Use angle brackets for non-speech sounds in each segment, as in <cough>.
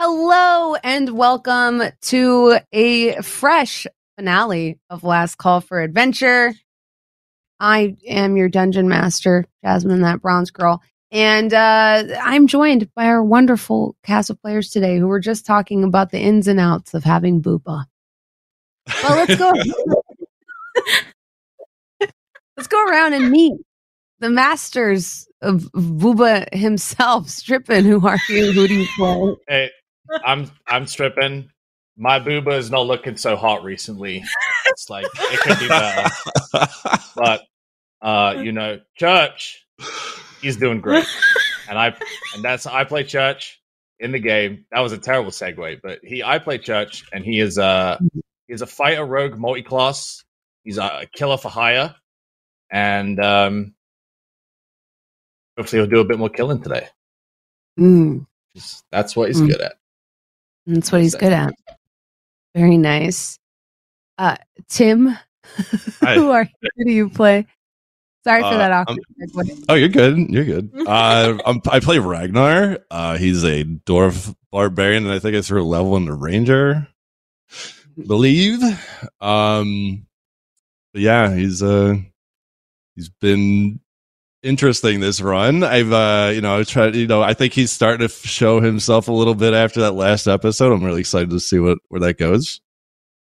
Hello and welcome to a fresh finale of Last Call for Adventure. I am your dungeon master, Jasmine, that bronze girl. And uh, I'm joined by our wonderful cast of players today who were just talking about the ins and outs of having Booba. Well, let's go. <laughs> <laughs> let's go around and meet the masters of Booba himself. Strippin, who are you? Who do you play? Hey, I'm I'm Strippin. My booba is not looking so hot recently. It's like it could be better. but uh, you know, Church, he's doing great. And I and that's I play Church in the game. That was a terrible segue, but he I play Church and he is uh he's a fighter rogue multi-class. He's a killer for hire. And um hopefully he'll do a bit more killing today. Mm, That's what he's Mm. good at. That's what he's good at. Very nice. Uh, Tim, <laughs> Hi. who are you? Who do you play? Sorry for Uh, that I'm- awkward segue. Oh, you're good. You're good. <laughs> Uh, I'm, I play Ragnar. Uh, he's a dwarf barbarian, and I think I threw a level in the ranger. Believe. Um, yeah, he's uh, he's been interesting this run. I've uh, you know, I tried. You know, I think he's starting to show himself a little bit after that last episode. I'm really excited to see what where that goes.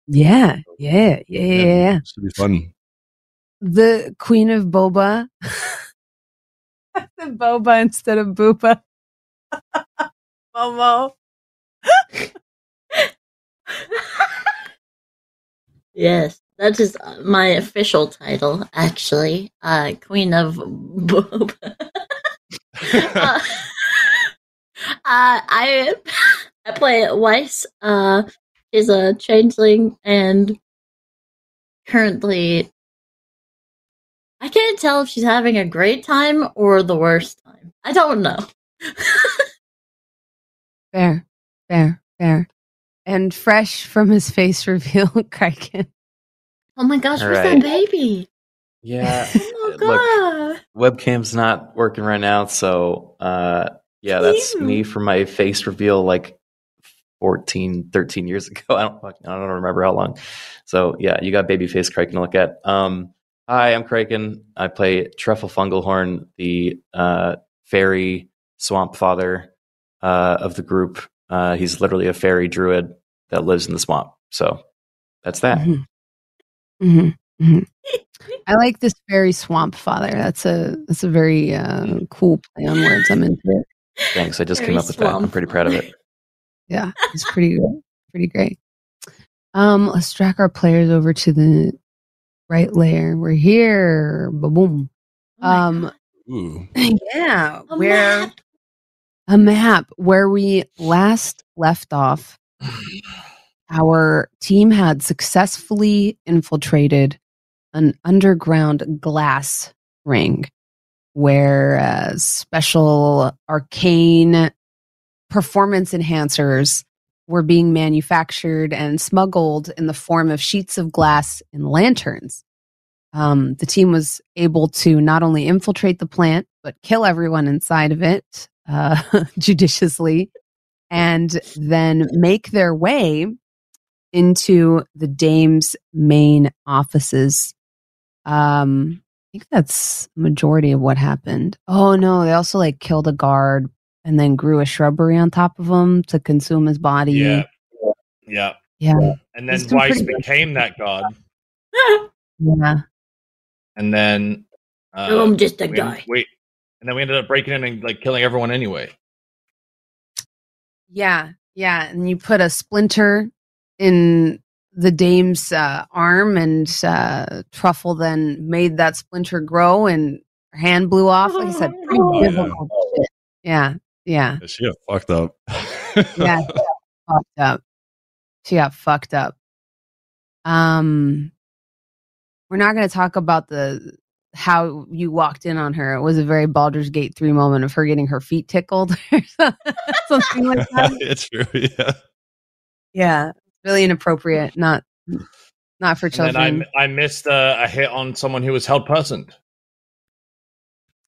Yeah, yeah, yeah, yeah. yeah. should be fun. The Queen of Boba. <laughs> the Boba instead of Booba. <laughs> Momo. <laughs> Yes, that is uh, my official title, actually. Uh, Queen of Boba. <laughs> uh, <laughs> uh, I I play Weiss. Uh, she's a changeling, and currently, I can't tell if she's having a great time or the worst time. I don't know. Fair, fair, fair. And fresh from his face reveal, <laughs> Criken. Oh my gosh, All where's right. that baby? Yeah, <laughs> Oh my Look. god. webcam's not working right now, so uh, yeah, that's Ew. me from my face reveal like 14, 13 years <laughs> ago. I don't fucking, I don't remember how long. So yeah, you got baby face Criken to look at. Um, hi, I'm Criken. I play Truffle Fungalhorn, the uh, fairy swamp father uh, of the group. Uh, he's literally a fairy druid that lives in the swamp. So that's that. Mhm. Mhm, mhm. I like this very swamp father. That's a that's a very uh, cool play on words. I'm into it. Thanks. I just Very came up with that. I'm pretty proud of it. Yeah, it's pretty. Pretty great. Um, let's track our players over to the right layer. We're here. Boom. Oh Um, Ooh. <laughs> yeah, A where map. a map where we last left off. <sighs> <sighs> Our team had successfully infiltrated an underground glass ring where uh, special arcane performance enhancers were being manufactured and smuggled in the form of sheets of glass and lanterns. Um, the team was able to not only infiltrate the plant, but kill everyone inside of it uh, <laughs> judiciously, and then make their way into the dame's main offices. Um, I think that's majority of what happened. Oh no, they also like killed a guard and then grew a shrubbery on top of him to consume his body. Yeah. Yeah. yeah, And then It's Weiss pretty- became that god. <laughs> yeah. And then uh, Oh, I'm just a we, guy. Wait, and then we ended up breaking in and like killing everyone anyway. Yeah, yeah, and you put a splinter in the dame's uh, arm, and uh, Truffle then made that splinter grow, and her hand blew off. Like I said, pretty Oh. difficult shit. Yeah, yeah, She got fucked up. yeah. she <laughs> got fucked up. She got fucked up. Um, we're not going to talk about the how you walked in on her. It was a very Baldur's Gate three moment of her getting her feet tickled <laughs> or something like that. <laughs> it's true. Yeah. Yeah, really inappropriate. Not not for And then children. I, I missed uh, a hit on someone who was held personed.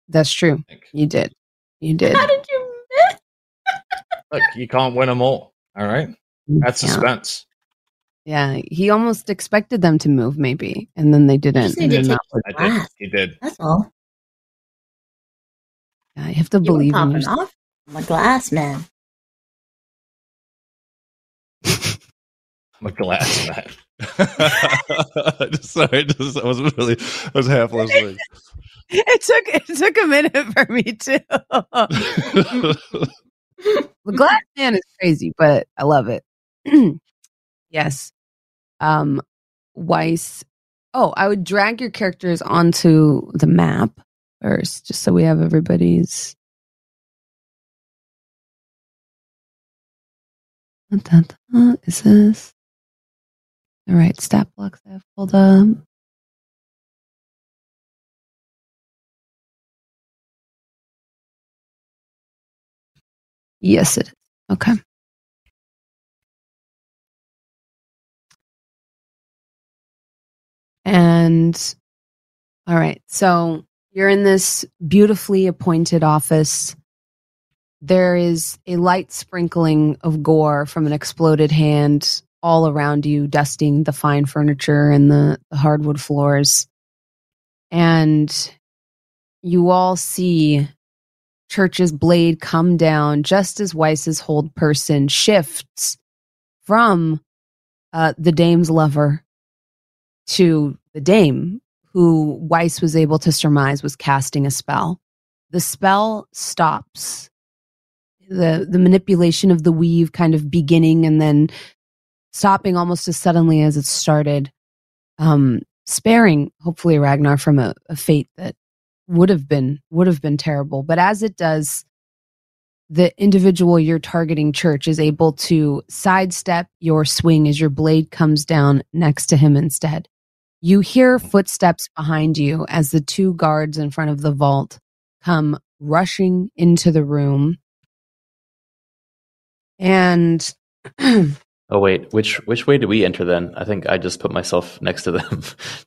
That's true. You did. You did. How did you miss? <laughs> Look, you can't win them all. All right, that's Yeah. suspense. Yeah, he almost expected them to move, maybe, and then they didn't. just need and to then take that was- I did. Glass. He did. That's all. yeah, you have to You were believe in popping yourself. off. I'm a glass man. I'm a glass man. <laughs> Sorry, just, I wasn't really. I was half listening. <laughs> It took it took a minute for me too. <laughs> the glass man is crazy, but I love it. <clears throat> yes. Um Weiss. Oh, I would drag your characters onto the map first, just so we have everybody's. Is this all right? Stat blocks I have pulled up. Yes, it is. Okay. And all right, so you're in this beautifully appointed office. There is a light sprinkling of gore from an exploded hand all around you, dusting the fine furniture and the, the hardwood floors. And you all see Church's blade come down just as Weiss's hold person shifts from uh, the dame's lover to the dame, who Weiss was able to surmise was casting a spell. The spell stops. The the manipulation of the weave kind of beginning and then stopping almost as suddenly as it started, um, sparing hopefully Ragnar from a, a fate that would have been would have been terrible. But as it does, the individual you're targeting, Church, is able to sidestep your swing as your blade comes down next to him instead. You hear footsteps behind you as the two guards in front of the vault come rushing into the room. And <clears throat> Oh wait, which which way do we enter then? I think I just put myself <laughs> next to them,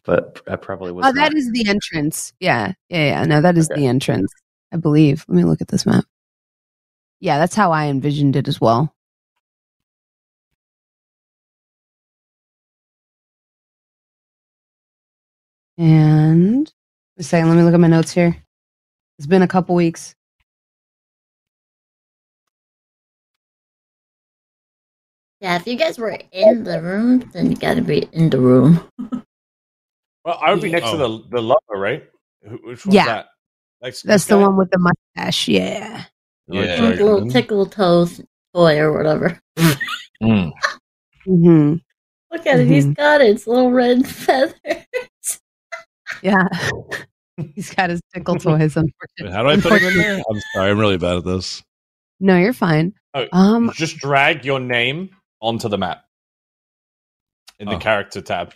but I probably was. oh, that not. is the entrance. Yeah, yeah, yeah. No, that is Okay. the entrance. I believe. Let me look at this map. Yeah, that's how I envisioned it as well. And a second, let me look at my notes here. It's been a couple weeks. Yeah, if you guys were in the room, then you gotta be in the room. <laughs> Well, I would be next to Oh. the the lover, right? Which one's Yeah. that? Next That's this the guy? one with the mustache. Yeah. Yeah. With a little tickle toes toy or whatever. Mm. <laughs> hmm Look at it, he's got its little red <laughs> feather. Yeah. He's got his tickle toys, unfortunately. How do I put it in there? I'm sorry, I'm really bad at this. No, you're fine. Oh, Um, Just drag your name onto the map in the Oh. character tab.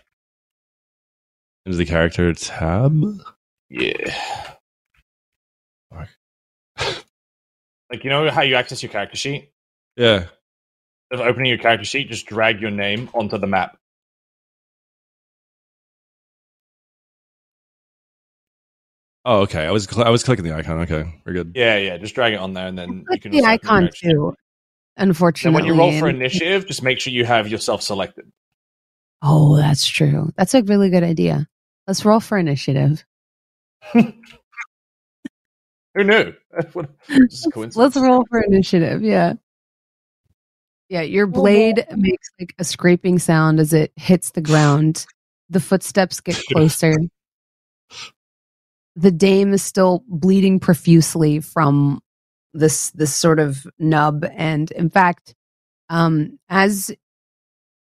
Is the character tab? Yeah. <laughs> Like you know how you access your character sheet? Yeah. Of opening your character sheet, just drag your name onto the map. Oh, okay. I was cl- I was clicking the icon. Okay, we're good. Yeah, yeah. Just drag it on there, and then you can the also open your icon next- too. And Unfortunately, when you roll for initiative, just make sure you have yourself selected. oh, that's true. That's a really good idea. Let's roll for initiative. <laughs> Who knew? What- <laughs> just a coincidence. Let's roll for initiative. Yeah. Yeah, your blade makes like a scraping sound as it hits the ground. The footsteps get <laughs> closer. the dame is still bleeding profusely from this this sort of nub and in fact um as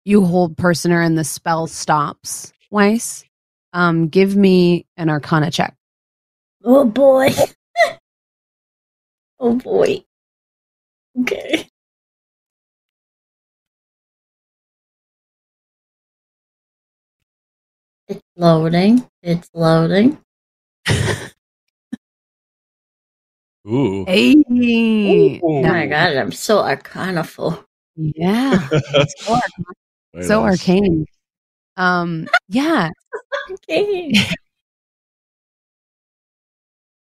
you hold personer and the spell stops weiss um give me an arcana check Oh boy. <laughs> oh boy. Okay. It's loading. It's loading. <laughs> Ooh. hey Ooh. Oh my god, I'm so arcaniful. yeah <laughs> so, arc- so arcane um yeah <laughs> Okay.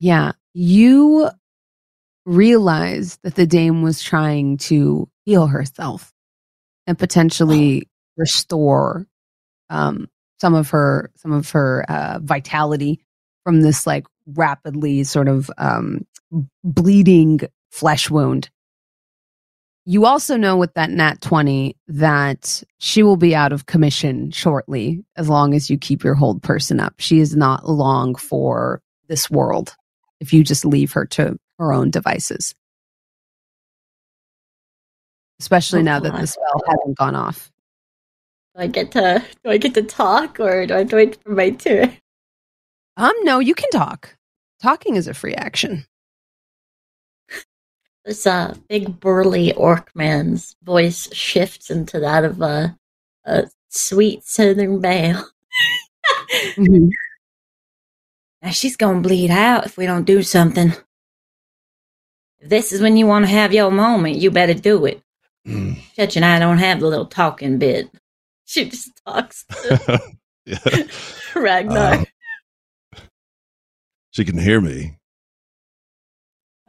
Yeah, you realized that the dame was trying to heal herself and potentially restore um, some of her some of her uh, vitality from this like rapidly sort of um, bleeding flesh wound. You also know with that nat 20 that she will be out of commission shortly as long as you keep your hold person up. She is not long for this world if you just leave her to her own devices. Especially Oh, now that the spell hasn't gone off. Do I get to do I get to talk or do I have to wait for my turn? Um, no, you can talk. Talking is a free action. This uh big burly orc man's voice shifts into that of a a sweet southern belle. Mhm. Now she's gonna bleed out if we don't do something. If this is when you want to have your moment, you better do it. Mm. Church and I don't have the little talking bit. She just talks <laughs> to. Ragnar. Um, she can hear me.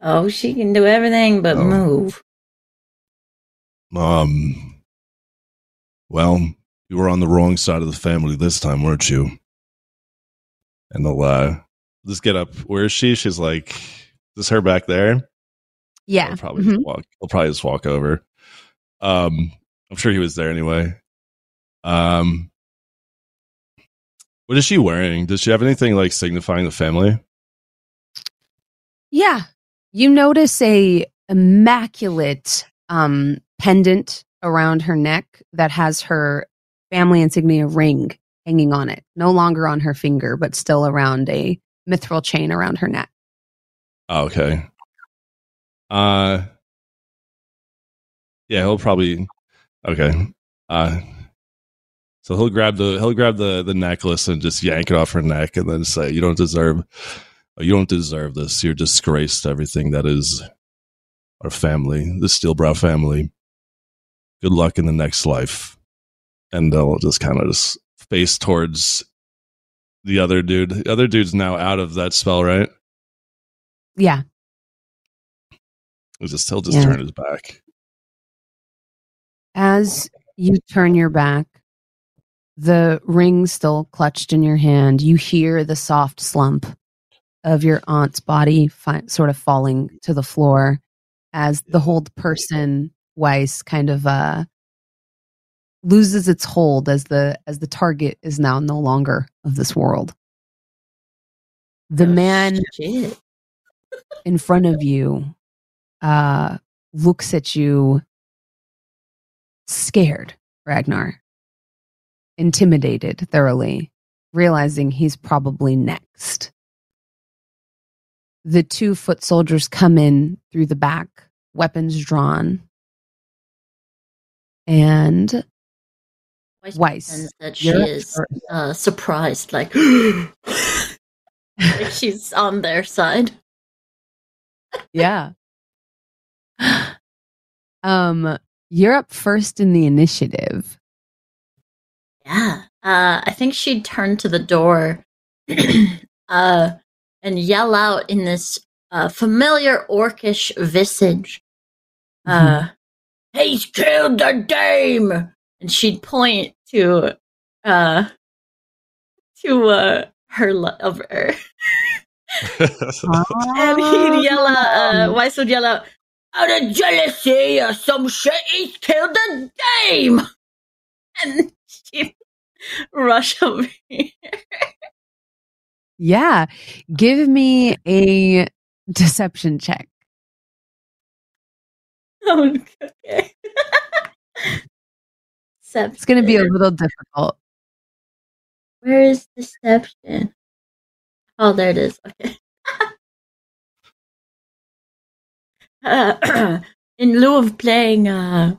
Oh, she can do everything but Oh. move. Um. Well, you were on the wrong side of the family this time, weren't you? And they'll uh, just get up. Where is she? She's like, is this her back there? Yeah. He'll probably Mhm. just walk. He'll probably just walk over. Um, I'm sure he was there anyway. Um, what is she wearing? Does she have anything like signifying the family? Yeah. You notice a immaculate um pendant around her neck that has her family insignia ring hanging on it. No longer on her finger, but still around a mithril chain around her neck. Oh, okay. Uh, yeah, he'll probably. Okay. Uh, so he'll grab the he'll grab the the necklace and just yank it off her neck and then say, "You don't deserve, you don't deserve this. You're disgraced to everything that is our family, the Steelbrow family. Good luck in the next life." And they'll just kind of just face towards the other dude. The other dude's now out of that spell, right? Yeah. He'll just he'll just Yeah. turn his back. As you turn your back, the ring still clutched in your hand, you hear the soft slump of your aunt's body fi- sort of falling to the floor as the hold person Weiss kind of uh loses its hold as the as the target is now no longer of this world. The Oh, man shit. <laughs> in front of you uh looks at you scared ragnar intimidated thoroughly realizing he's probably next the two foot soldiers come in through the back weapons drawn. And Weiss. Weiss, that she is uh, surprised, like, <gasps> like <laughs> she's on their side. yeah. Um you're up first in the initiative. Yeah. Uh, I think she'd turn to the door. <clears throat> Uh, and yell out in this uh, familiar orcish visage. Uh, He's killed the dame! And she'd point to uh, to uh, her lover. <laughs> and he'd yell out, uh, <laughs> Weiss would yell out, out of jealousy or some shit, he's killed the dame! <laughs> And she'd rush over here. Yeah. Give me a deception check. Oh, <laughs> okay. <laughs> It's going to be a little difficult. Where is deception? Oh, there it is. Okay. uh, <coughs> in lieu of playing uh,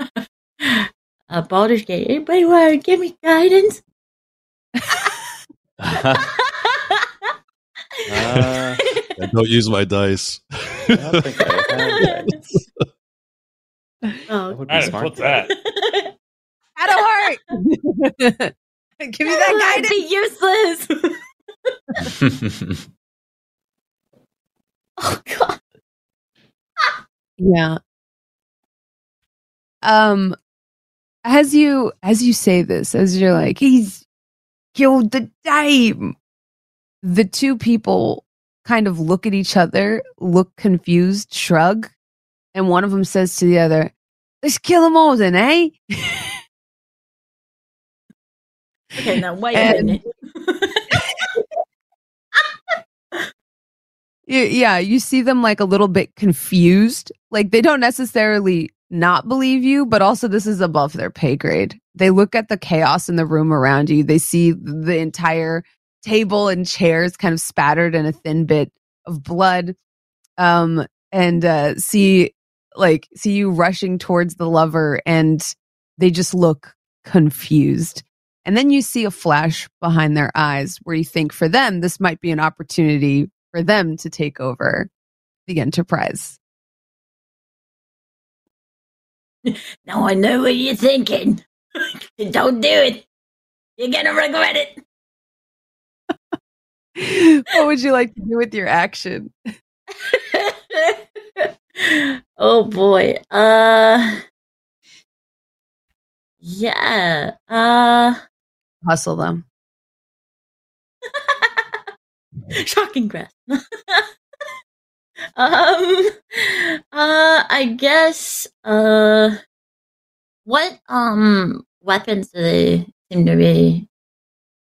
<laughs> a Baldur's Gate, anybody want to give me guidance? Uh, <laughs> I don't use my dice. I don't think I have that. <laughs> <laughs> oh, That would be Adam, smart. what's that? Out of heart. Give me that That'd guidance. be useless. oh God. Yeah. Um as you as you say this, as you're like, he's killed the dame. The two people kind of look at each other, look confused, shrug, and one of them says to the other, Let's kill them all then, eh? Okay, now wait And- a minute. <laughs> Yeah, you see them like a little bit confused. Like they don't necessarily not believe you, but also this is above their pay grade. They look at the chaos in the room around you. They see the entire table and chairs kind of spattered in a thin bit of blood. Um, and uh, see like see you rushing towards the lover and they just look confused. And then you see a flash behind their eyes where you think for them this might be an opportunity for them to take over the enterprise. <laughs> Now I know what you're thinking. <laughs> Don't do it. You're gonna regret it. What would you like to do with your action? <laughs> oh boy. Uh Yeah. Uh Hustle them. <laughs> shocking grass. <laughs> um uh I guess uh what um weapons do they seem to be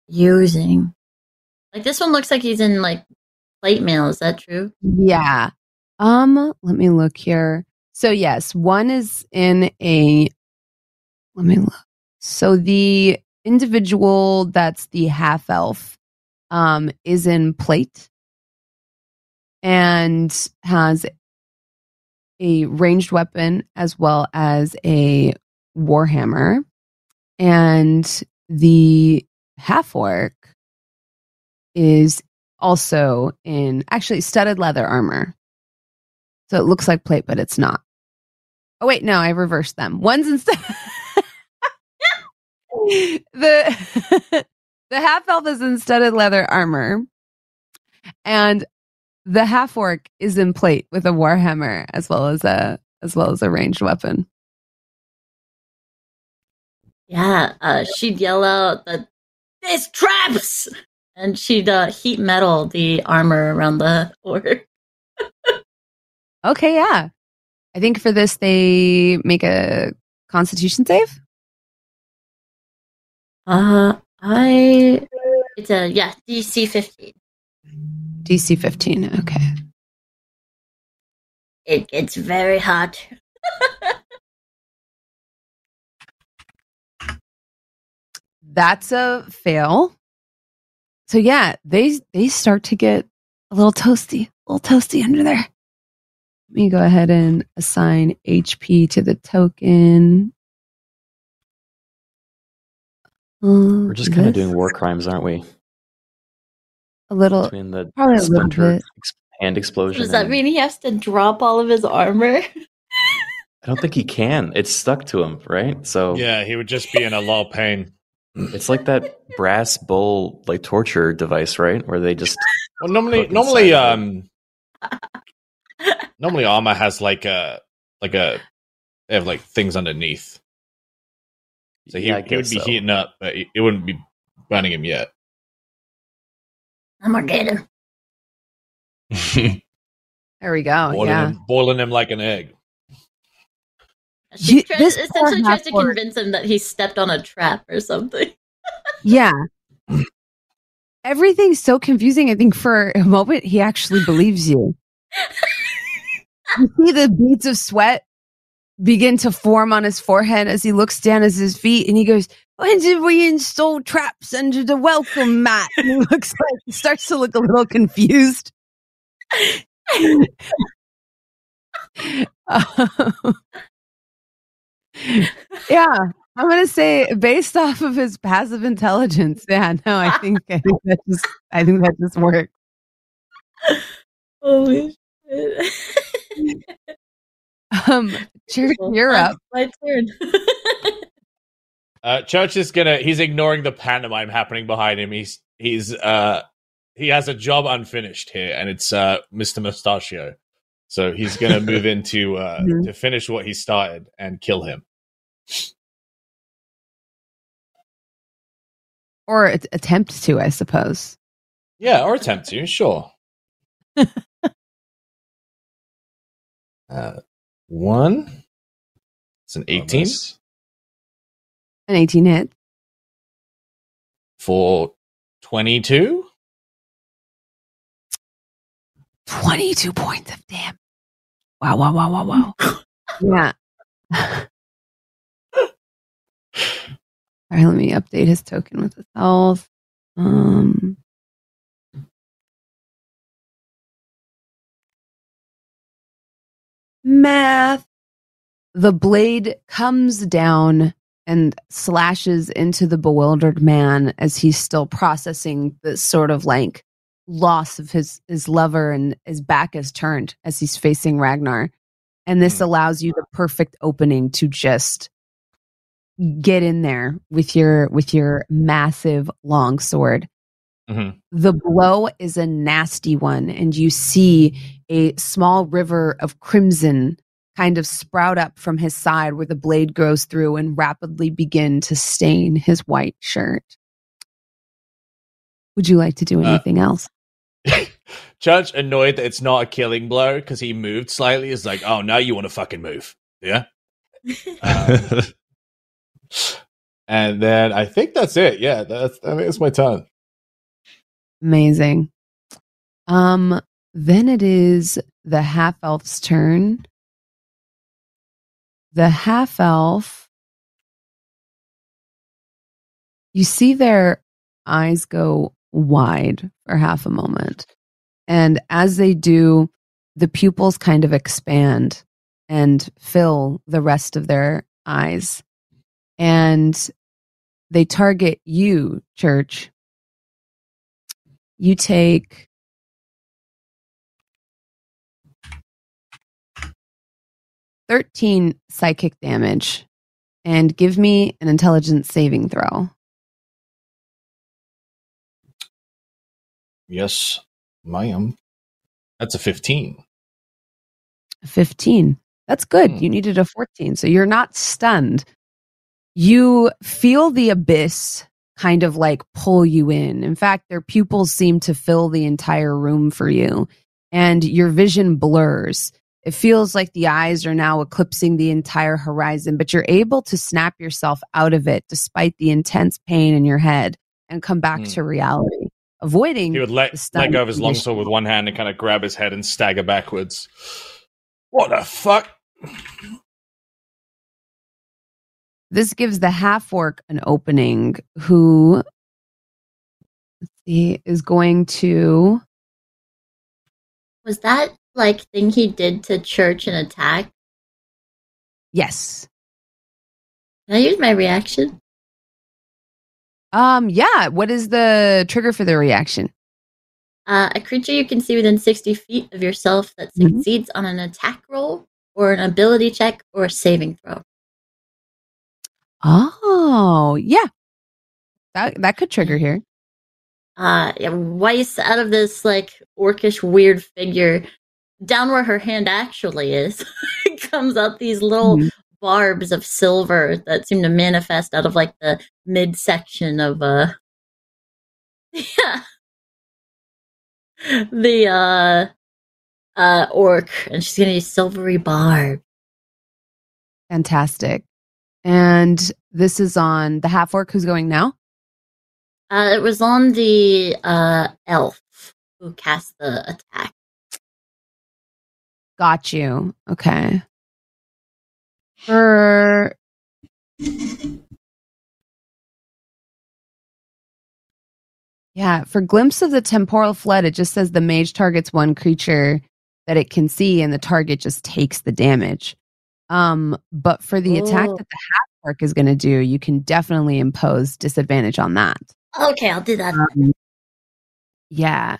using? Like this one looks like he's in like plate mail, is that true? Yeah. Um, let me look here. So yes, one is in a let me look. So the individual that's the half elf um is in plate and has a ranged weapon as well as a warhammer and the half orc is also in actually studded leather armor. So it looks like plate, but it's not. Oh wait, no, I reversed them. One's instead <laughs> the <laughs> the half elf is in studded leather armor, and the half orc is in plate with a warhammer as well as a as well as a ranged weapon. Yeah, uh, she'd yell out that there's traps, and she'd uh, heat metal the armor around the <laughs> orc. Okay, yeah. I think for this they make a constitution save. Uh, I it's a yeah DC fifteen. DC 15. Okay. It gets very hot. That's a fail. So yeah, they they start to get a little toasty, a little toasty under there. Let me go ahead and assign HP to the token. We're just kind of um, doing war crimes, aren't we? a little, Between the probably a little splinter bit. hand explosion. Does that and- mean he has to drop all of his armor? I don't think he can. It's stuck to him, right? So Yeah, he would just be in a lot of pain. It's like that brass bull like torture device, right? Where they just Well, normally, normally, um, normally armor has like a like a they have like things underneath. So he, Yeah, he would be so. heating up, but it it wouldn't be burning him yet. I'm gonna get him. There we go. boiling, yeah. him, boiling him like an egg. She You- tries, this essentially tries to convince him that he stepped on a trap or something. <laughs> Yeah. Everything's so confusing. I think for a moment he actually believes you. you see the beads of sweat begin to form on his forehead as he looks down at his feet and he goes, When did we install traps under the welcome mat? And he <laughs> looks like he starts to look a little confused. <laughs> Um, yeah, I'm gonna say based off of his passive intelligence. Yeah, no, I think I think that just I think that just works. Holy shit. <laughs> Um, Church, you're up. My turn. <laughs> Uh, Church is gonna. He's ignoring the pantomime happening behind him. He's he's uh he has a job unfinished here, and it's uh Mr. Mustachio. So he's going to move <laughs> into uh, Mhm. to finish what he started and kill him. Or at- attempt to, I suppose. Yeah, or attempt to, sure. <laughs> uh, one. It's an 18 Bonus. An 18 hit. for 22. 22 points of damage. Wow, wow, wow, wow, wow. yeah. All right, let me update his token with his health. Um, math. The blade comes down and slashes into the bewildered man as he's still processing this sort of like loss of his his lover and his back is turned as he's facing Ragnar. And this Hmm. allows you the perfect opening to just get in there with your with your massive long sword. Mhm. The blow is a nasty one and you see a small river of crimson kind of sprout up from his side where the blade goes through and rapidly begin to stain his white shirt. Would you like to do Uh, anything else? Judge annoyed that it's not a killing blow because he moved slightly is like, oh, now you want to fucking move. Yeah. Um, <laughs> and then I think that's it. Yeah, that's I think it's my turn. Amazing. Um, then it is the half elf's turn. The half elf, you see their eyes go wide for half a moment. And as they do, the pupils kind of expand and fill the rest of their eyes. And they target you, church. You take thirteen psychic damage, and give me an intelligence saving throw. Yes, ma'am. That's a 15. 15. That's good. Hmm. You needed a 14. So you're not stunned. You feel the abyss kind of like pull you in. In fact, their pupils seem to fill the entire room for you, and your vision blurs. It feels like the eyes are now eclipsing the entire horizon, but you're able to snap yourself out of it despite the intense pain in your head and come back Hmm. to reality, avoiding He would let, let go of his longsword with one hand and kind of grab his head and stagger backwards. What the fuck? This gives the half orc an opening who let's see is going to Was that like thing he did to church and attack? yes. Can I use my reaction? Um yeah, what is the trigger for the reaction? Uh, a creature you can see within 60 feet of yourself that Mhm. succeeds on an attack roll or an ability check or a saving throw. Oh, yeah. That that could trigger here. Uh, yeah, Weiss out of this like orcish weird figure down where her hand actually is <laughs> comes out these little Mhm. Barbs of silver that seem to manifest out of like the midsection of uh yeah <laughs> the uh uh orc and she's gonna use silvery barb Fantastic. And this is on the half orc who's going now? uh it was on the uh elf who cast the attack Got you. Okay. For Yeah, for glimpse of the temporal flood, it just says the mage targets one creature that it can see, and the target just takes the damage. Um, but for the attack Oh. that the half orc is going to do, you can definitely impose disadvantage on that. okay i'll do that Um, yeah,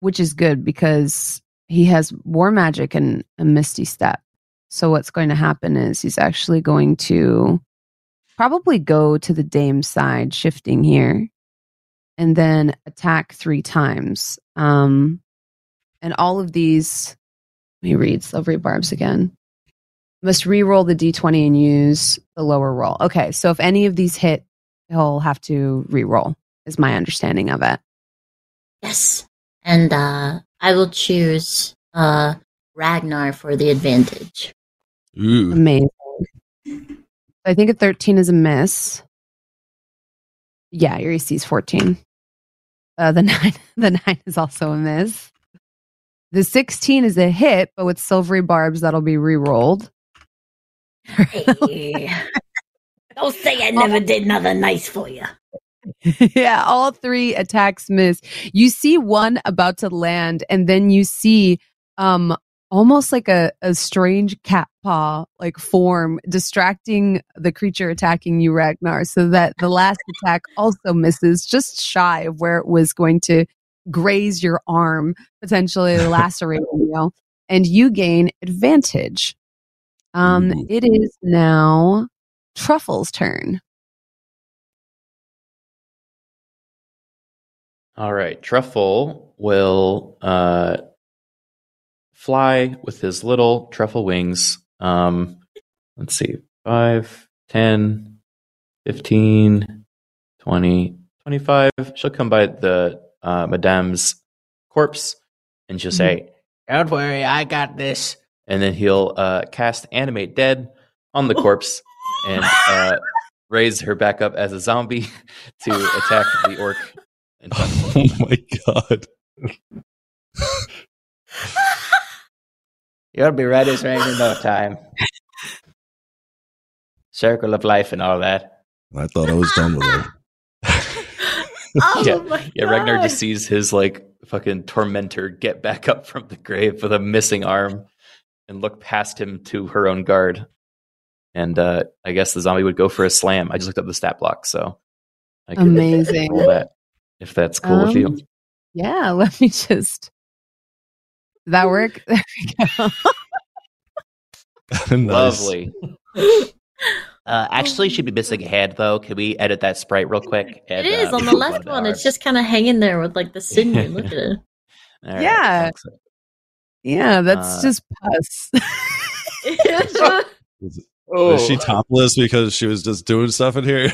which is good because he has war magic and a misty step. So what's going to happen is he's actually going to probably go to the dame side, shifting here, and then attack three times. Um, and all of these, let me read Silvery Barbs again. Must re-roll the d20 and use the lower roll. Okay, so if any of these hit, he'll have to re-roll. Is my understanding of it. Yes. And uh, I will choose uh, Ragnar for the advantage. Ooh. Amazing. I think a 13 is a miss. Yeah, your AC is 14. Uh, the <laughs> nine, the nine is also a miss. The 16 is a hit, but with silvery barbs, that'll be re-rolled. Hey. Don't say I never did nothing nice for you. <laughs> yeah, all three attacks miss. You see one about to land, and then you see um almost like a, a strange cat paw like form distracting the creature attacking you, Ragnar, so that the last <laughs> attack also misses just shy of where it was going to graze your arm, potentially <laughs> lacerating you, and you gain advantage. Um, Ooh. it is now Truffle's turn. All right. Truffle will uh, fly with his little truffle wings. Um, let's see. 5, 10, 15, 20, 25. She'll come by the uh, Madame's corpse and she'll say, Don't worry, I got this. And then he'll uh, cast Animate Dead on the <laughs> corpse and uh, raise her back up as a zombie <laughs> to attack the orc. <laughs> And Oh my god. You'll be ready as rain in no time. Circle of life and all that. I thought I was done with her. <laughs> Oh Yeah, my Yeah, Ragnar God. just sees his like fucking tormentor get back up from the grave with a missing arm and look past him to her own guard. And uh, I guess the zombie would go for a slam. I just looked up the stat block, so I could Amazing. that if that's cool with you. Um, Yeah, <laughs> let me just. Did that work? <laughs> There we go. <laughs> Nice. Lovely. <laughs> Uh, actually, she'd be missing a hand though. Can we edit that sprite real quick? It And, is uh, on the left to one. It's just kind of hanging there with like the sinew. Look at it. All right, Yeah. thanks. Yeah, that's Uh, just pus. Oh, Was she topless because she was just doing stuff in here?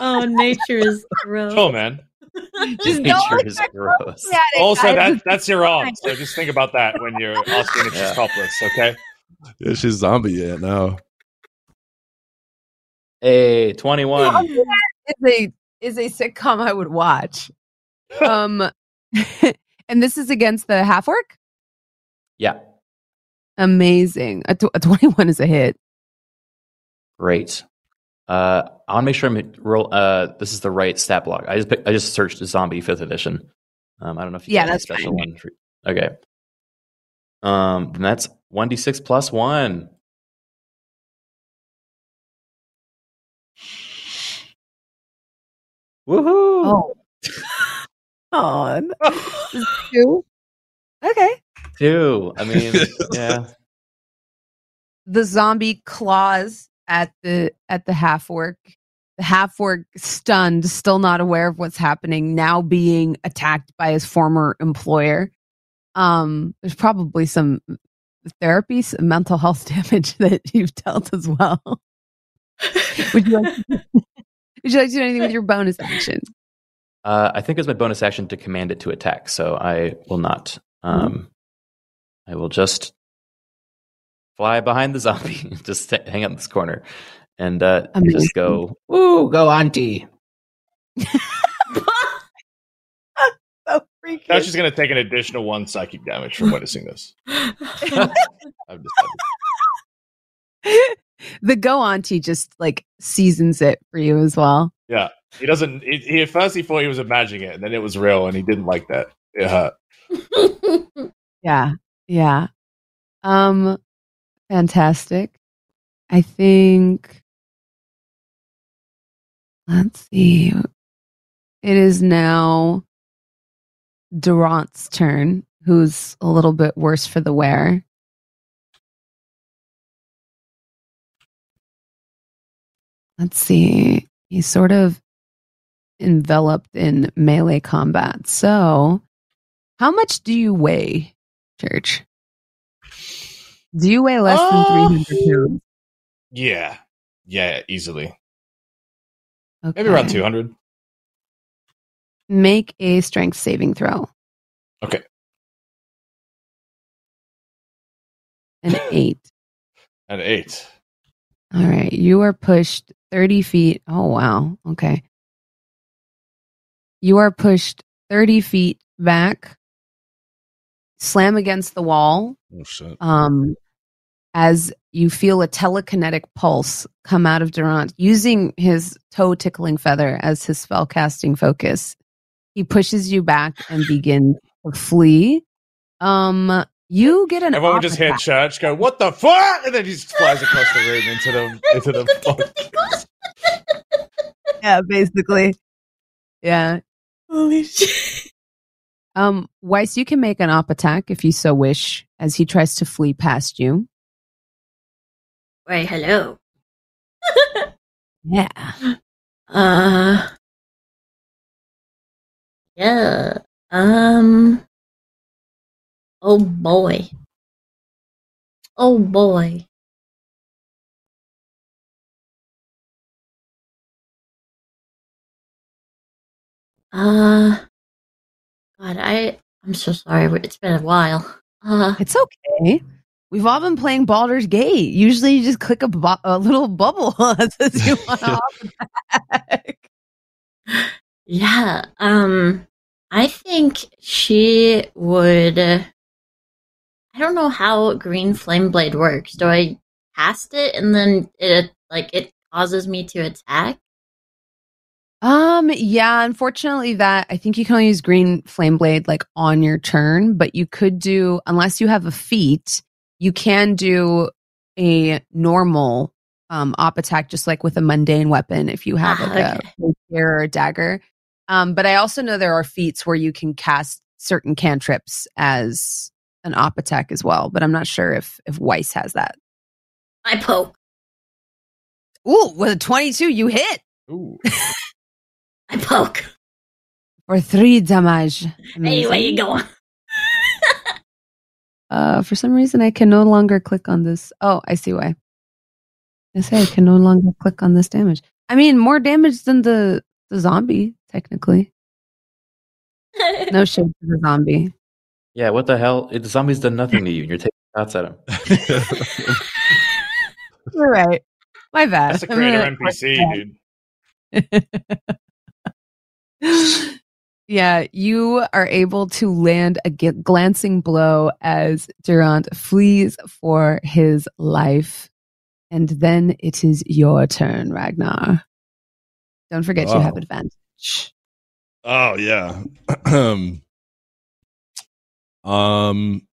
oh, nature is gross. oh man. <laughs> Just Nature don't is look gross. at it, Also, guys. that that's your own. So just think about that when you're <laughs> asking if Yeah. she's topless. Okay. yeah, she's zombie yet now. Hey, 21. is a is a sitcom I would watch. Um, <laughs> and this is against the half orc? Yeah, Amazing. A, tw- a twenty-one is a hit. great. Uh, I want to make sure I'm roll. Uh, this is the right stat block. I just pick, I just searched zombie fifth edition. Um, I don't know if you Yeah, got any that's special fine. one. For, okay. Um, then that's one d six plus one. Woohoo! Oh, on <laughs> two. Okay. Two. I mean, <laughs> yeah. the zombie claws at the at the half orc The half orc stunned, still not aware of what's happening, now being attacked by his former employer. Um, there's probably some therapy, some mental health <laughs> damage that you've dealt as well. would you like to, <laughs> would you like to do anything with your bonus action? Uh, I think it's my bonus action to command it to attack, so I will not. Um, I will just fly behind the zombie, <laughs> just st- hang out in this corner, and uh, Amazing. just go. Ooh, go auntie! <laughs> So freaking Now she's gonna take an additional one psychic damage from witnessing this. <laughs> The go auntie just like seasons it for you as well. Yeah, he doesn't. He, he at first he thought he was imagining it, and then it was real, and he didn't like that. It hurt. Yeah. Yeah. Um fantastic. I think let's see. It is now Durant's turn, who's a little bit worse for the wear. Let's see. He's sort of enveloped in melee combat. So, how much do you weigh, Church? Do you weigh less Oh. than 300 pounds? Yeah, yeah, easily. Okay. Maybe around two hundred. Make a strength saving throw. Okay. An eight. <laughs> An eight. All right. You are pushed 30 feet. Oh, wow. Okay. You are pushed 30 feet back, slam against the wall, Oh shit. um, as you feel a telekinetic pulse come out of Durant using his toe tickling feather as his spell casting focus. He pushes you back and <sighs> begins to flee. Um, you get an Everyone just op hear Church go, "What the fuck?" and then he just flies across the room into the into the. <laughs> Yeah, basically. Yeah. Holy shit. Um, Weiss, you can make an op attack if you so wish, as he tries to flee past you. Wait, hello. <laughs> Yeah. Uh. Yeah. Um. Oh boy. Oh boy. Uh. God, I. I'm so sorry. It's been a while. Uh. It's okay. We've all been playing Baldur's Gate. Usually you just click a, bu- a little bubble <laughs> that says you want to op attack. Yeah. Um. I think she would. I don't know how Green Flame Blade works. Do I cast it and then it like it causes me to attack? Um, yeah, unfortunately that I think you can only use green flame blade like on your turn, but you could do unless you have a feat, you can do a normal um op attack just like with a mundane weapon if you have Ah, like a spear or a dagger. Um, but I also know there are feats where you can cast certain cantrips as an op attack as well, but I'm not sure if if Weiss has that. I poke. Ooh, with a 22 you hit Ooh. <laughs> I poke. for 3 damage. Hey, where Amazing. you going? Uh, for some reason, I can no longer click on this. Oh, I see why. I say I can no longer click on this damage. I mean, more damage than the the zombie, technically. No <laughs> shade to the zombie. Yeah, what the hell? The zombie's done nothing to you, and you're taking shots at him. <laughs> You're right. My bad. That's a I'm creator gonna- NPC, dude. <laughs> yeah, you are able to land a glancing blow as Durant flees for his life. And then it is your turn, Ragnar. Don't forget you have advantage. Oh yeah. um. <clears throat> Um.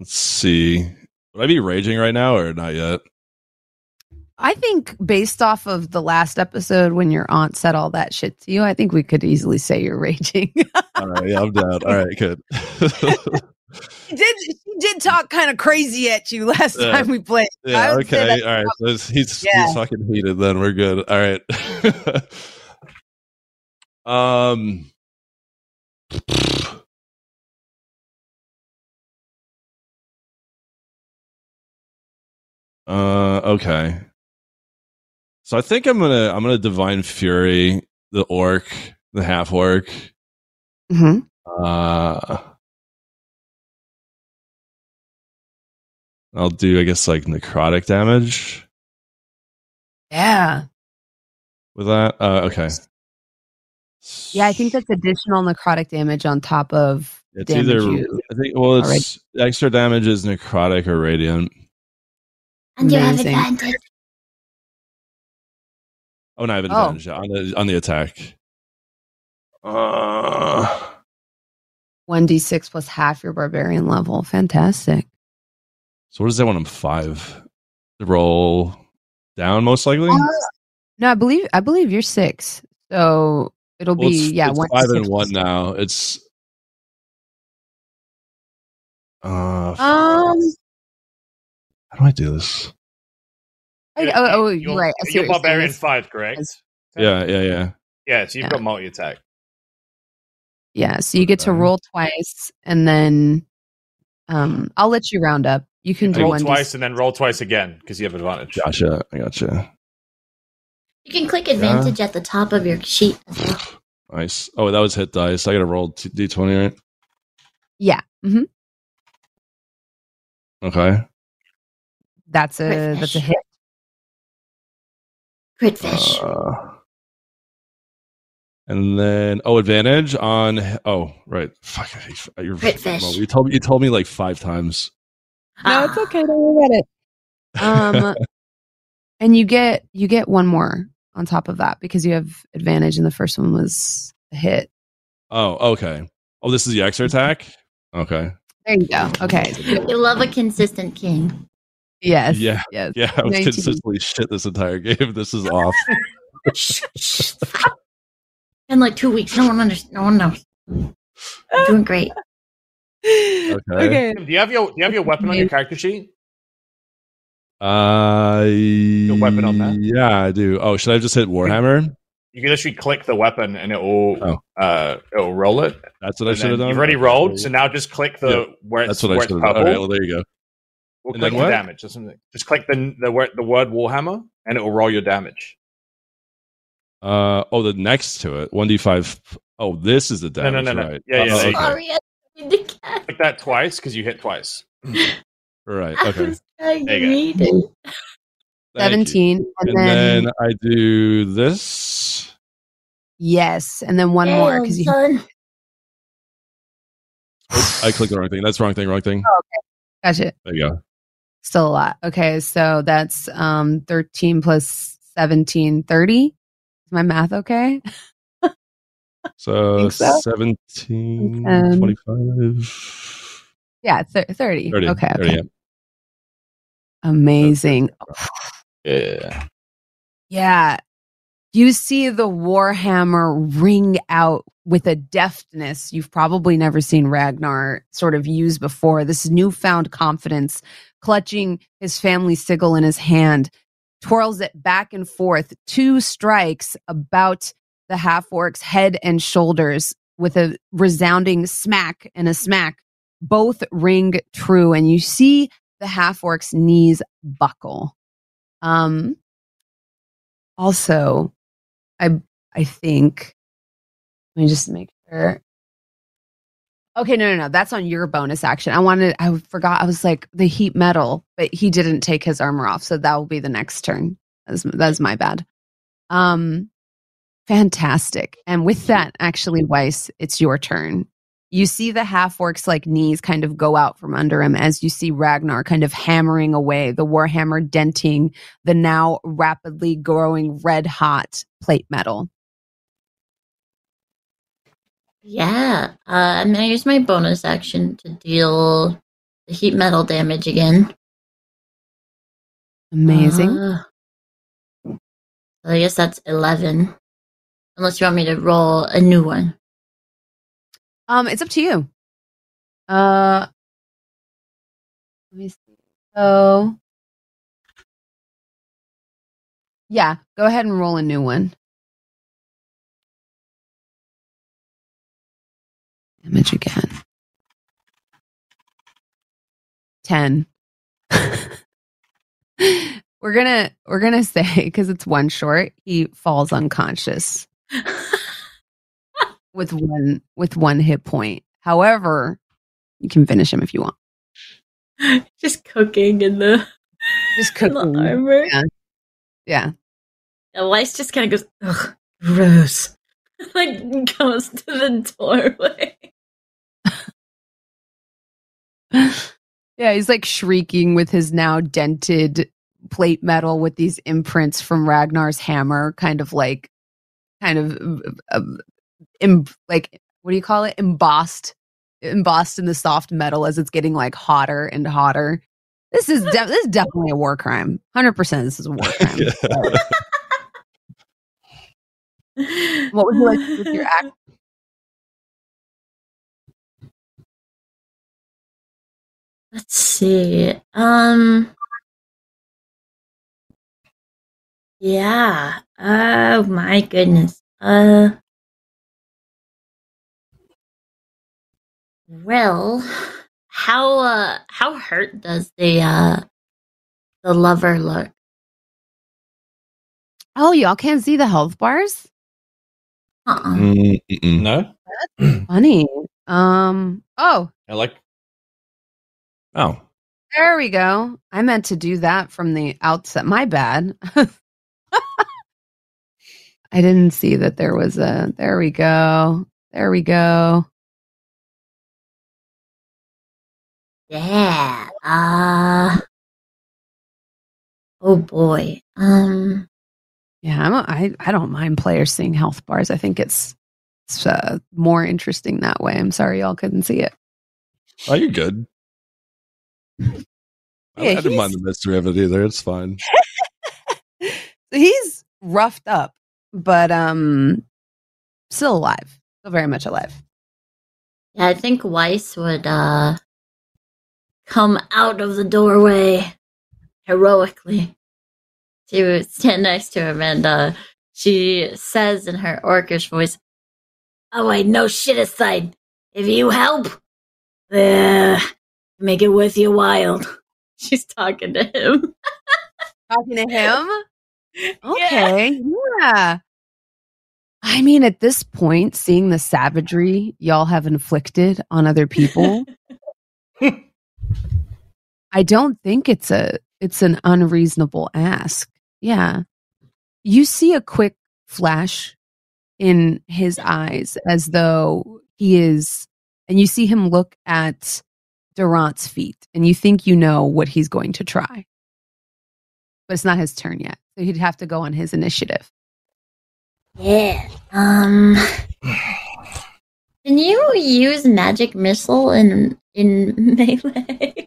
Let's see. Would I be raging right now or not yet? I think based off of the last episode when your aunt said all that shit to you, I think we could easily say you're raging. <laughs> All right, yeah, I'm down. All right, good. <laughs> she did she did talk kind of crazy at you last Yeah. time we played. Yeah, okay. All right, so he's Yeah. he's fucking heated. Then we're good. All right. <laughs> um. Uh. Okay. So I think I'm gonna I'm gonna divine fury the orc the half orc. Mhm. Uh. I'll do I guess like necrotic damage Yeah. with that. Uh, okay. Yeah, I think that's additional necrotic damage on top of It's damage either you- I think well it's extra damage is necrotic or radiant. And you have advantage. Oh, no, I have Oh. advantage yeah, on the on the attack. Uh, 1d6 plus half your barbarian level. Fantastic. so what is that one? I'm five? The roll down most likely. Uh, No, I believe I believe you're six. So it'll Well, be it's, yeah, it's one five and one plus- now. It's uh, Um how do I do this? I, oh, oh You're- you're right. I You're what you're barbarian It's- five, correct? Yeah, yeah, yeah. Yeah, so you've Yeah. got multi attack. Yeah, so you get to roll twice, and then um, I'll let you round up. You can roll one d- twice and then roll twice again because you have advantage. Gotcha. I gotcha. You can click advantage at the top of your sheet. Nice. Oh, that was hit dice. I got to roll t- d20, right? Yeah, Mm-hmm. Okay. that's a that's a hit. Crit fish. Uh, and then oh, advantage on oh right. Fuck. You're, Crit fish. well, you told me you told me like five times. No, it's Ah. okay. Don't worry about it. Um, <laughs> and you get you get one more on top of that because you have advantage, and the first one was a hit. Oh, okay. Oh, this is the extra attack. Okay. There you go. Okay. You love a consistent king. Yes. Yeah. Yes. Yeah, I was 19. consistently shit this entire game. This is off. Shh, <laughs> shh, In like two weeks, no one understands. No one knows. I'm doing great. Okay. Do you have your Do you have your weapon on your character sheet? Uh, weapon on that? Yeah, I do. Oh, should I just hit Warhammer? You can literally click the weapon and it will Oh. uh it will roll it. That's what I And should have done. You've already rolled, so now just click the Yeah, where it's That's what I where should it's have done. purple. All right, well, there you go. We'll click the damage or something. Just click the the word the word Warhammer and it will roll your damage. Uh, oh, the next to it, one d five. Oh, this is the damage. No, no, no, no. right? Yeah, yeah, Oh, there you okay. Sorry, I didn't to catch. Click that twice because you hit twice. Right. I Okay. was There you read it. <laughs> Thank you. Seventeen, and, And then, then I do this. yes, and then one more because you. son. I clicked the wrong thing. That's wrong thing. Wrong thing. Gotcha. There you go. Still a lot. Okay, so that's um thirteen plus 17, 30. Is my math okay? <laughs> So, so? 17, Um, 25, Yeah, thir- 30. 30. Okay, 30, okay. yeah. Amazing. Yeah. <sighs> Yeah. You see the Warhammer ring out with a deftness you've probably never seen Ragnar sort of use before. This newfound confidence, clutching his family sigil in his hand, twirls it back and forth, two strikes about the half orc's head and shoulders with a resounding smack and a smack. Both ring true, and you see the half orc's knees buckle. Um, also, I I think let me just make sure. Okay, no, no, no. That's on your bonus action. I wanted. I forgot. I was like the heat metal, but he didn't take his armor off, so that will be the next turn. That's that's my bad. Um, fantastic. And with that, actually, Weiss, it's your turn. You see the half orc's like knees kind of go out from under him as you see Ragnar kind of hammering away, the warhammer denting the now rapidly growing red hot plate metal. Yeah, uh, I'm gonna use my bonus action to deal the heat metal damage again. Amazing. Uh, I guess that's eleven. Unless you want me to roll a new one. Um, it's up to you. Uh, let me see. So, yeah, go ahead and roll a new one. Image again. Ten. <laughs> we're gonna we're gonna say because it's one short. He falls unconscious <laughs> with one with one hit point. However, you can finish him if you want. <laughs> Just cooking in the, Just in the cooking. armor. Yeah. Yeah. Weiss just kind of goes, ugh, gross. <laughs> like goes to the doorway. <laughs> Yeah, he's like shrieking with his now dented plate metal with these imprints from Ragnar's hammer, kind of like, kind of, uh, em- like, what do you call it? Embossed, embossed in the soft metal as it's getting like hotter and hotter. This is de- this is definitely a war crime. Hundred percent, this is a war <laughs> crime. What would you like to do with your act? Let's see. Um. Yeah. Oh my goodness. Uh. Well, how uh how hurt does the uh the lover look? Oh, y'all can't see the health bars? Uh-uh. Mm, mm-mm. No, <clears throat> Funny. Um, oh, I like. Oh, there we go. I meant to do that from the outset. My bad. <laughs> I didn't see that there was a. There we go. There we go. Yeah. Uh Oh boy. Um Yeah, I'm a, I I don't mind players seeing health bars. I think it's it's uh, more interesting that way. I'm sorry y'all couldn't see it. oh, you're good. <laughs> I, Yeah, I didn't mind the mystery of it either. It's fine. <laughs> He's roughed up, but um, still alive. Still very much alive. yeah, I think Weiss would uh come out of the doorway heroically. She would <laughs> stand next to him and uh she says in her orcish voice, Oh I know shit aside. If you help, uh, make it worth your while. <laughs> She's talking to him. <laughs> Talking to him. Okay. Yeah. I mean, at this point, seeing the savagery y'all have inflicted on other people, I don't think it's a it's an unreasonable ask. Yeah. You see a quick flash in his eyes as though he is and you see him look at Durant's feet and you think you know what he's going to try. But it's not his turn yet. So he'd have to go on his initiative. Yeah. Um. Can you use magic missile in in <laughs> melee?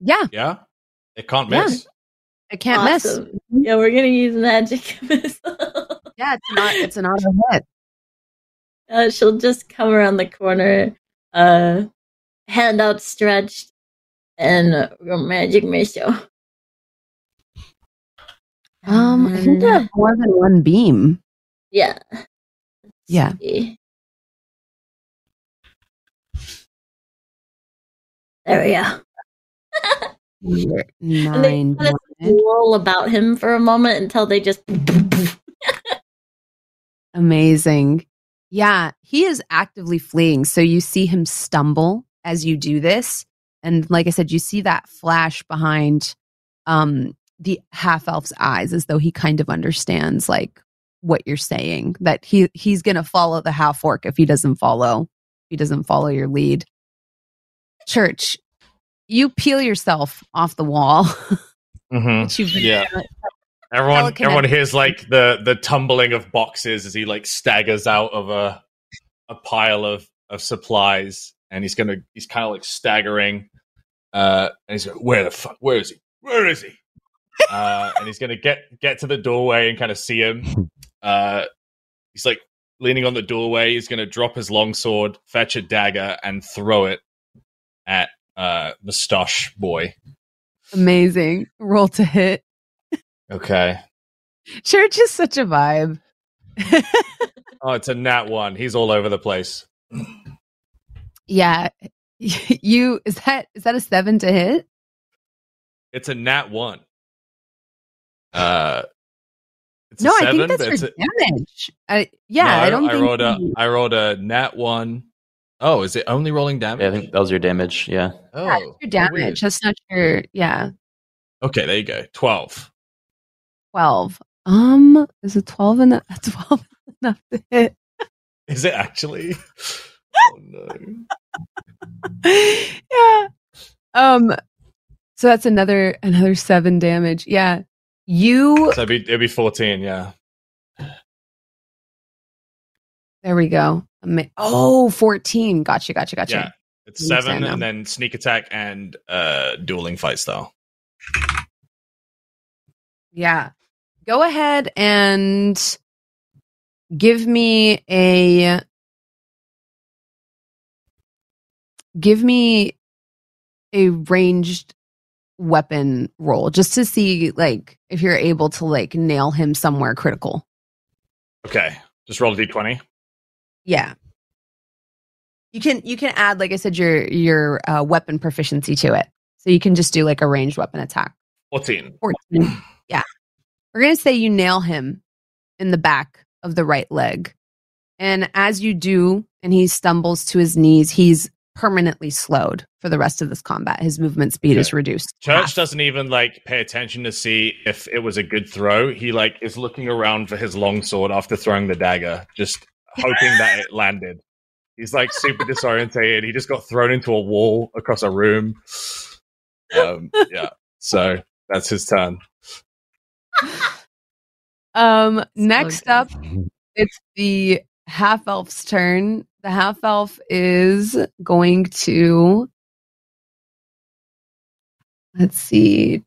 Yeah, Yeah, it can't Yeah. miss. I can't miss. Yeah, we're gonna use magic <laughs> missile. Yeah, it's not it's an auto hit. uh, she'll just come around the corner, uh, hand outstretched, and uh, magic missile. Um, I think they have more than one beam. yeah. Yeah. See. There we go. And they Nine. kind of damage. about him for a moment until they just. Amazing. Yeah, he is actively fleeing. So you see him stumble as you do this. And like I said, you see that flash behind um the half elf's eyes as though he kind of understands like what you're saying. That he he's gonna follow the half orc if he doesn't follow if he doesn't follow your lead. Church, you peel yourself off the wall. Mhm. been- Yeah. Everyone, everyone hears like the the tumbling of boxes as he like staggers out of a a pile of of supplies, and he's gonna he's kind of like staggering, uh, and he's like, "Where the fuck? Where is he? Where is he?" <laughs> Uh, and he's gonna get get to the doorway and kind of see him. <laughs> Uh, he's like leaning on the doorway. He's gonna drop his longsword, fetch a dagger, and throw it at uh Mustache Boy. Amazing. Roll to hit. Okay. Church is such a vibe. <laughs> Oh, it's a nat one. He's all over the place. yeah. <laughs> You is that is that a seven to hit? It's a nat one. Uh, it's no, a I seven, think that's for it's a, damage. I, yeah, No, I don't I rolled a you- I rolled a nat one. Oh, is it only rolling damage? Yeah, I think that was your damage. Yeah. oh, yeah, it's your weird. damage. That's not your yeah. Okay, there you go. Twelve. Twelve. Um, is it twelve enough? <laughs> Twelve enough to hit? Is it actually? <laughs> oh no. <laughs> yeah. Um. So that's another another seven damage. Yeah. You. So it'd be, it'd be fourteen. Yeah. There we go. Oh, 14. Gotcha. Gotcha. Gotcha. Yeah. It's seven, and then sneak attack and uh dueling fight style. Yeah. Go ahead and give me a give me a ranged weapon roll just to see like if you're able to like nail him somewhere critical. Okay, just roll a d20. Yeah. You can you can add, like I said, your your uh, weapon proficiency to it. So you can just do like a ranged weapon attack. 14. 14. yeah. We're going to say you nail him in the back of the right leg. And as you do, and he stumbles to his knees, he's permanently slowed for the rest of this combat. His movement speed is reduced. Church half. doesn't even like pay attention to see if it was a good throw. He like is looking around for his longsword after throwing the dagger, just hoping that it landed. He's like super disorientated. He just got thrown into a wall across a room. Um, yeah. So that's his turn. Um, next good. up, it's the half elf's turn. The half elf is going to let's see,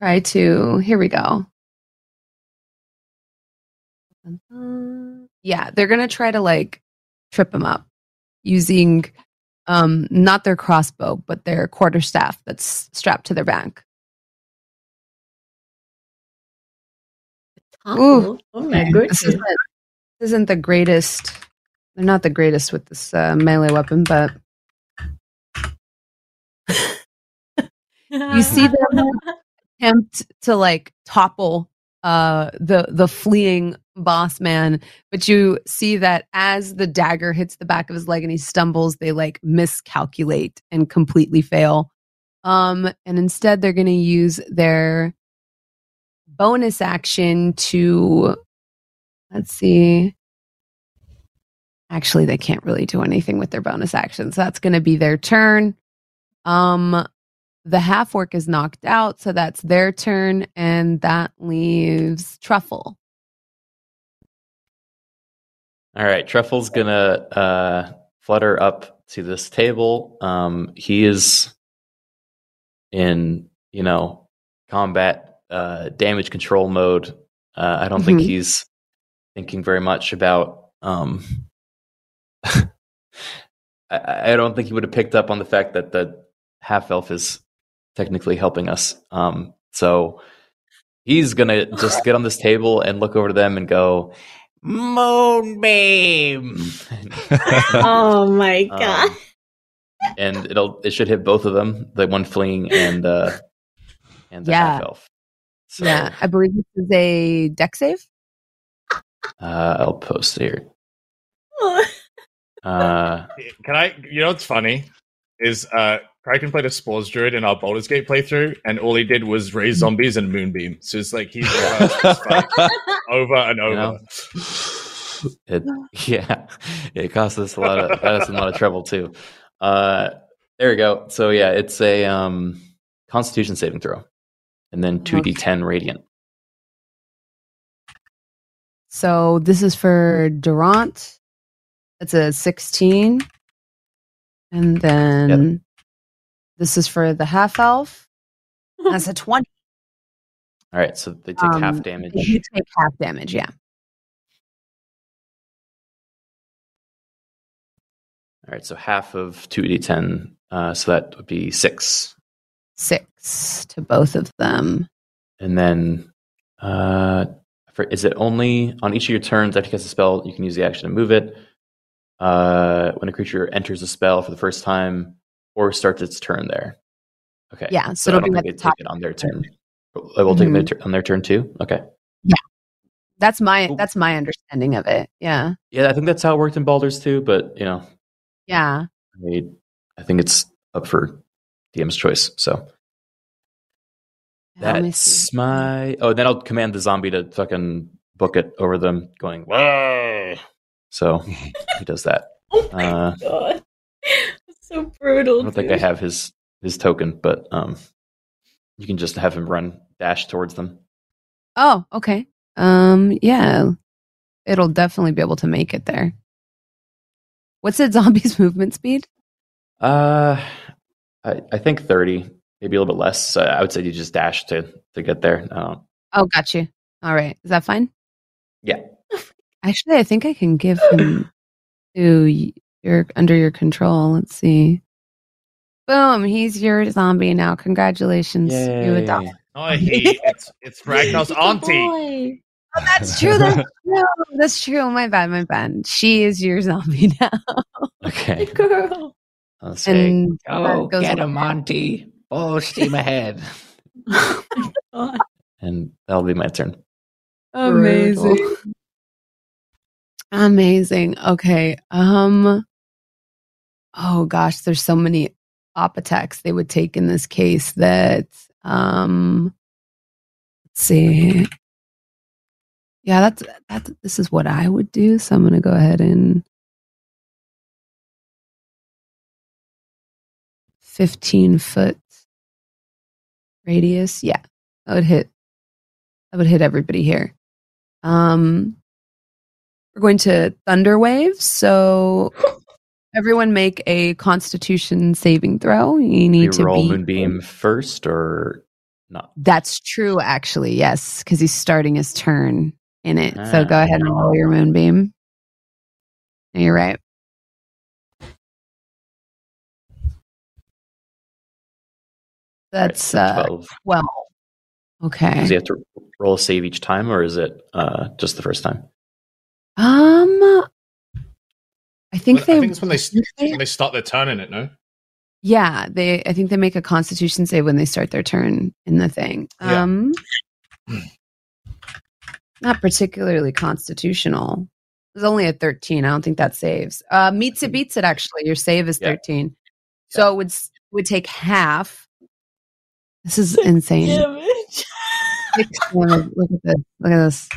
try to here we go. Yeah, they're gonna try to like trip him up using um not their crossbow, but their quarterstaff that's strapped to their back. Ooh. Oh my goodness. This isn't, this isn't the greatest. They're not the greatest with this uh, melee weapon, but <laughs> you see them <laughs> attempt to like topple uh, the the fleeing boss man, but you see that as the dagger hits the back of his leg and he stumbles, they like miscalculate and completely fail. Um, and instead, they're going to use their bonus action to let's see. Actually, they can't really do anything with their bonus actions. That's going to be their turn. Um, the half orc is knocked out, so that's their turn, and that leaves Truffle. All right, Truffle's gonna uh, flutter up to this table. Um, he is in, you know, combat uh, damage control mode. Uh, I don't think Mhm. he's thinking very much about. Um, <laughs> I, I don't think he would have picked up on the fact that the half elf is technically helping us. Um, so he's gonna just get on this table and look over to them and go, "Moonbeam," <laughs> oh my <laughs> Um, god. and it'll it should hit both of them, the one fleeing and uh, and the Yeah. half elf. So, Yeah, I believe this is a Dex save. uh, I'll post here. <laughs> Uh, Can I? You know what's funny is uh, Criken played a Spores Druid in our Baldur's Gate playthrough, and all he did was raise zombies and moonbeam. So it's like he's <laughs> reversed <laughs> over and over. know? it yeah it <laughs> cost us a lot of got us a lot of trouble too uh there we go so yeah it's a um constitution saving throw and then 2d10 radiant So this is for Durant. It's a 16. And then this is for the half elf. <laughs> That's a 20. all right so they take Um, half damage You take half damage, yeah. all right so half of 2d10 uh so that would be six Six to both of them. and then uh for, is it only on each of your turns after you cast a spell you can use the action to move it uh when a creature enters a spell for the first time or starts its turn there okay Yeah, so so, it'll I don't be think at they the take it on their turn I will take Mhm. them their tur- on their turn too okay Yeah. That's my Cool. that's my understanding of it. Yeah. yeah i think that's how it worked in baldur's too but you know Yeah. I, mean, I think it's up for dm's choice so me That's my. Oh, then I'll command the zombie to fucking book it over them, going "Whoa!" So <laughs> he does that. Oh my Uh, god. So brutal. I don't think I have his his token, but um, you can just have him run dash towards them. Oh, okay. Um, yeah. It'll definitely be able to make it there. What's the <laughs> zombie's movement speed? Uh, I, I think thirty, maybe a little bit less. So I would say you just dash to to get there. Uh, Oh, got you. All right. Is that fine? Yeah. <laughs> Actually, I think I can give him <clears throat> to y- your under your control. Let's see. Boom! He's your zombie now. Congratulations, you Yay. adopt. <laughs> Oh, he, it's it's <laughs> Ragnar's auntie. Oh, that's true. That's <laughs> true. That's true. My bad. My bad. She is your zombie now. Okay. Girl. Let's say And Oh, goes get along. him, Monty. Full steam ahead. Oh my God. and that'll be my turn. Amazing. Brutal. Amazing. Okay. Um oh gosh, there's so many op attacks they would take in this case that um let's see. Yeah, that's that's this is what I would do. So I'm gonna go ahead and 15 foot radius. Yeah, I would hit I would hit everybody here. Um we're going to thunder waves. So <laughs> everyone make a constitution saving throw. You need to roll be Moonbeam first or not? That's true actually. Yes, cuz he's starting his turn in it. so Ah. go ahead and roll your moonbeam. You're right. That's Right, so uh 12. 12. Okay. Does he have to roll a save each time, or is it uh, just the first time? Um I think Well, they I think it's when they they- when they start their turn in it. No. Yeah, they. I think they make a Constitution save when they start their turn in the thing. Yeah. Um, not particularly constitutional. It's only a thirteen. I don't think that saves. Uh, meets it, beats it. Actually, your save is Yeah. thirteen, so it would would take half. This is insane. Six. Look at this. Look at this.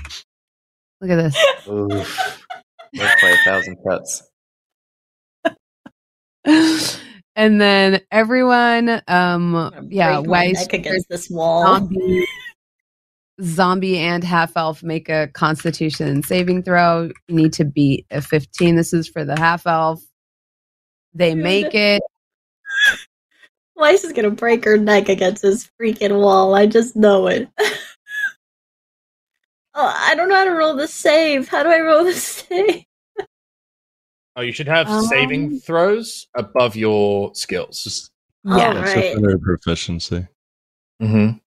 Look at this. Oof. Worth by a thousand cuts. And then everyone, um, yeah, Weiss, against this wall. zombie, zombie and half elf make a constitution saving throw. You need to beat a 15. This is for the half elf. They make it. <laughs> Weiss is gonna break her neck against this freaking wall. I just know it. <laughs> oh, I don't know how to roll the save. How do I roll the <laughs> save? Oh, you should have Um, saving throws above your skills. Just, Oh, Yeah. right. just under proficiency. Mm-hmm.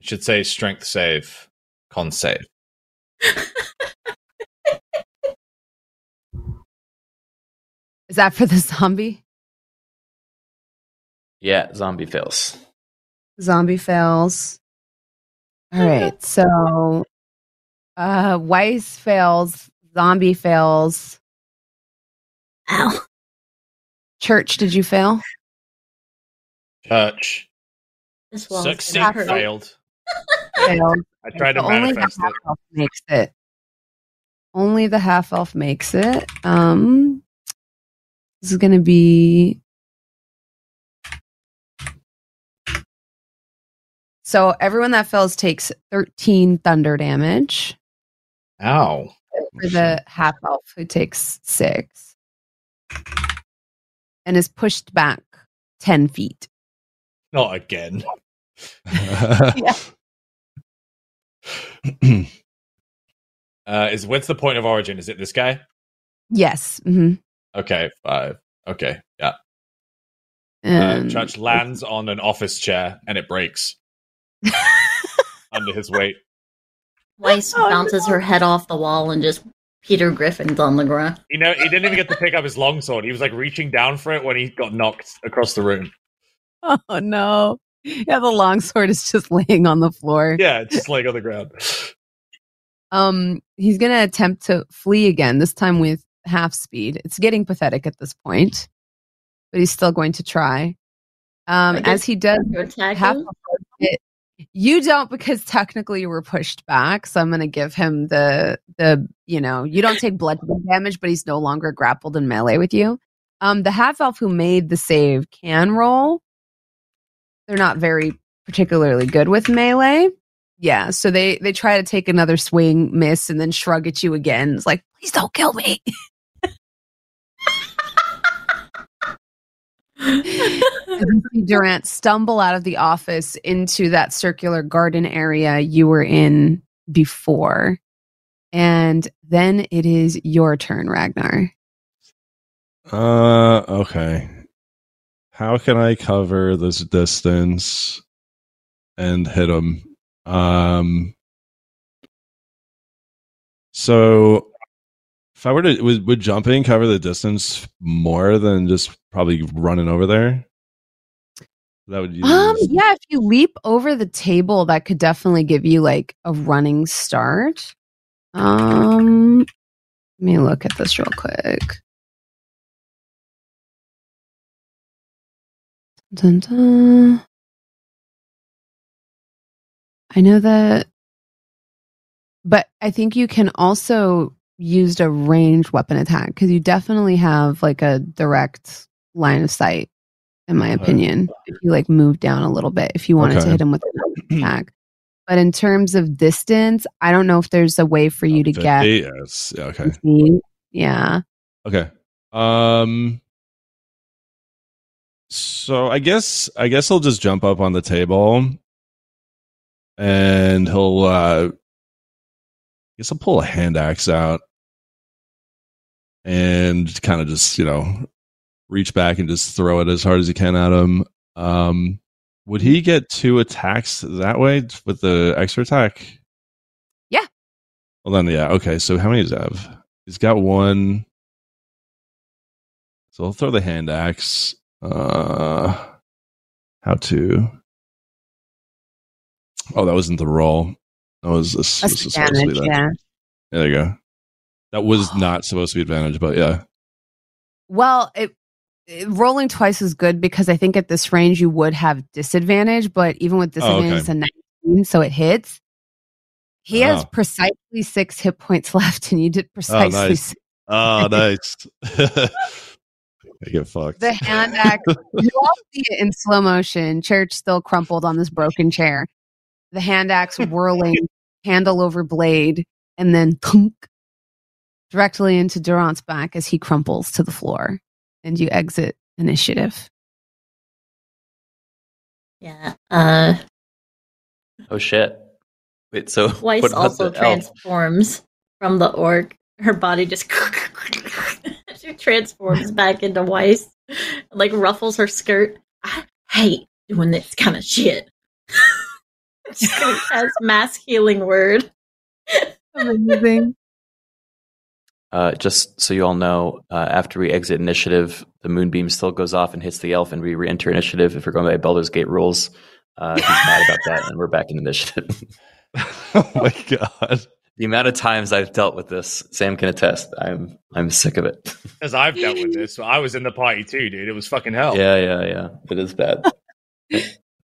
It should say strength save, con save. <laughs> Is that for the zombie? Yeah, zombie fails. Zombie fails. All right. So uh Weiss fails, zombie fails. Ow. Church, did you fail? Church. This wall's Succeed hurt. failed. <laughs> Failed. I tried to So only the manifest half it. elf makes it. Only the half elf makes it. Um, this is going to be. So everyone that fails takes thirteen thunder damage. Ow. For the half elf who takes six, and is pushed back ten feet. Not again. Yeah. <laughs> <laughs> <clears throat> Uh, is what's the point of origin? Is it this guy? Yes. hmm Okay, five. Okay, yeah. Uh, And Church lands on an office chair and it breaks <laughs> under his weight. Weiss Oh, bounces her head off the wall and just Peter Griffin's on the ground. You know, he didn't even get to pick up his longsword. He was like reaching down for it when he got knocked across the room. oh no! Yeah, the longsword is just laying on the floor. Yeah, it's just laying on the ground. Um, he's gonna attempt to flee again. This time with half speed. It's getting pathetic at this point, but he's still going to try. Um, as he does, To half him? You don't because technically you were pushed back. So I'm gonna give him the the you know you don't take bludgeoning damage, but he's no longer grappled in melee with you. Um, the half elf who made the save can roll. They're not very particularly good with melee. Yeah, so they they try to take another swing, miss, and then shrug at you again. It's like, please don't kill me. <laughs> And you see <laughs> Durant stumble out of the office into that circular garden area you were in before. And then it is your turn, Ragnar. Uh, okay. How can I cover this distance and hit him? Um, So if I were to would, would jumping cover the distance more than just probably running over there? That would use Um, yeah, if you leap over the table, that could definitely give you like a running start. Um, let me look at this real quick. Dun, dun. I know that, but I think you can also use a ranged weapon attack because you definitely have like a direct line of sight, in my Okay. opinion. If you like move down a little bit, if you wanted to hit him with a weapon attack. But in terms of distance, I don't know if there's a way for you to 50? get. Yes. Yeah, okay. Yeah. Okay. Um so I guess I guess he'll just jump up on the table and he'll uh I guess he'll pull a hand axe out and kind of just, you know, reach back and just throw it as hard as he can at him. Um would he get two attacks that way with the extra attack? Yeah. Well then yeah, okay. So how many does he have? He's got one. So I'll throw the hand axe. Uh, how to? Oh, that wasn't the roll. That was this. That's this was supposed to be advantage. that. Yeah. Yeah, there you go. That was not supposed to be advantage, but yeah. Well, it, it- rolling twice is good because I think at this range you would have disadvantage, but even with Oh, okay. disadvantage, it's a 19, so it hits. He has Oh. precisely six hit points <laughs> left, and you did oh, precisely nice. six. Oh, nice. <laughs> I get fucked. the hand axe. you all see it in slow motion. Church still crumpled on this broken chair. The hand axe whirling, <laughs> handle over blade, and then thunk, directly into Durant's back as he crumples to the floor. And you exit initiative. Yeah. Uh, Oh shit! Wait, so <laughs> Weiss what about also the elf? transforms from the orc. Her body just <laughs> she transforms back into Weiss, like ruffles her skirt. I hate doing this kind of shit. <laughs> She's gonna cast mass healing word. Amazing. Uh, just so you all know, uh, after we exit initiative, the moonbeam still goes off and hits the elf, and we re-enter initiative. If we're going by Baldur's Gate rules, uh, he's mad about that, and we're back in initiative. <laughs> oh my god. the amount of times I've dealt with this, Sam can attest. I'm I'm sick of it. <laughs> As I've dealt with this, I was in the party too, dude. It was fucking hell. yeah, yeah, yeah. It is bad.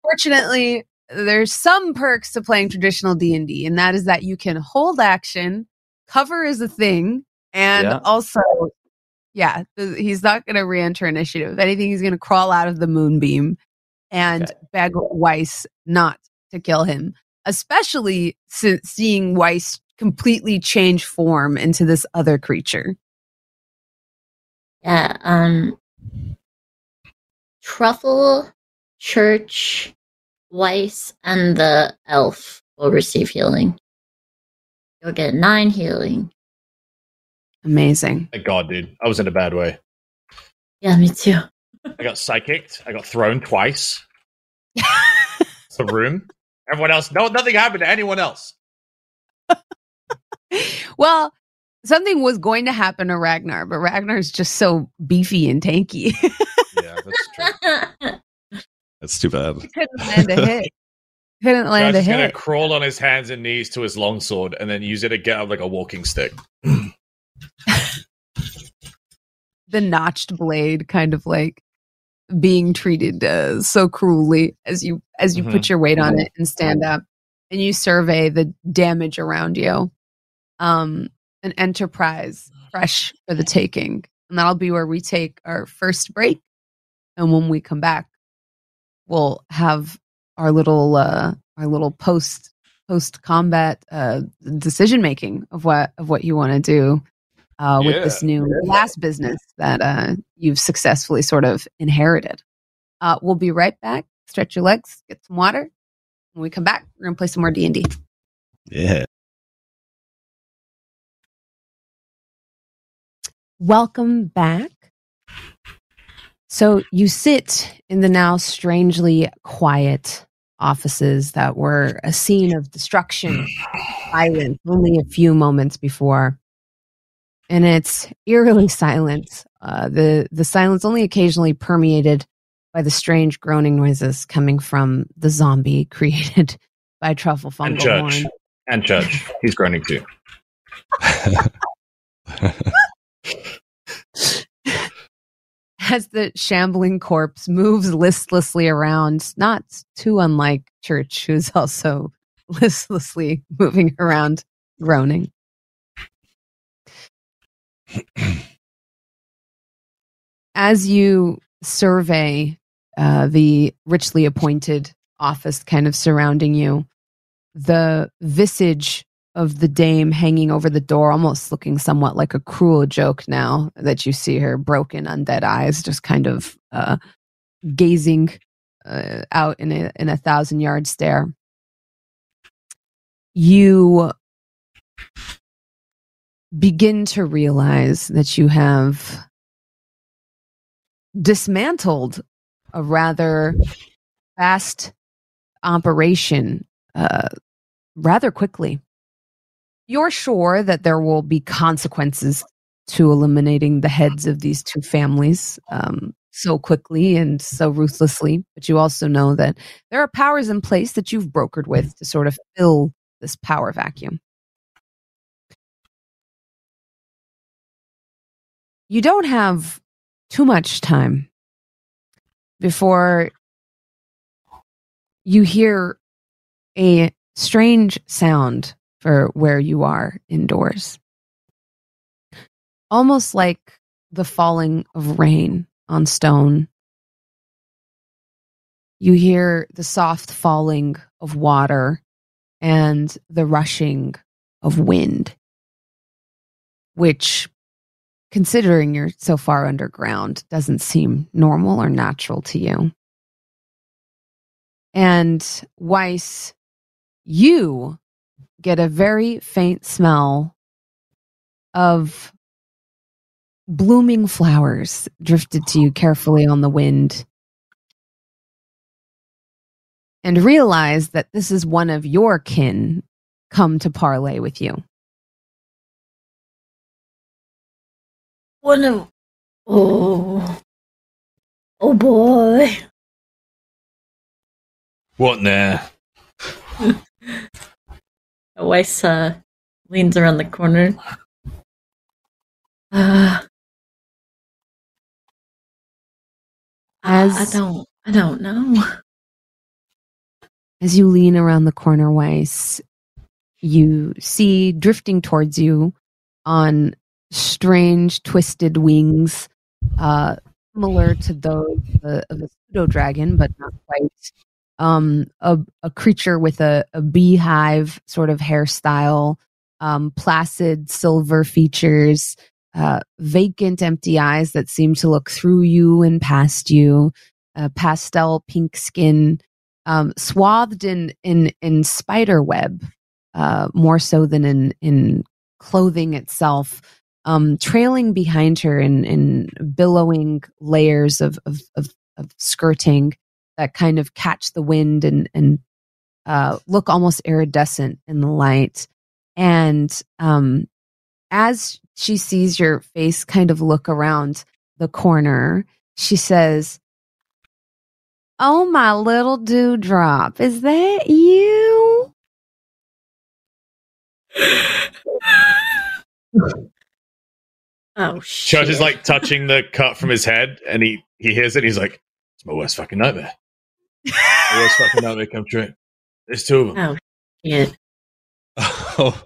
Fortunately, there's some perks to playing traditional D&D, and that is that you can hold action, cover is a thing, and Yeah. also, yeah, th- he's not going to re-enter initiative. If anything, he's going to crawl out of the moonbeam and Okay. beg Weiss not to kill him, especially since seeing Weiss completely change form into this other creature. Yeah. Um. Truffle, Church, Weiss, and the elf will receive healing. You'll get nine healing. Amazing. Thank God, dude. I was in a bad way. Yeah, me too. <laughs> I got psychicked. I got thrown twice. the room. <laughs> Everyone else, no, nothing happened to anyone else. <laughs> well, something was going to happen to Ragnar, but Ragnar's just so beefy and tanky. Yeah, that's true. That's too bad. He couldn't land a hit. Couldn't land a Josh is gonna crawl on his hands and knees to his longsword and then use it to get up like a walking stick. <clears throat> The notched blade, kind of like being treated uh, so cruelly as you as you put your weight on it and stand up, and you survey the damage around you. Um, an enterprise fresh for the taking, and that'll be where we take our first break. And when we come back, we'll have our little uh, our little post post combat uh, decision making of what of what you want to do uh, with Yeah. this new last business that uh, you've successfully sort of inherited. Uh, we'll be right back. Stretch your legs, get some water. When we come back, we're gonna play some more D and D. Yeah. Welcome back. So you sit in the now strangely quiet offices that were a scene of destruction, violence, only a few moments before. And it's eerily silent. Uh, the the silence only occasionally permeated by the strange groaning noises coming from the zombie <laughs> created by truffle And fungal Judge. horn. And Judge. He's groaning too. as the shambling corpse moves listlessly around, not too unlike Church, who's also <laughs> listlessly moving around, groaning. As you survey uh, the richly appointed office kind of surrounding you, the visage of the dame hanging over the door, almost looking somewhat like a cruel joke now that you see her broken, undead eyes just kind of uh, gazing uh, out in a, in a thousand yard stare. You begin to realize that you have dismantled a rather fast operation uh, rather quickly you're sure that there will be consequences to eliminating the heads of these two families um, so quickly and so ruthlessly. But you also know that there are powers in place that you've brokered with to sort of fill this power vacuum. You don't have too much time before you hear a strange sound for where you are indoors. Almost like the falling of rain on stone. You hear the soft falling of water and the rushing of wind, which, considering you're so far underground, doesn't seem normal or natural to you. And Weiss, you get a very faint smell of blooming flowers drifted to you carefully on the wind and realize that this is one of your kin come to parley with you. One of oh oh boy. What now? <laughs> Weiss uh, leans around the corner. Uh, I, I don't I don't know. As you lean around the corner, Weiss, you see drifting towards you on strange, twisted wings, uh, similar to those of a pseudo dragon, but not quite. Um, a, a creature with a, a beehive sort of hairstyle, um, placid silver features, uh, vacant, empty eyes that seem to look through you and past you, uh, pastel pink skin, um, swathed in in in spider web, uh, more so than in in clothing itself, um, trailing behind her in in billowing layers of of of, of skirting that kind of catch the wind and and uh, look almost iridescent in the light. And um, as she sees your face kind of look around the corner, she says, Oh, my little dewdrop, is that you? <laughs> Oh shit! Church is like touching the cut from his head, and he he hears it. And he's like, "It's my worst fucking nightmare. My worst fucking <laughs> nightmare come true. There's two of them." oh shit! Oh.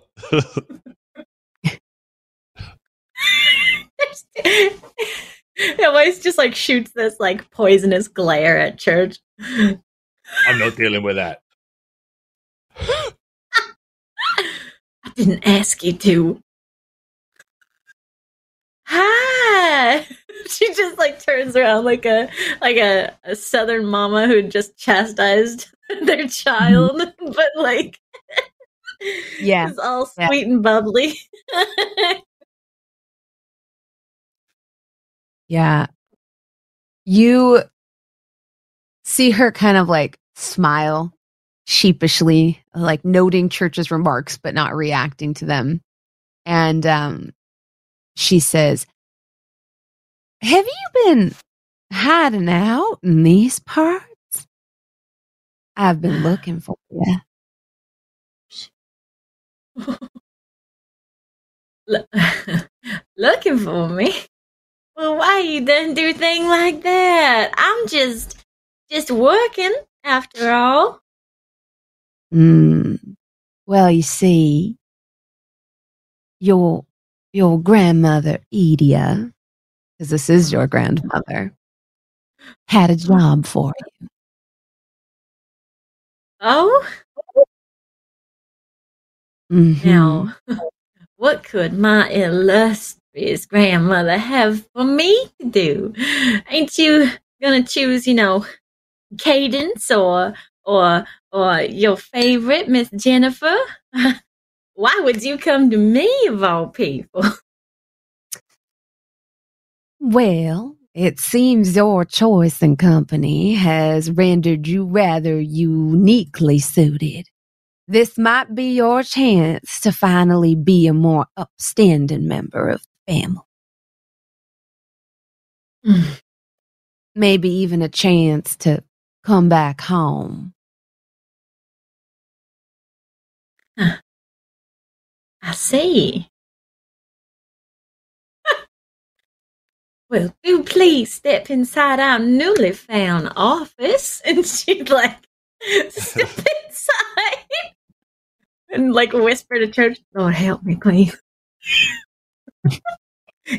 yeah, Weiss just like shoots this like poisonous glare at Church. I'm not dealing with that. <laughs> I didn't ask you to. Hi. <laughs> She just like turns around like a like a, a southern mama who just chastised <laughs> their child, <laughs> but like Yeah. is all Yeah. sweet and bubbly. Yeah. You see her kind of like smile sheepishly, like noting Church's remarks, but not reacting to them. And um, she says, Have you been hiding out in these parts? I've been looking for you. <laughs> <laughs> Looking for me? Well, why you done do thing like that? I'm just, just working after all. Mm. Well, you see, your your grandmother Edia, because this is your grandmother, had a job for you. Oh, Mhm. now, <laughs> what could my illustrious grandmother have for me to do? Ain't you gonna choose, you know, Cadence or or or your favorite Miss Jennifer? <laughs> Why would you come to me of all people? <laughs> Well, it seems your choice in company has rendered you rather uniquely suited. This might be your chance to finally be a more upstanding member of the family. Mm. <sighs> Maybe even a chance to come back home. I see. <laughs> well, do please step inside our newly found office. <laughs> And she'd like <laughs> step inside and like whisper to church, Lord help me, please.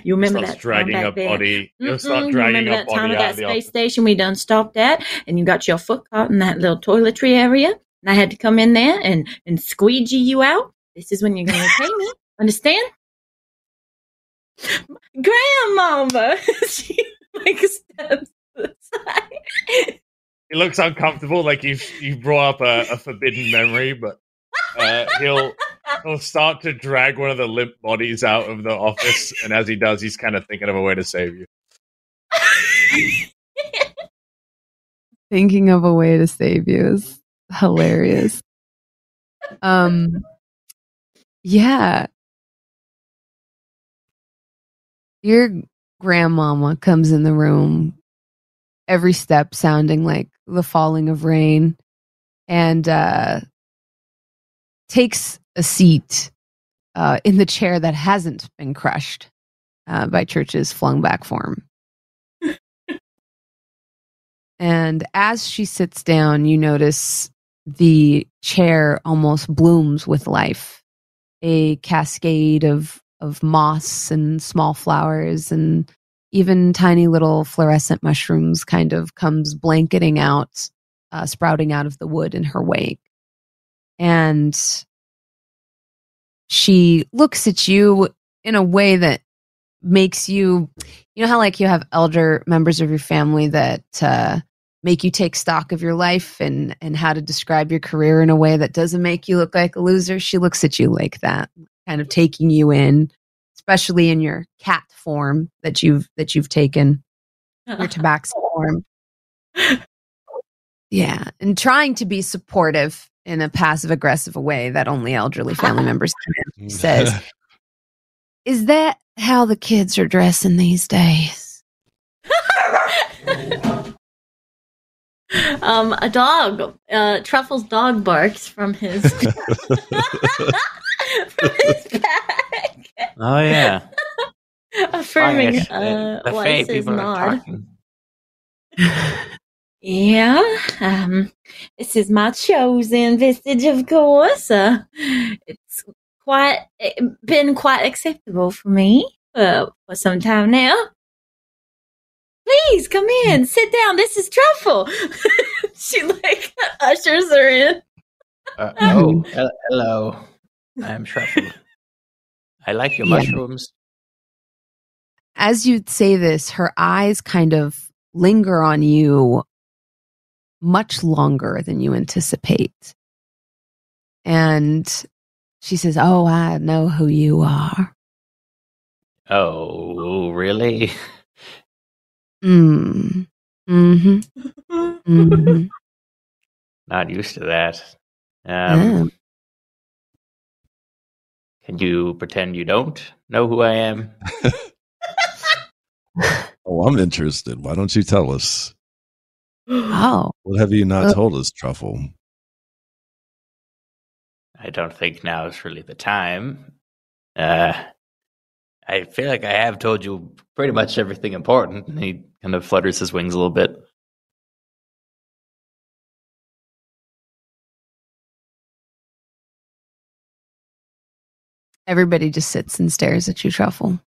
you remember that time dragging back a body. You'll start you dragging remember that time out that of the space office. station we done stopped at and you got your foot caught in that little toiletry area and I had to come in there and, and squeegee you out? This is when you're going to pay me. Understand? Grandmama! <laughs> she like steps aside. He looks uncomfortable, like you've you brought up a, a forbidden memory, but uh, he'll he'll start to drag one of the limp bodies out of the office, and as he does, he's kind of thinking of a way to save you. Thinking of a way to save you is hilarious. um, yeah. Your grandmama comes in the room, every step sounding like the falling of rain, and uh, takes a seat uh, in the chair that hasn't been crushed uh, by Church's flung back form. And as she sits down, you notice the chair almost blooms with life. A cascade of, of moss and small flowers and even tiny little fluorescent mushrooms kind of comes blanketing out, uh, sprouting out of the wood in her wake. And she looks at you in a way that makes you you know how like you have elder members of your family that uh, make you take stock of your life and and how to describe your career in a way that doesn't make you look like a loser. She looks at you like that kind of taking you in especially in your cat form that you've that you've taken your <laughs> tabaxi form. Yeah and trying to be supportive in a passive aggressive way that only elderly family <laughs> members can mm. says. <laughs> Is that how the kids are dressing these days um, a dog, uh, Truffle's dog barks from his <laughs> <laughs> from his back, Oh yeah. <laughs> affirming Yes, uh, the Fae Weiss's people nod. Yeah, um, this is my chosen visage, of course. Uh, it's quite eh, been quite acceptable for me uh, for some time now. Please come in, sit down. This is Truffle. <laughs> she like ushers her in. Uh, <laughs> oh, hello. I am Truffle. I like your Yeah. mushrooms. as you say this, her eyes kind of linger on you much longer than you anticipate. And she says, Oh, I know who you are. Oh, really? <laughs> Mm. Mm-hmm. Mm-hmm. <laughs> Not used to that. Um, Yeah. Can you pretend you don't know who I am? <laughs> Oh, I'm interested. Why don't you tell us? Oh, What have you not Uh, told us, Truffle? I don't think now is really the time. Uh, I feel like I have told you pretty much everything important. And he kind of flutters his wings a little bit. everybody just sits and stares at you, Truffle.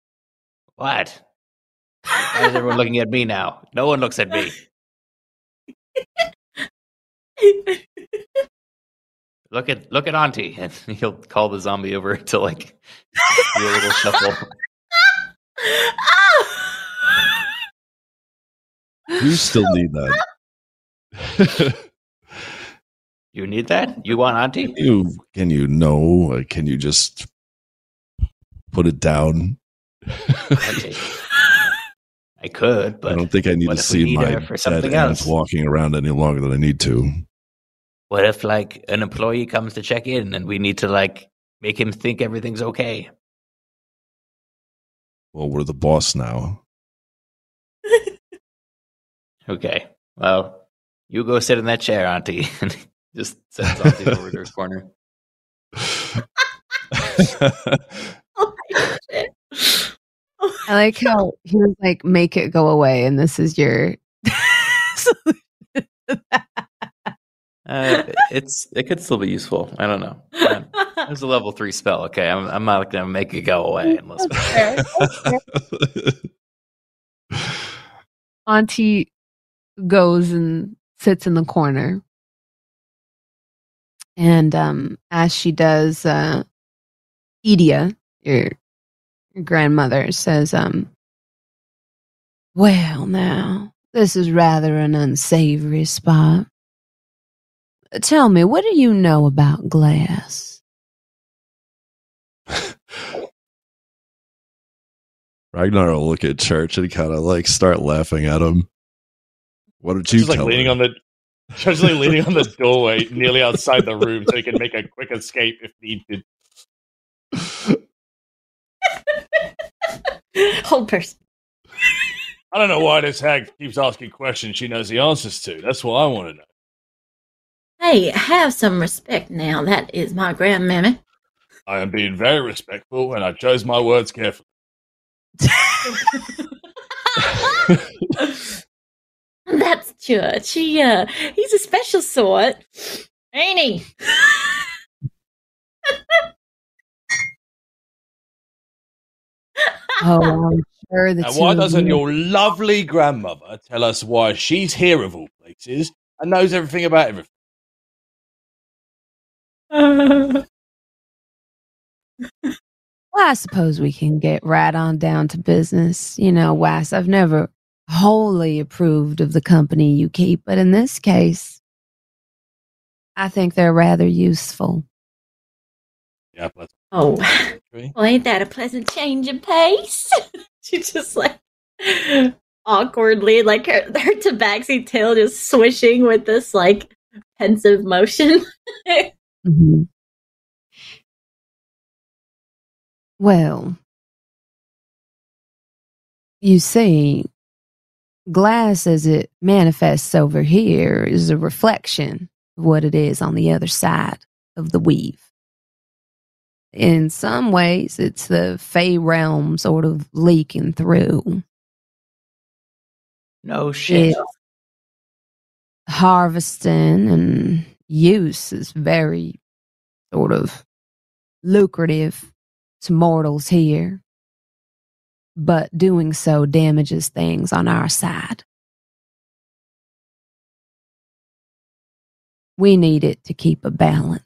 What? Why is everyone looking at me now? No one looks at me. Look at look at Auntie. And <laughs> he'll call the zombie over to like do a little shuffle. You still need that. <laughs> You need that? You want Auntie? Can you can you know? Can you just put it down? Auntie. I could, but I don't think I need to see need my for something else? walking around any longer than I need to. what if like an employee comes to check in and we need to like make him think everything's okay? Well, we're the boss now. <laughs> Okay. Well, you go sit in that chair, Auntie. <laughs> And just sends Auntie over to her corner. <laughs> Oh my shit. I like how he was like, make it go away, and this is your. Uh, it's it could still be useful. I don't know. Uh, It was a level three spell. Okay, I'm I'm not gonna make it go away unless. <laughs> Auntie goes and sits in the corner. And um, as she does, uh, Edia, your, your grandmother, says, um, Well, now, this is rather an unsavory spot. Tell me, what do you know about glass? <laughs> Ragnar will look at Church and kind of like start laughing at him. What don't you Just like leaning her? on the just like leaning on the <laughs> doorway, nearly outside the room, so he can make a quick escape if needed. <laughs> Hold person. I don't know why this hag keeps asking questions she knows the answers to. That's what I want to know. Hey, have some respect now. That is my grandmammy. I am being very respectful, and I chose my words carefully. <laughs> <laughs> That's Church. He, uh, he's a special sort, ain't he? Oh, I'm sure the And two why doesn't you- your lovely grandmother tell us why she's here of all places and knows everything about everything? <laughs> Well, I suppose we can get right on down to business. You know, Wass, I've never wholly approved of the company you keep, but in this case, I think they're rather useful. Yeah, but Oh, well, ain't that a pleasant change of pace? <laughs> she just like awkwardly, like her, her tabaxi tail just swishing with this like pensive motion. <laughs> Mhm. Well, you see, glass as it manifests over here is a reflection of what it is on the other side of the weave. In some ways, it's the Fey realm sort of leaking through. No shit. It's harvesting and use is very sort of lucrative to mortals here, but doing so damages things on our side. We need it to keep a balance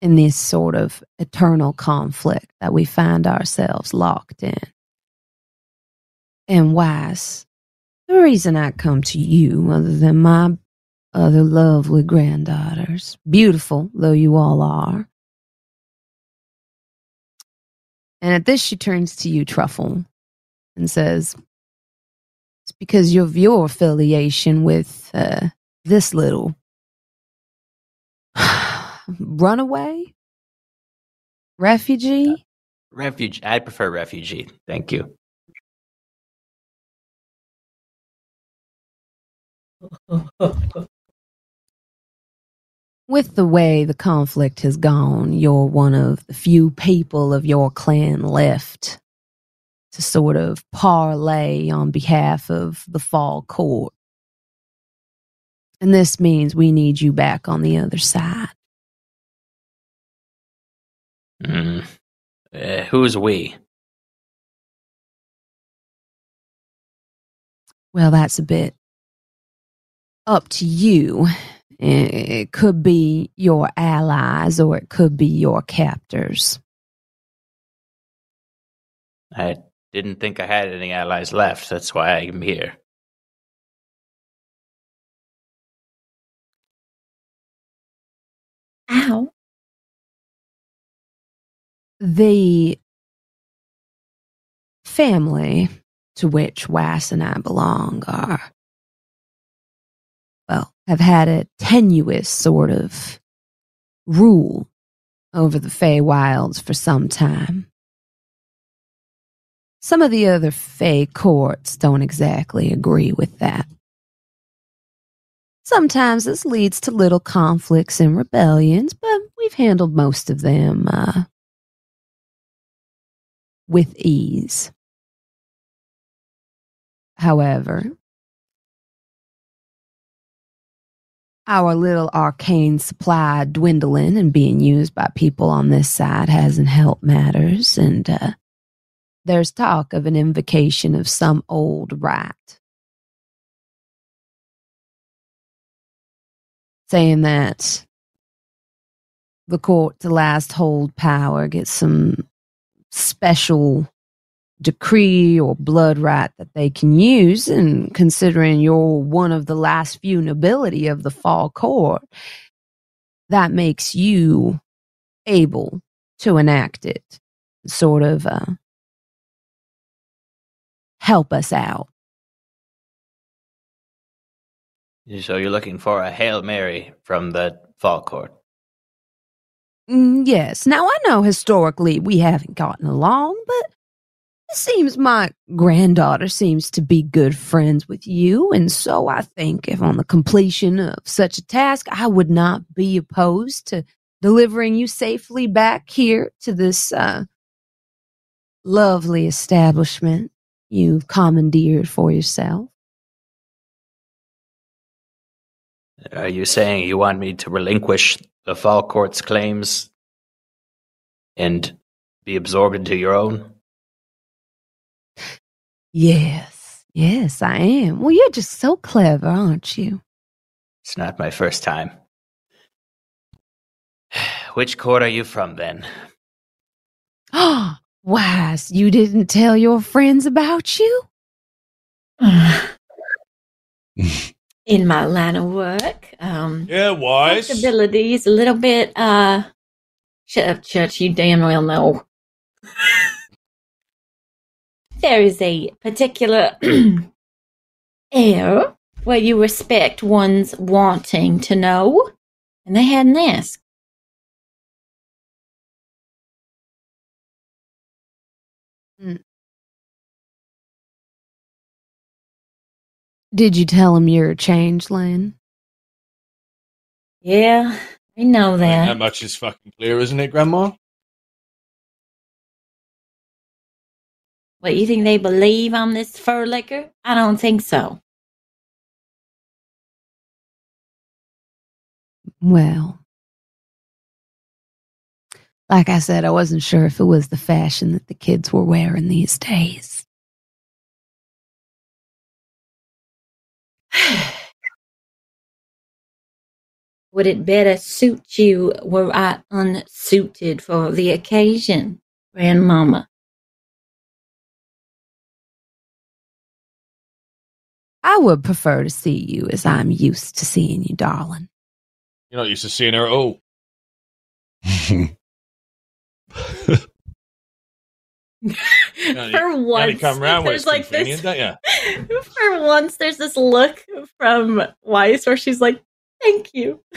in this sort of eternal conflict that we find ourselves locked in. And Weiss, the reason I come to you, other than my other lovely granddaughters, beautiful though you all are. And at this, she turns to you, Truffle, and says, It's because of your affiliation with uh, this little <sighs> runaway refugee. Refugee. I prefer refugee. Thank you. <laughs> With the way the conflict has gone, you're one of the few people of your clan left to sort of parlay on behalf of the fall court. And this means we need you back on the other side. Mm. Uh, who's we? Well, that's a bit up to you. It could be your allies or it could be your captors. I didn't think I had any allies left. That's why I'm here. Ow. The family to which Wass and I belong are, well, have had a tenuous sort of rule over the Feywilds for some time. Some of the other Fey courts don't exactly agree with that. Sometimes this leads to little conflicts and rebellions, but we've handled most of them uh, with ease. However, our little arcane supply dwindling and being used by people on this side hasn't helped matters, and uh, there's talk of an invocation of some old rite. Saying that the court to last hold power gets some special decree or blood right that they can use and considering you're one of the last few nobility of the fall court that makes you able to enact it sort of uh, help us out So you're looking for a Hail Mary from the Fall Court. Mm, yes now i know historically we haven't gotten along but seems my granddaughter seems to be good friends with you and so i think if on the completion of such a task i would not be opposed to delivering you safely back here to this uh, lovely establishment you've commandeered for yourself Are you saying you want me to relinquish the Fall Court's claims and be absorbed into your own? Yes yes i am well you're just so clever aren't you It's not my first time. <sighs> Which court are you from then? oh <gasps> Weiss, you didn't tell your friends about you <sighs> in my line of work. Um, Yeah, Weiss. abilities a little bit. Uh, shut up, church. You damn well know. <laughs> there is a particular <clears throat> air where you respect one's wanting to know, and they hadn't asked. Hmm. Did you tell him you're a changeling? Yeah, I know That that. much is fucking clear, isn't it, Grandma? What you think they believe I'm this fur licker? I don't think so. Well, like I said, I wasn't sure if it was the fashion that the kids were wearing these days. <sighs> Would it better suit you were I unsuited for the occasion, Grandmama? I would prefer to see you as I'm used to seeing you, darling. You're not used to seeing her at all. <laughs> Yeah, for you- once, Only come around when there's like this. don't? <laughs> For once, there's this look from Weiss where she's like, "Thank you." <laughs>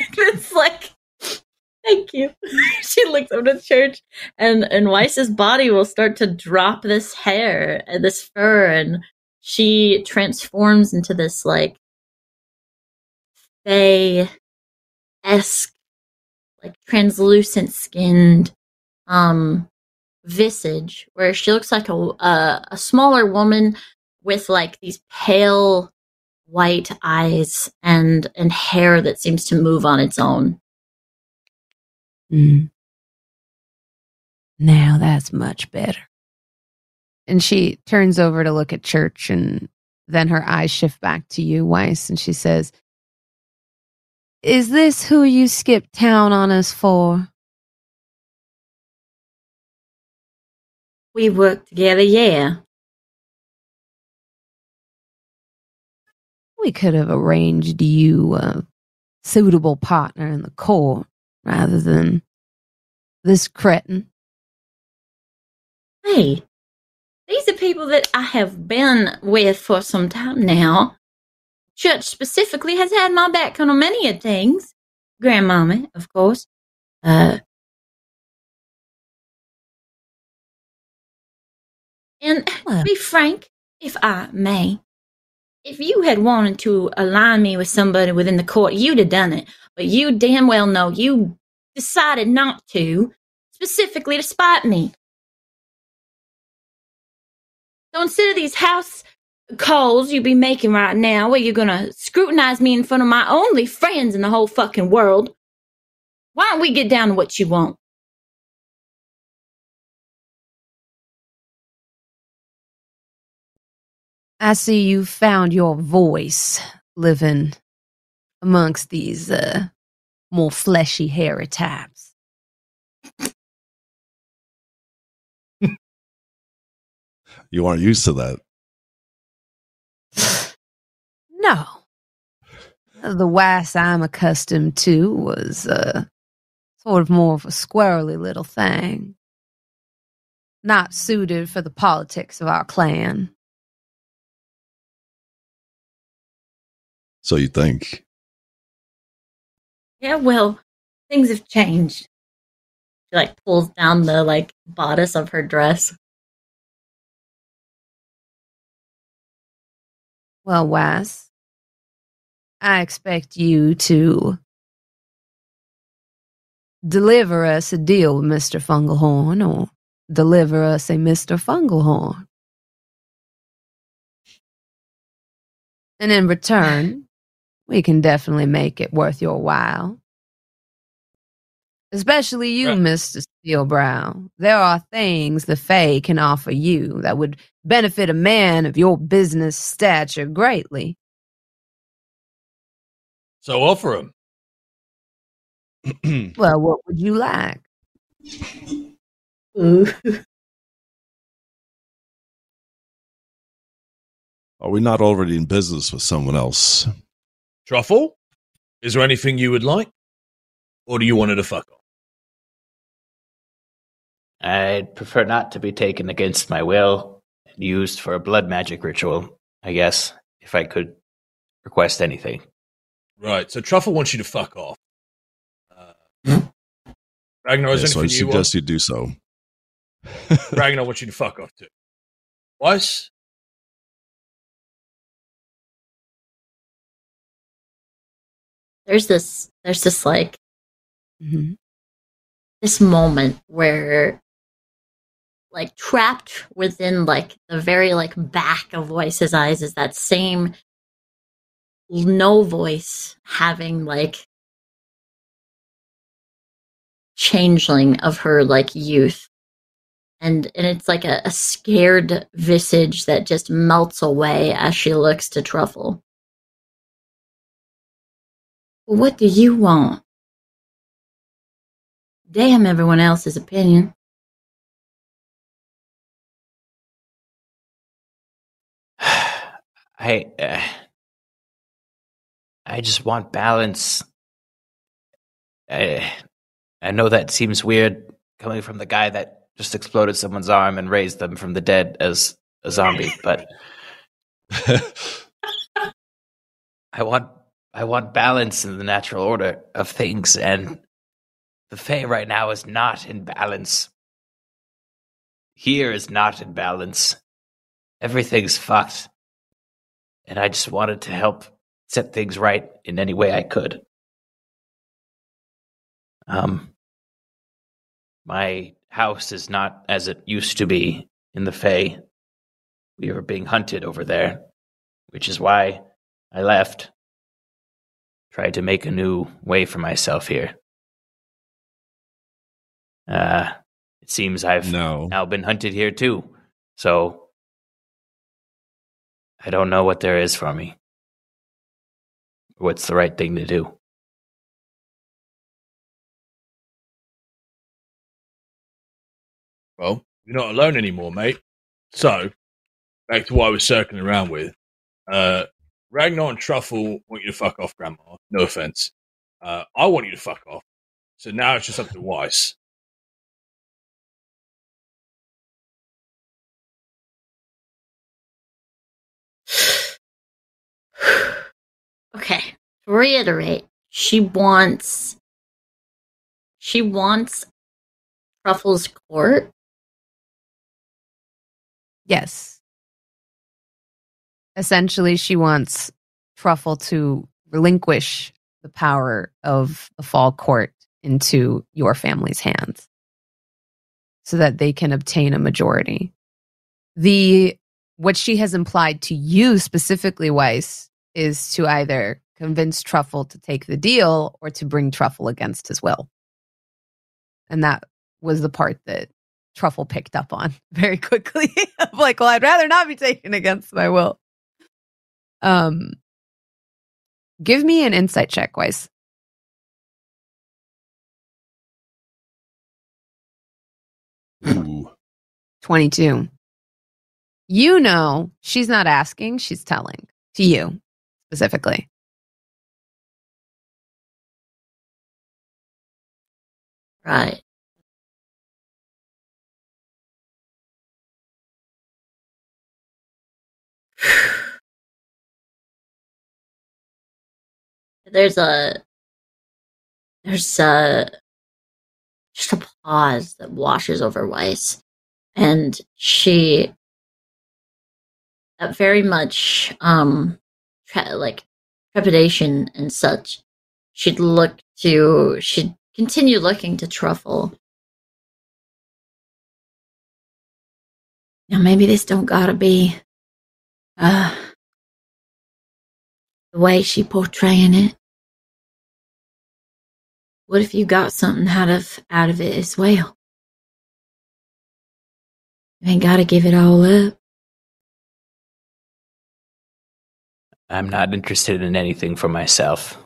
it's like, "Thank you." she looks over to the church, and and Weiss's body will start to drop this hair and this fur, and she transforms into this like fey esque, like translucent skinned, um, visage where she looks like a a, a smaller woman with like these pale white eyes and and hair that seems to move on its own. Mm. Now that's much better. And she turns over to look at Church, and then her eyes shift back to you, Weiss, and she says, Is this who you skipped town on us for? We worked together, yeah. We could have arranged you a suitable partner in the court rather than this cretin. Hey, these are people that I have been with for some time now. Church specifically has had my back on many of things. Grandmama, of course. Uh, and Well. be frank, if I may, if you had wanted to align me with somebody within the court, you'd have done it. But you damn well know you decided not to, specifically to spite me. So instead of these house calls you be making right now, where you're gonna scrutinize me in front of my only friends in the whole fucking world, why don't we get down to what you want? I see you found your voice living amongst these uh, more fleshy, hairy types. You aren't used to that. <sighs> No. The Weiss I'm accustomed to was uh, sort of more of a squirrely little thing. Not suited for the politics of our clan. So you think. Yeah, well, things have changed. She like pulls down the like bodice of her dress. Well, Weiss, I expect you to deliver us a deal with Mr. Fungalhorn or deliver us a Mr. Fungalhorn. And in return, we can definitely make it worth your while. Especially you, Right. Mr. Steelbrow. There are things the Fae can offer you that would benefit a man of your business stature greatly. So offer him. <clears throat> Well, what would you like? <laughs> Are we not already in business with someone else? Truffle, is there anything you would like? Or do you want her to fuck off? I'd prefer not to be taken against my will and used for a blood magic ritual, I guess, if I could request anything. Right, so Truffle wants you to fuck off. Uh, <laughs> Ragnar, is Yeah, so I anything you want? suggest you do so. <laughs> Ragnar wants you to fuck off too. Weiss? There's this there's this like Mhm. this moment where like trapped within like the very like back of Weiss's eyes is that same no voice having like changeling of her like youth. And and it's like a, a scared visage that just melts away as she looks to truffle. What do you want? Damn everyone else's opinion I uh, I just want balance. I I know that seems weird coming from the guy that just exploded someone's arm and raised them from the dead as a zombie, but <laughs> I want I want balance in the natural order of things, and the Fae right now is not in balance. Here is not in balance. Everything's fucked. And I just wanted to help set things right in any way I could. Um my house is not as it used to be in the Fae. We were being hunted over there, which is why I left. Tried to make a new way for myself here. Uh, it seems I've no. now been hunted here too. So I don't know what there is for me. What's the right thing to do? Well, you're not alone anymore, mate. So, back to what I was circling around with. Uh, Ragnar and Truffle want you to fuck off, Grandma. No offense. Uh, I want you to fuck off. So now it's just up to Weiss. Okay. To reiterate, she wants she wants Truffle's court. Yes. Essentially, she wants Truffle to relinquish the power of the fall court into your family's hands so that they can obtain a majority. The what she has implied to you specifically, Weiss, is to either convince Truffle to take the deal or to bring Truffle against his will. And that was the part that Truffle picked up on <laughs> very quickly. <laughs> I'm like, well, I'd rather not be taken against my will. Um, give me an insight check, Weiss. Ooh. 22. You know, she's not asking, she's telling to you specifically. Right. <sighs> There's a there's a just a pause that washes over Weiss, and she that very much um tre- like trepidation and such. She'd look to she'd continue looking to Truffle. Now maybe this don't gotta be uh the way she portraying it. What if you got something out of out of it as well? You ain't gotta give it all up. I'm not interested in anything for myself.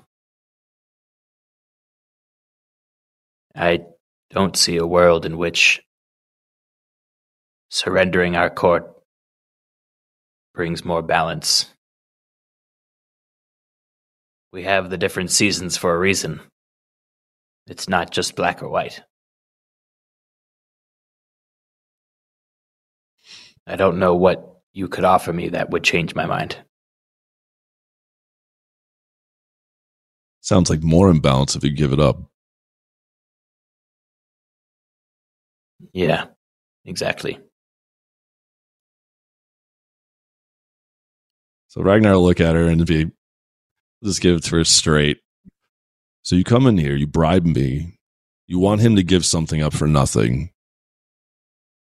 I don't see a world in which surrendering our court brings more balance. We have the different seasons for a reason. It's not just black or white. I don't know what you could offer me that would change my mind. Sounds like more imbalance if you give it up. Yeah, exactly. So Ragnar will look at her and be just give it to her straight. So you come in here, you bribe me, you want him to give something up for nothing.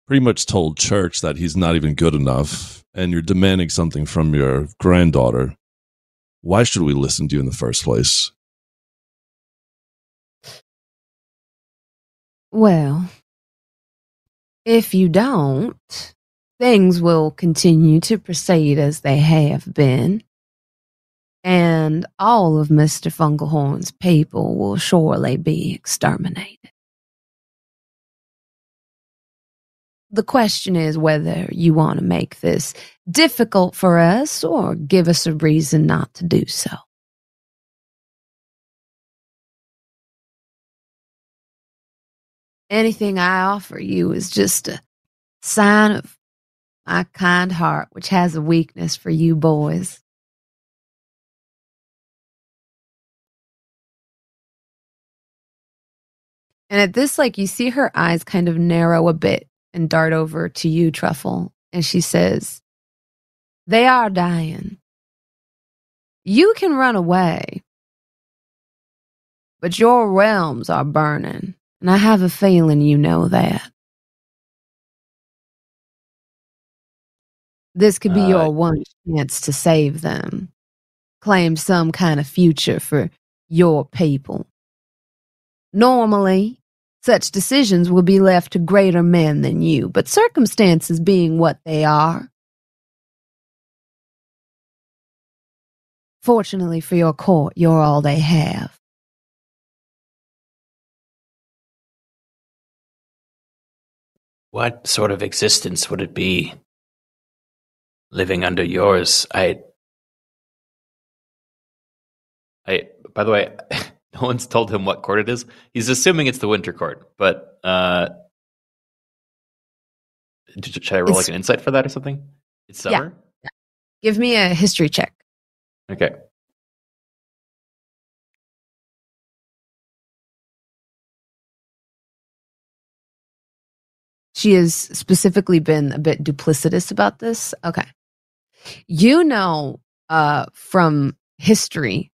Pretty much told church that he's not even good enough, and you're demanding something from your granddaughter. Why should we listen to you in the first place? Well, if you don't, things will continue to proceed as they have been. And all of Mr. Fungalhorn's people will surely be exterminated. The question is whether you want to make this difficult for us or give us a reason not to do so. Anything I offer you is just a sign of my kind heart, which has a weakness for you boys. And at this, like, you see her eyes kind of narrow a bit and dart over to you, Truffle. And she says, They are dying. You can run away, but your realms are burning. And I have a feeling you know that. This could be Uh, your one chance to save them. Claim some kind of future for your people. Normally, such decisions will be left to greater men than you, but circumstances being what they are, fortunately for your court, you're all they have. What sort of existence would it be living under yours? I. I. By the way, <laughs> no one's told him what court it is. He's assuming it's the winter court, but uh, should I roll It's- like an insight for that or something? It's summer? Yeah. summer. Give me a history check. Okay. She has specifically been a bit duplicitous about this. Okay. You know uh from history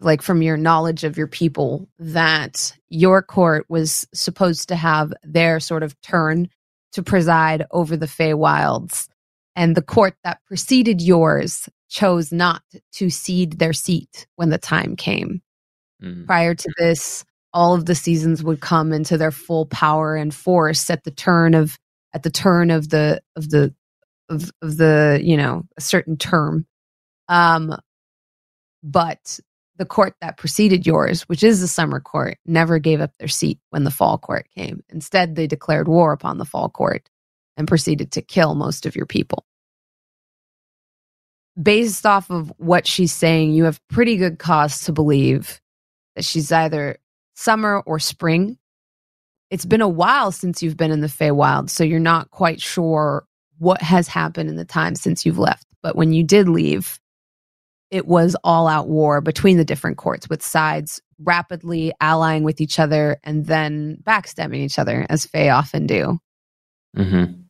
like from your knowledge of your people that your court was supposed to have their sort of turn to preside over the Feywilds and the court that preceded yours chose not to cede their seat when the time came Mm. prior to this all of the seasons would come into their full power and force at the turn of at the turn of the of the of, of the you know a certain term. Um but the court that preceded yours which is the summer court never gave up their seat when the fall court came. Instead they declared war upon the fall court and proceeded to kill most of your people. Based off of what she's saying you have pretty good cause to believe that she's either summer or spring. It's been a while since you've been in the Feywild, so you're not quite sure what has happened in the time since you've left. But when you did leave, it was all out war between the different courts, with sides rapidly allying with each other and then backstabbing each other, as Fey often do. Mm-hmm.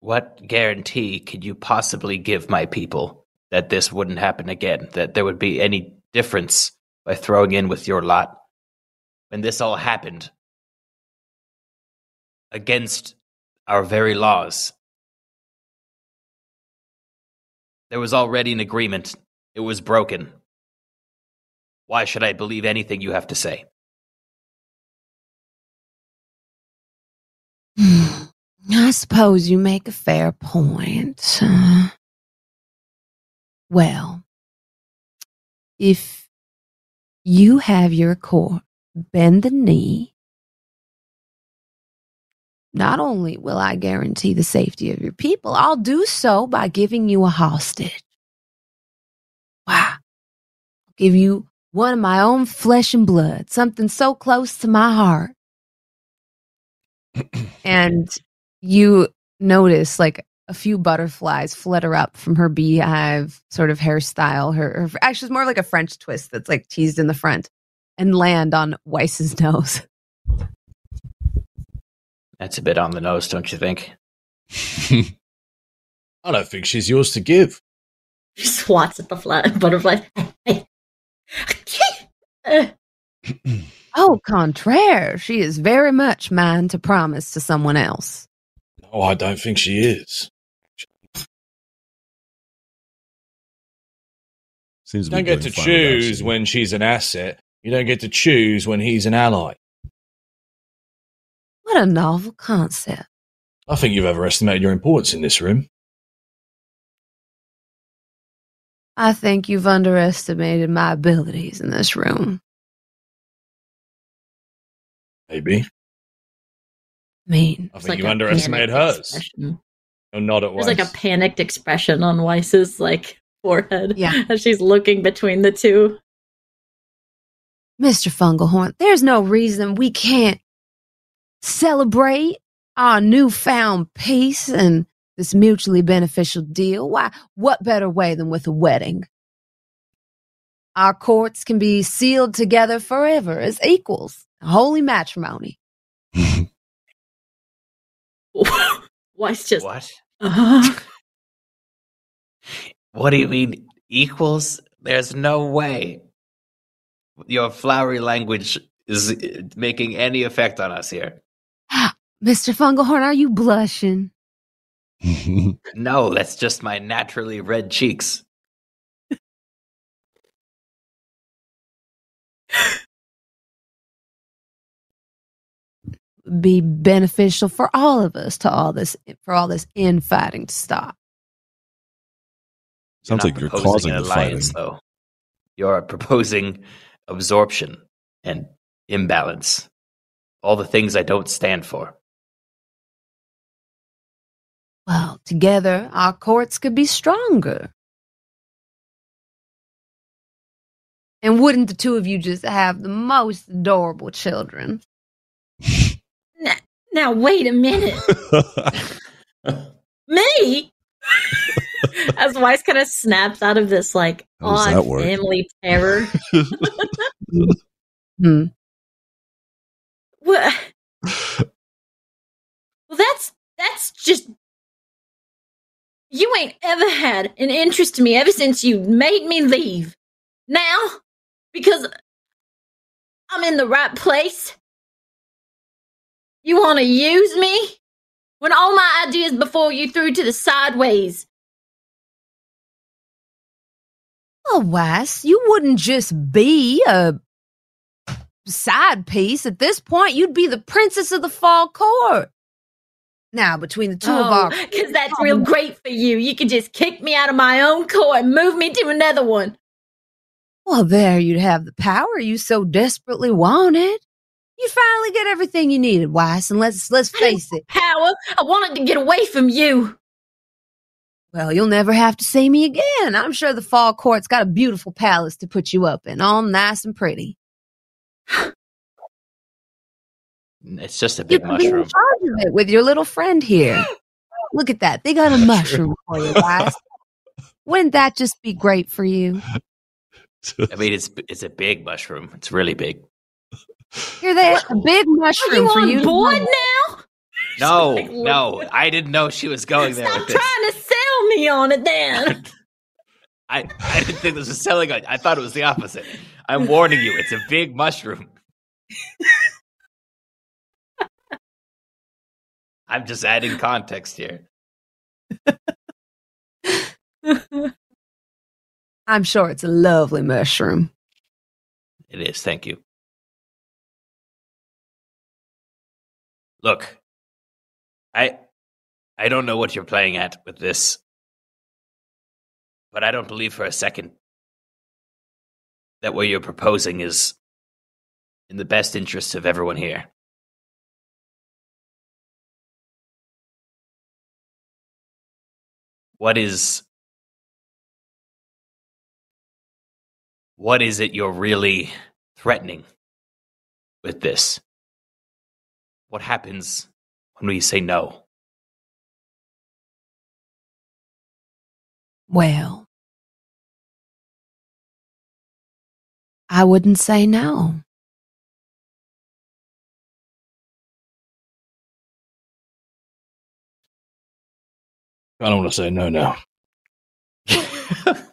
What guarantee could you possibly give my people that this wouldn't happen again? That there would be any difference by throwing in with your lot? When this all happened against our very laws, there was already an agreement. It was broken. Why should I believe anything you have to say? <sighs> I suppose you make a fair point. Uh, well, if you have your court bend the knee, not only will I guarantee the safety of your people, I'll do so by giving you a hostage. Wow. I'll give you one of my own flesh and blood, something so close to my heart. <clears throat> and you notice like a few butterflies flutter up from her beehive sort of hairstyle. Her, her actually, it's more like a French twist that's like teased in the front and land on Weiss's <laughs> nose. That's a bit on the nose, don't you think? <laughs> I don't think she's yours to give. She swats at the flat butterfly. oh, contraire, she is very much mine to promise to someone else. No, I don't think she is. Seems You don't get to choose when she's an asset. You don't get to choose when he's an ally. What a novel concept. I think you've overestimated your importance in this room. I think you've underestimated my abilities in this room. Maybe. I mean, I think like you underestimated panicked hers. expression. Oh, not at There's once. like a panicked expression on Weiss's like forehead Yeah. <laughs> as she's looking between the two. Mr. Fungalhorn, there's no reason we can't celebrate our newfound peace and this mutually beneficial deal. Why, what better way than with a wedding? Our courts can be sealed together forever as equals. Holy matrimony. <laughs> <laughs> Weiss just. What? Uh-huh. What do you mean equals? There's no way. Your flowery language is uh, making any effect on us here. <gasps> Mr. Fungalhorn, are you blushing? <laughs> No, that's just my naturally red cheeks. Be beneficial for all of us to all this for all this infighting to stop. Sounds not like you're proposing causing an the fighting. alliance, though. You're proposing absorption and imbalance. All the things I don't stand for. Well, together our courts could be stronger. And wouldn't the two of you just have the most adorable children? now, Now, wait a minute. <laughs> Me? <laughs> As Weiss kind of snaps out of this, like, How odd family terror. <laughs> Hmm. Well, well, that's that's just you ain't ever had an interest in me ever since you made me leave. Now, because I'm in the right place, you want to use me when all my ideas before you threw to the sideways. Oh, well, Wes, you wouldn't just be a side piece. At this point, you'd be the princess of the fall court. Now, between the two of oh, our because Oh, that's real <laughs> great for you. You could just kick me out of my own court and move me to another one. Well, there you'd have the power you so desperately wanted. You'd finally get everything you needed, Weiss, and let's let's face it. Power, I wanted to get away from you. Well, you'll never have to see me again. I'm sure the fall court's got a beautiful palace to put you up in, all nice and pretty. <sighs> It's just a big in mushroom. charge of it with your little friend here. <gasps> Look at that. They got a mushroom for you, Weiss. <laughs> Wouldn't that just be great for you? I mean, it's it's a big mushroom. It's really big. Here, there's a big Are you mushroom for on you. board now? No, <laughs> Like, no, I didn't know she was going there Stop with this. trying to sell me on it then. <laughs> I, I didn't think this was selling. it. I thought it was the opposite. I'm warning you, it's a big mushroom. I'm just adding context here. <laughs> I'm sure it's a lovely mushroom. It is. Thank you. Look, I I don't know what you're playing at with this, but I don't believe for a second that what you're proposing is in the best interests of everyone here. What is what is it you're really threatening with this? What happens when we say no? Well, I wouldn't say no. I don't want to say no now. <laughs>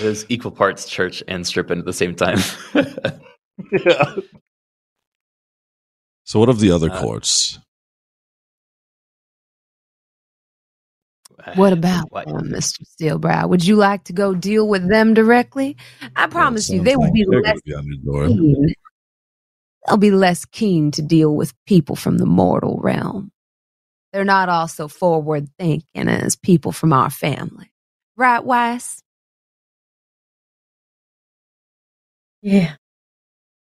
It was equal parts church and stripping at the same time. <laughs> <laughs> yeah. So, what of the other Uh, courts? What about What? them, Mr. Steelbrow? Would you like to go deal with them directly? I promise you, Sounds they will be less be on your door. keen. They'll be less keen to deal with people from the mortal realm. They're not all so forward thinking as people from our family. Right, Weiss? yeah.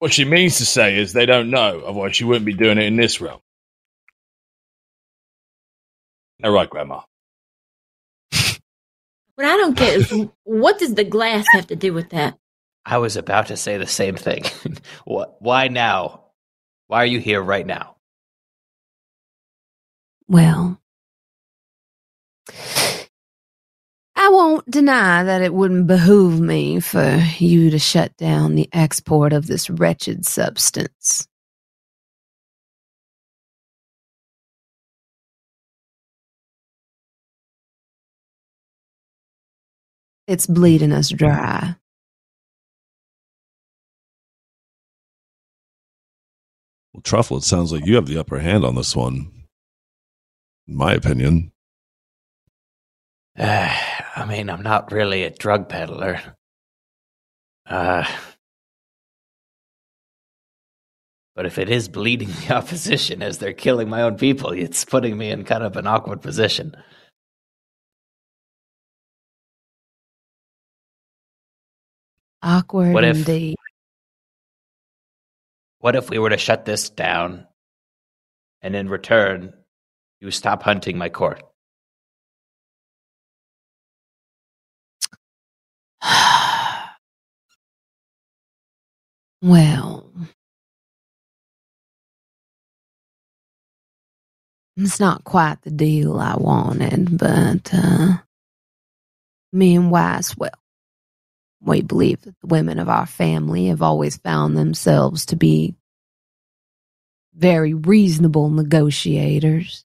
What she means to say is they don't know, otherwise she wouldn't be doing it in this realm. All right, Grandma. <laughs> What I don't get is what does the glass have to do with that? I was about to say the same thing. <laughs> what? Why now? Why are you here right now? Well, won't deny that it wouldn't behoove me for you to shut down the export of this wretched substance. It's bleeding us dry. Well, Truffle, it sounds like you have the upper hand on this one. In my opinion. <sighs> I mean, I'm not really a drug peddler. Uh, but if it is bleeding <laughs> the opposition as they're killing my own people, it's putting me in kind of an awkward position. Awkward What if- indeed. What if we were to shut this down and in return, you stop hunting my court? <sighs> well, it's not quite the deal I wanted, but uh, me and Wisewell, we believe that the women of our family have always found themselves to be very reasonable negotiators.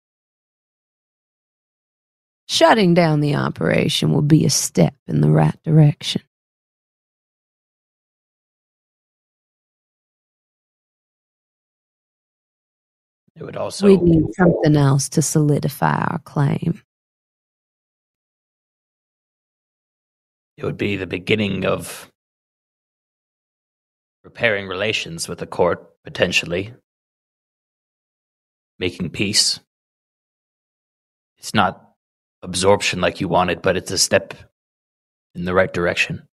Shutting down the operation would be a step in the right direction. It would also we need something else to solidify our claim. it would be the beginning of repairing relations with the court, potentially making peace. It's not absorption like you wanted, but it's a step in the right direction.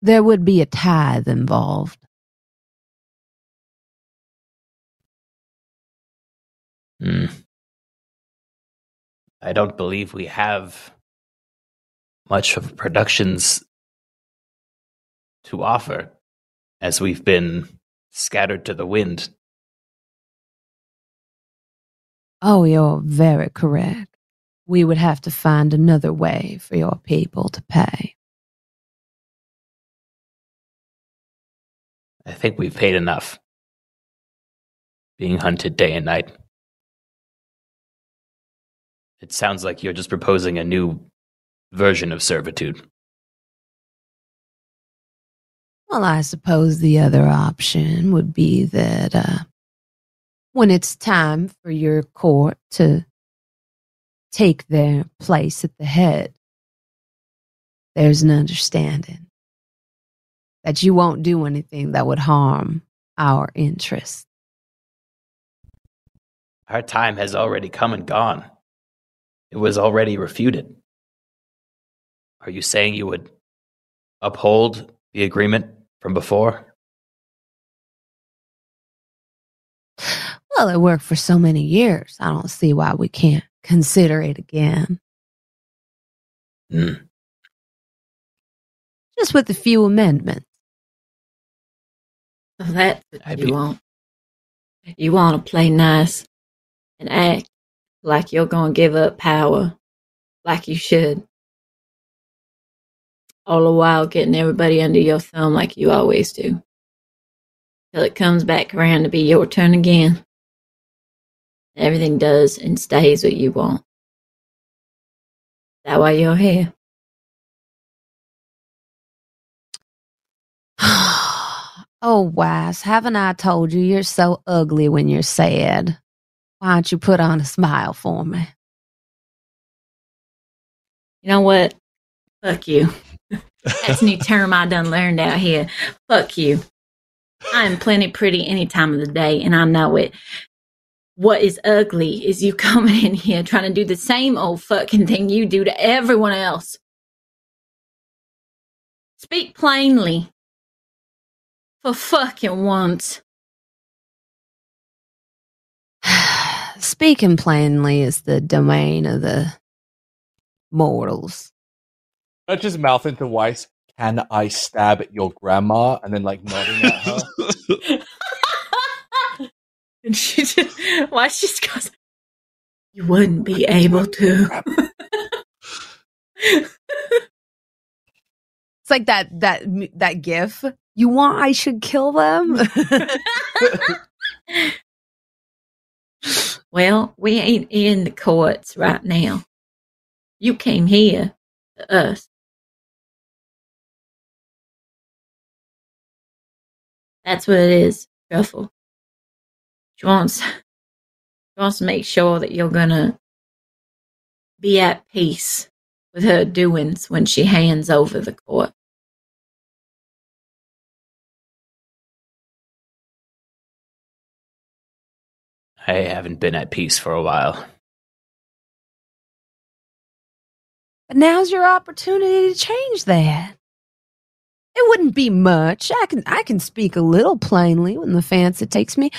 There would be a tithe involved. Hmm. I don't believe we have much of productions to offer as we've been scattered to the wind. Oh, you're very correct. We would have to find another way for your people to pay. I think we've paid enough. Being hunted day and night. It sounds like you're just proposing a new version of servitude. Well, I suppose the other option would be that uh, when it's time for your court to take their place at the head, there's an understanding that you won't do anything that would harm our interests. Our time has already come and gone. It was already refuted. Are you saying you would uphold the agreement from before? Well, it worked for so many years. I don't see why we can't consider it again. Hmm. Just with a few amendments. So that's what I'd you be- want. You want to play nice and act like you're going to give up power like you should. All the while getting everybody under your thumb like you always do. Till it comes back around to be your turn again. Everything does and stays what you want. That why you're here. <sighs> oh, Weiss, haven't I told you you're so ugly when you're sad? Why don't you put on a smile for me? You know what? Fuck you. That's a new term I done learned out here. Fuck you. I am plenty pretty any time of the day, and I know it. What is ugly is you <laughs> coming in here trying to do the same old fucking thing you do to everyone else. Speak plainly. For fucking once. <sighs> Speaking plainly is the domain of the mortals. Touch his mouth into Weiss. Can I stab at your grandma? And then like nodding at her. <laughs> and she just, why she just goes, You wouldn't be able to. <laughs> It's like that that that gif. You want I should kill them? <laughs> well, we ain't in the courts right now. You came here to us. That's what it is, Truffle. She wants, <laughs> she wants to make sure that you're gonna be at peace with her doings when she hands over the court. I haven't been at peace for a while. But now's your opportunity to change that. It wouldn't be much. I can I can speak a little plainly when the fancy takes me.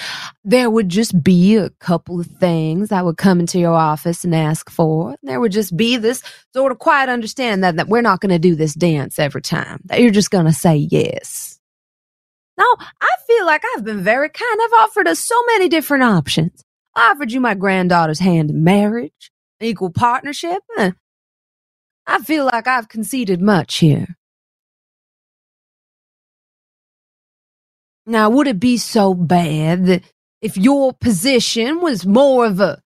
There would just be a couple of things I would come into your office and ask for. There would just be this sort of quiet understand that, that we're not going to do this dance every time. That you're just going to say yes. Now, I feel like I've been very kind. I've offered us so many different options. I offered you my granddaughter's hand in marriage, equal partnership. I feel like I've conceded much here. Now, would it be so bad that if your position was more of a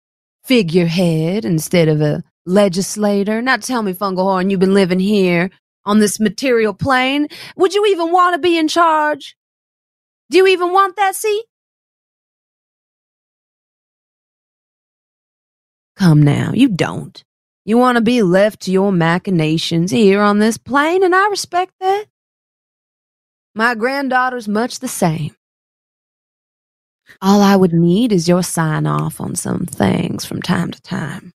figurehead instead of a legislator? Now, tell me, Fungalhorn, you've been living here on this material plane. Would you even want to be in charge? Do you even want that seat? Come now, you don't. You want to be left to your machinations here on this plane, and I respect that. My granddaughter's much the same. All I would need is your sign off on some things from time to time.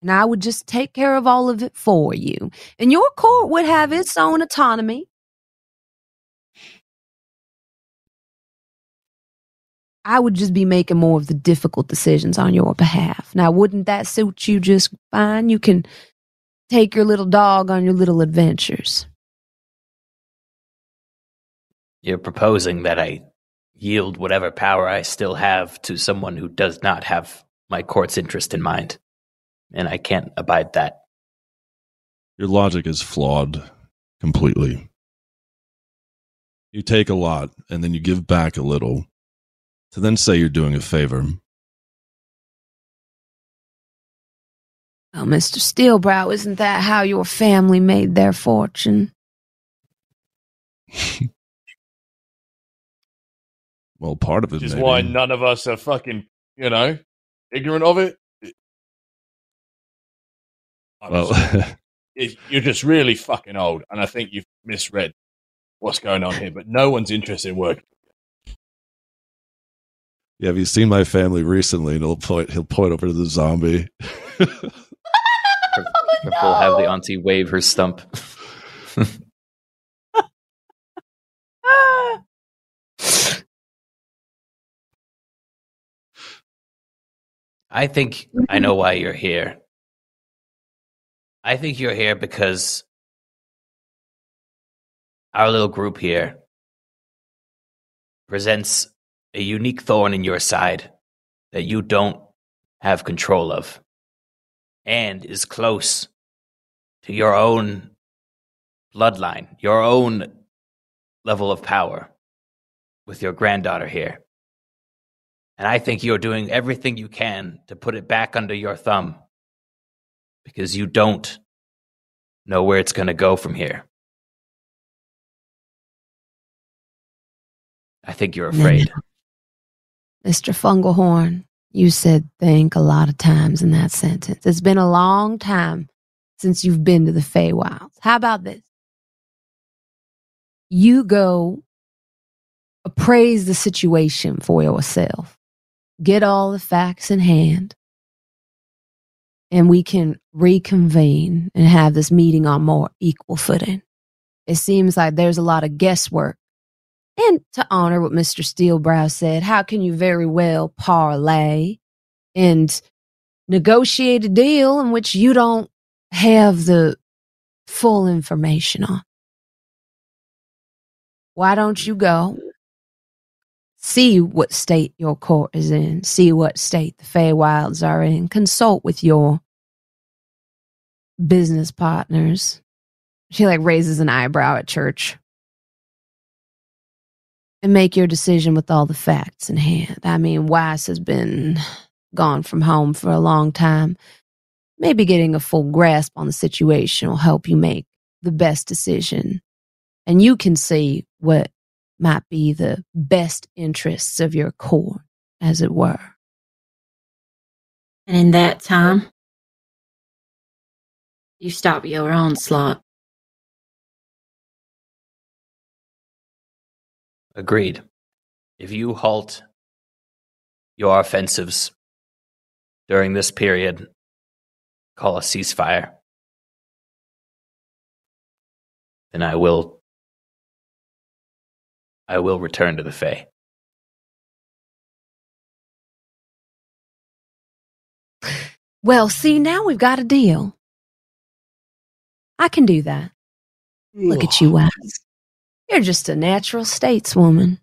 And I would just take care of all of it for you. And your court would have its own autonomy. I would just be making more of the difficult decisions on your behalf. Now, wouldn't that suit you just fine? You can take your little dog on your little adventures. You're proposing that I yield whatever power I still have to someone who does not have my court's interest in mind. And I can't abide that. Your logic is flawed completely. You take a lot and then you give back a little to then say you're doing a favor. Well, Mr. Steelbrow, isn't that how your family made their fortune? <laughs> well, part of it Which is maybe. why none of us are fucking, you know, ignorant of it. I'm well, sorry. <laughs> It- you're just really fucking old, and I think you've misread what's going on here. But no one's interested in working. yeah, have you seen my family recently? And he'll point he'll point over to the zombie. <laughs> We'll have the auntie wave her stump. <laughs> I think I know why you're here. I think you're here because our little group here presents a unique thorn in your side that you don't have control of and is close to your own bloodline, your own level of power with your granddaughter here. And I think you're doing everything you can to put it back under your thumb because you don't know where it's going to go from here. I think you're afraid. Mr. Fungalhorn, you said think a lot of times in that sentence. It's been a long time since you've been to the Feywilds. How about this? You go appraise the situation for yourself, get all the facts in hand, and we can reconvene and have this meeting on more equal footing. It seems like there's a lot of guesswork And to honor what Mr. Steelbrow said, how can you very well parlay and negotiate a deal in which you don't have the full information on? Why don't you go see what state your court is in, see what state the Feywilds are in, consult with your business partners. She like raises an eyebrow at church. And make your decision with all the facts in hand. I mean, Weiss has been gone from home for a long time. Maybe getting a full grasp on the situation will help you make the best decision. And you can see what might be the best interests of your court, as it were. And in that time, you stop your onslaught. Agreed. If you halt your offensives during this period, call a ceasefire, then I will I will return to the Fae. Well, see, now we've got a deal. I can do that. Look at you, Wes. You're just a natural stateswoman.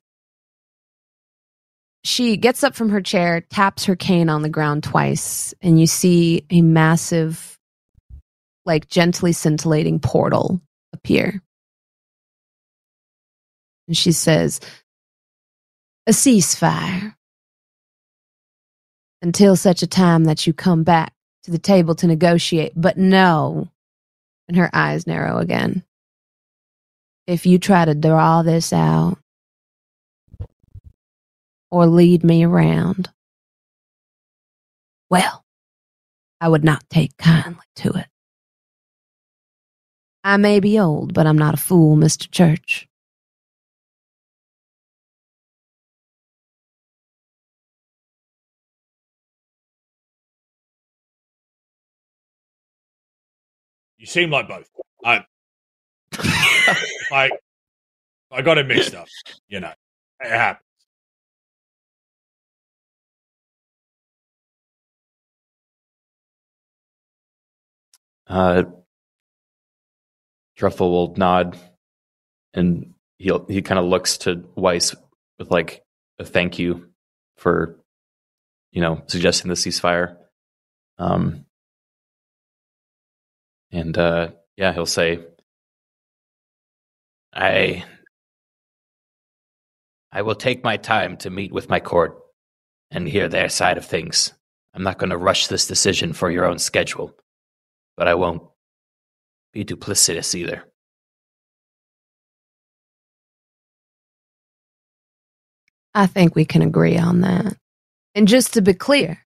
She gets up from her chair, taps her cane on the ground twice, and you see a massive, like gently scintillating portal appear. And she says, A ceasefire until such a time that you come back to the table to negotiate. But no, and her eyes narrow again. If you try to draw this out or lead me around, well, I would not take kindly to it. I may be old, but I'm not a fool, Mr. Church. You seem like both. I, I, I got it mixed up. You know, it happens. Uh, Truffle will nod, and he'll he kind of looks to Weiss with like a thank you for, you know, suggesting the ceasefire. Um, and uh, yeah, he'll say, I I will take my time to meet with my court and hear their side of things. I'm not going to rush this decision for your own schedule, but I won't be duplicitous either. I think we can agree on that. And just to be clear,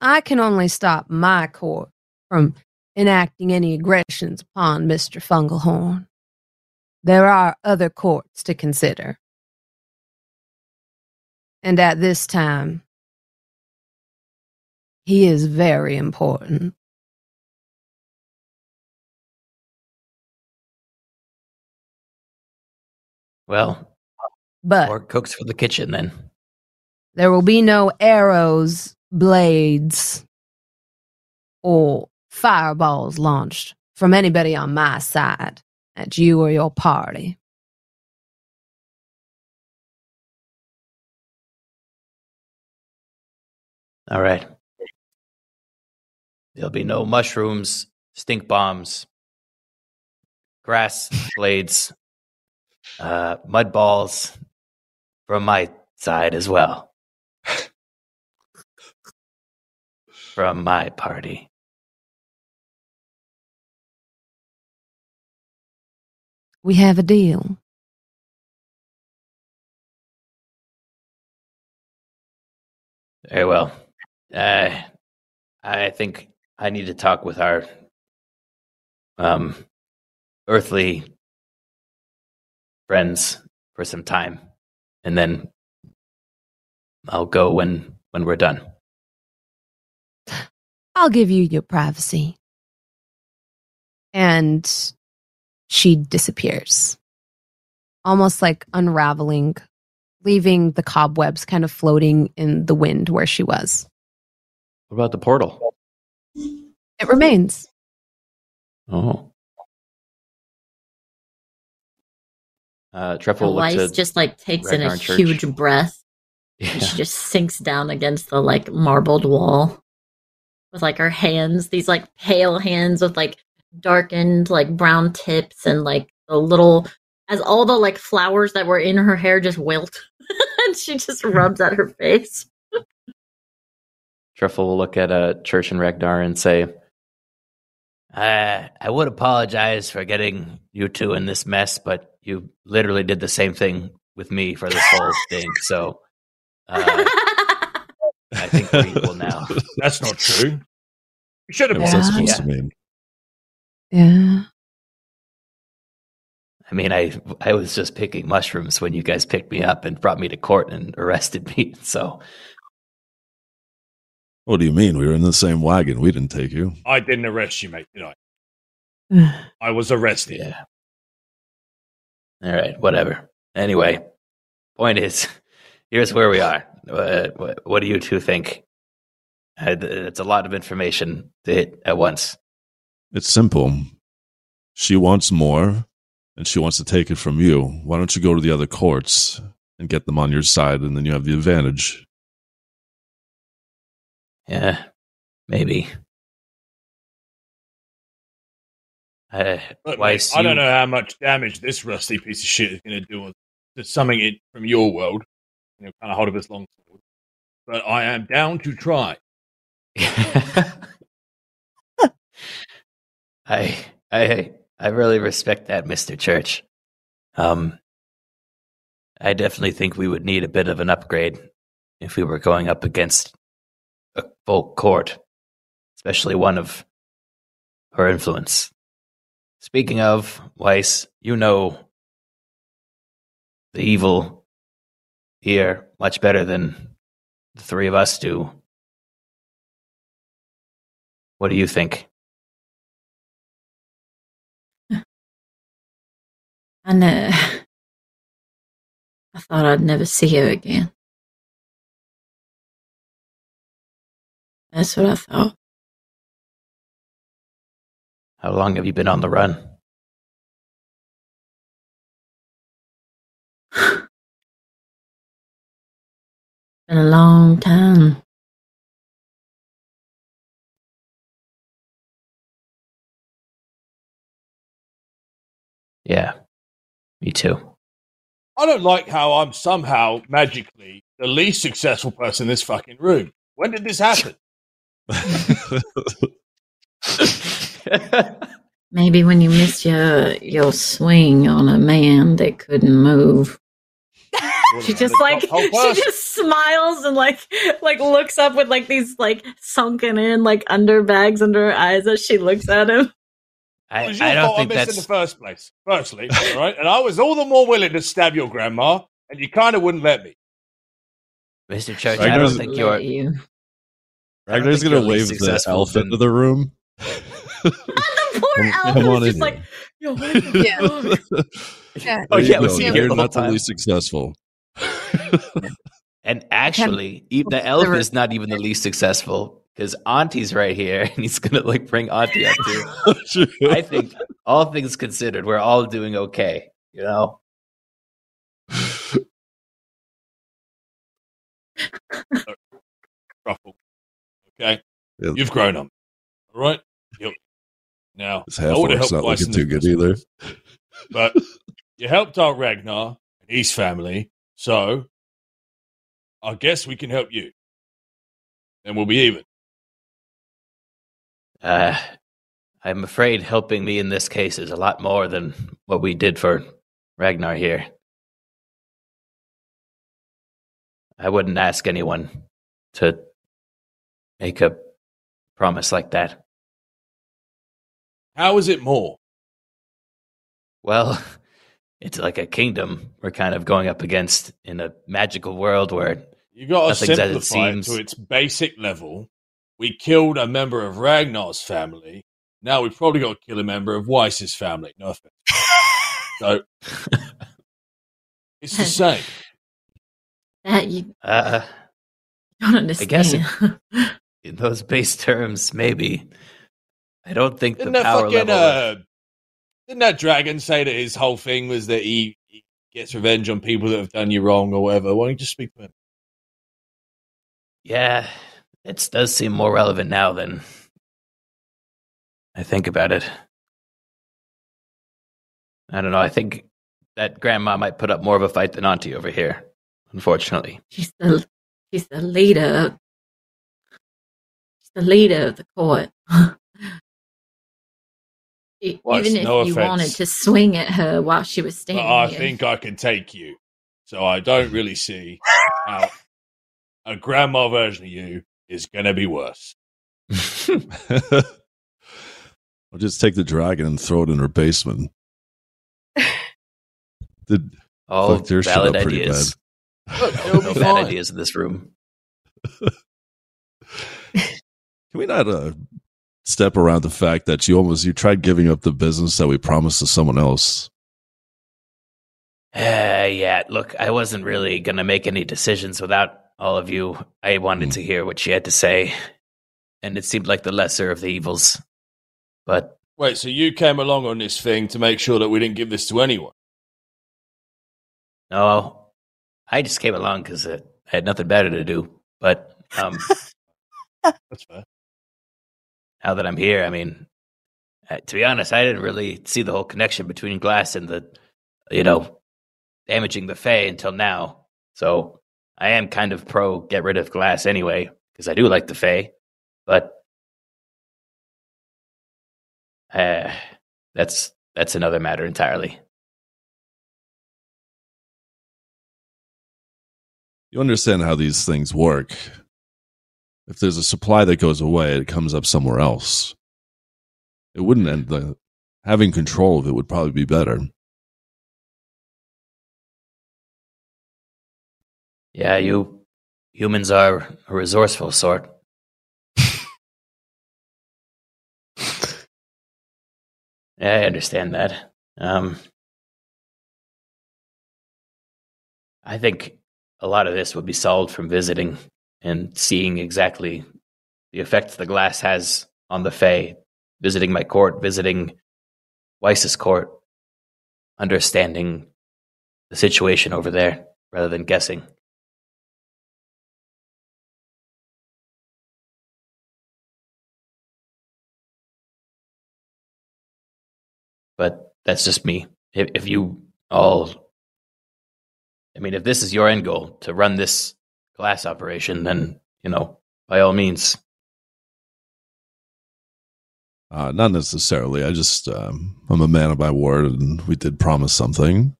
I can only stop my court from enacting any aggressions upon Mr. Fungalhorn. There are other courts to consider. And at this time, he is very important. Well, But more cooks for the kitchen then. there will be no arrows, blades, or fireballs launched from anybody on my side at you or your party. All right. There'll be no mushrooms, stink bombs, grass blades, uh, mud balls from my side as well. <laughs> from my party. We have a deal. Very well. Uh, I think I need to talk with our um, earthly friends for some time, and then I'll go when when we're done. I'll give you your privacy. And she disappears. almost like unraveling, leaving the cobwebs kind of floating in the wind where she was. What about the portal? It remains. Oh. Uh, Truffle looks Weiss at just like takes in a Church. huge breath and Yeah. she just sinks down against the like marbled wall with like her hands, these like pale hands with like darkened like brown tips and like the little as all the like flowers that were in her hair just wilt <laughs> and she just rubs at her face. Truffle will look at uh, Church and Ragnar and say, Uh, I would apologize for getting you two in this mess, but you literally did the same thing with me for this whole thing. So uh, <laughs> I think we're equal now. That's not true. You should have been. that Yeah. Supposed Yeah. to mean? Yeah. I mean, I I was just picking mushrooms when you guys picked me up and brought me to court and <laughs> arrested me. So What do you mean? We were in the same wagon. We didn't take you. I didn't arrest you, mate, did I? <sighs> I was arrested. yeah. All right, whatever. Anyway, point is, <laughs> here's where we are. Uh, what, what do you two think? Uh, It's a lot of information to hit at once. It's simple. She wants more, and she wants to take it from you. Why don't you go to the other courts and get them on your side, and then you have the advantage? Yeah, maybe. Uh, Look, Weiss, mate, I don't know how much damage this rusty piece of shit is going to do to something in, from your world. You know, kind of hold of his long sword. But I am down to try. <laughs> I I I really respect that, Mister Church. Um, I definitely think we would need a bit of an upgrade if we were going up against a full court, especially one of her influence. Speaking of Weiss, you know the evil here much better than the three of us do. What do you think? I know. <laughs> I thought I'd never see her again. That's what I thought. How long have you been on the run? <sighs> Been a long time. Yeah, me too. I don't like how I'm somehow magically the least successful person in this fucking room. When did this happen? <laughs> Maybe when you missed your your swing on a man that couldn't move. She just like she just smiles and like like looks up with like these like sunken in like under bags under her eyes as she looks at him. I, It was your I don't fault I think missed in the first place. Firstly, <laughs> right? and I was all the more willing to stab your grandma, and you kind of wouldn't let me. Mr. Church. Right, I don't think you're. you. I don't Ragnar's gonna wave the successful elf than- into the room. And the <laughs> poor Come- elf is on just in like, Yo, <laughs> Yeah. Yeah. Oh, There you yeah, was go. he You're here not whole the least successful. And actually, the elf is not even the least successful because Auntie's right here, <laughs> and he's gonna like bring Auntie up too. <laughs> Oh, I think, all things considered, we're all doing okay. You know. <laughs> Ruffle. Okay, Yeah. you've grown up. All right. Yep. Now, His I half would've orc's not Weiss looking too good either. But you helped out Ragnar and his family, so I guess we can help you. And we'll be even. Uh, I'm afraid helping me in this case is a lot more than what we did for Ragnar here. I wouldn't ask anyone to make a promise like that. How is it more? Well, <laughs> it's like a kingdom we're kind of going up against in a magical world where You got to Nothing's as it simplify it to its basic level. We killed a member of Ragnar's family. Now we've probably got to kill a member of Weiss's family. No offense. <laughs> So It's the <laughs> same. That you Uh, don't understand. I guess in those base terms, maybe. I don't think Didn't the that power fucking level. uh, didn't that dragon say that his whole thing was that he, he gets revenge on people that have done you wrong or whatever? Why don't you just speak to him? yeah, it does seem more relevant now than I think about it. I don't know. I think that grandma might put up more of a fight than Auntie over here. Unfortunately, she's the she's the leader. She's the leader of the court. <laughs> Well, Even if no you offense. wanted to swing at her while she was But standing I here, think I can take you. So I don't really see how <laughs> a grandma version of you is going to be worse. <laughs> I'll just take the dragon and throw it in her basement. Oh, all fucked your shit valid up pretty ideas. Look, <laughs> No bad ideas in this room. <laughs> Can we not uh, step around the fact that you almost you tried giving up the business that we promised to someone else? Uh, yeah, look, I wasn't really going to make any decisions without all of you. I wanted Mm. to hear what she had to say, and it seemed like the lesser of the evils. But Wait, so you came along on this thing to make sure that we didn't give this to anyone? no, I just came along because I had nothing better to do. But um, <laughs> That's fair. now that I'm here, I mean, uh, to be honest, I didn't really see the whole connection between glass and the, you know, damaging the Fae until now. So I am kind of pro get rid of glass anyway because I do like the Fae, but uh, that's that's another matter entirely. You understand how these things work. If there's a supply that goes away, it comes up somewhere else. It wouldn't end the having control of it would probably be better. Yeah, you humans are a resourceful sort. <laughs> yeah, I understand that. Um, I think a lot of this would be solved from visiting and seeing exactly the effects the glass has on the Fae. Visiting my court, visiting Weiss's court, understanding the situation over there rather than guessing. But that's just me. If, if you all, I mean, if this is your end goal to run this glass operation, then you know, by all means. Uh, not necessarily. I just um, I'm a man of my word, and we did promise something.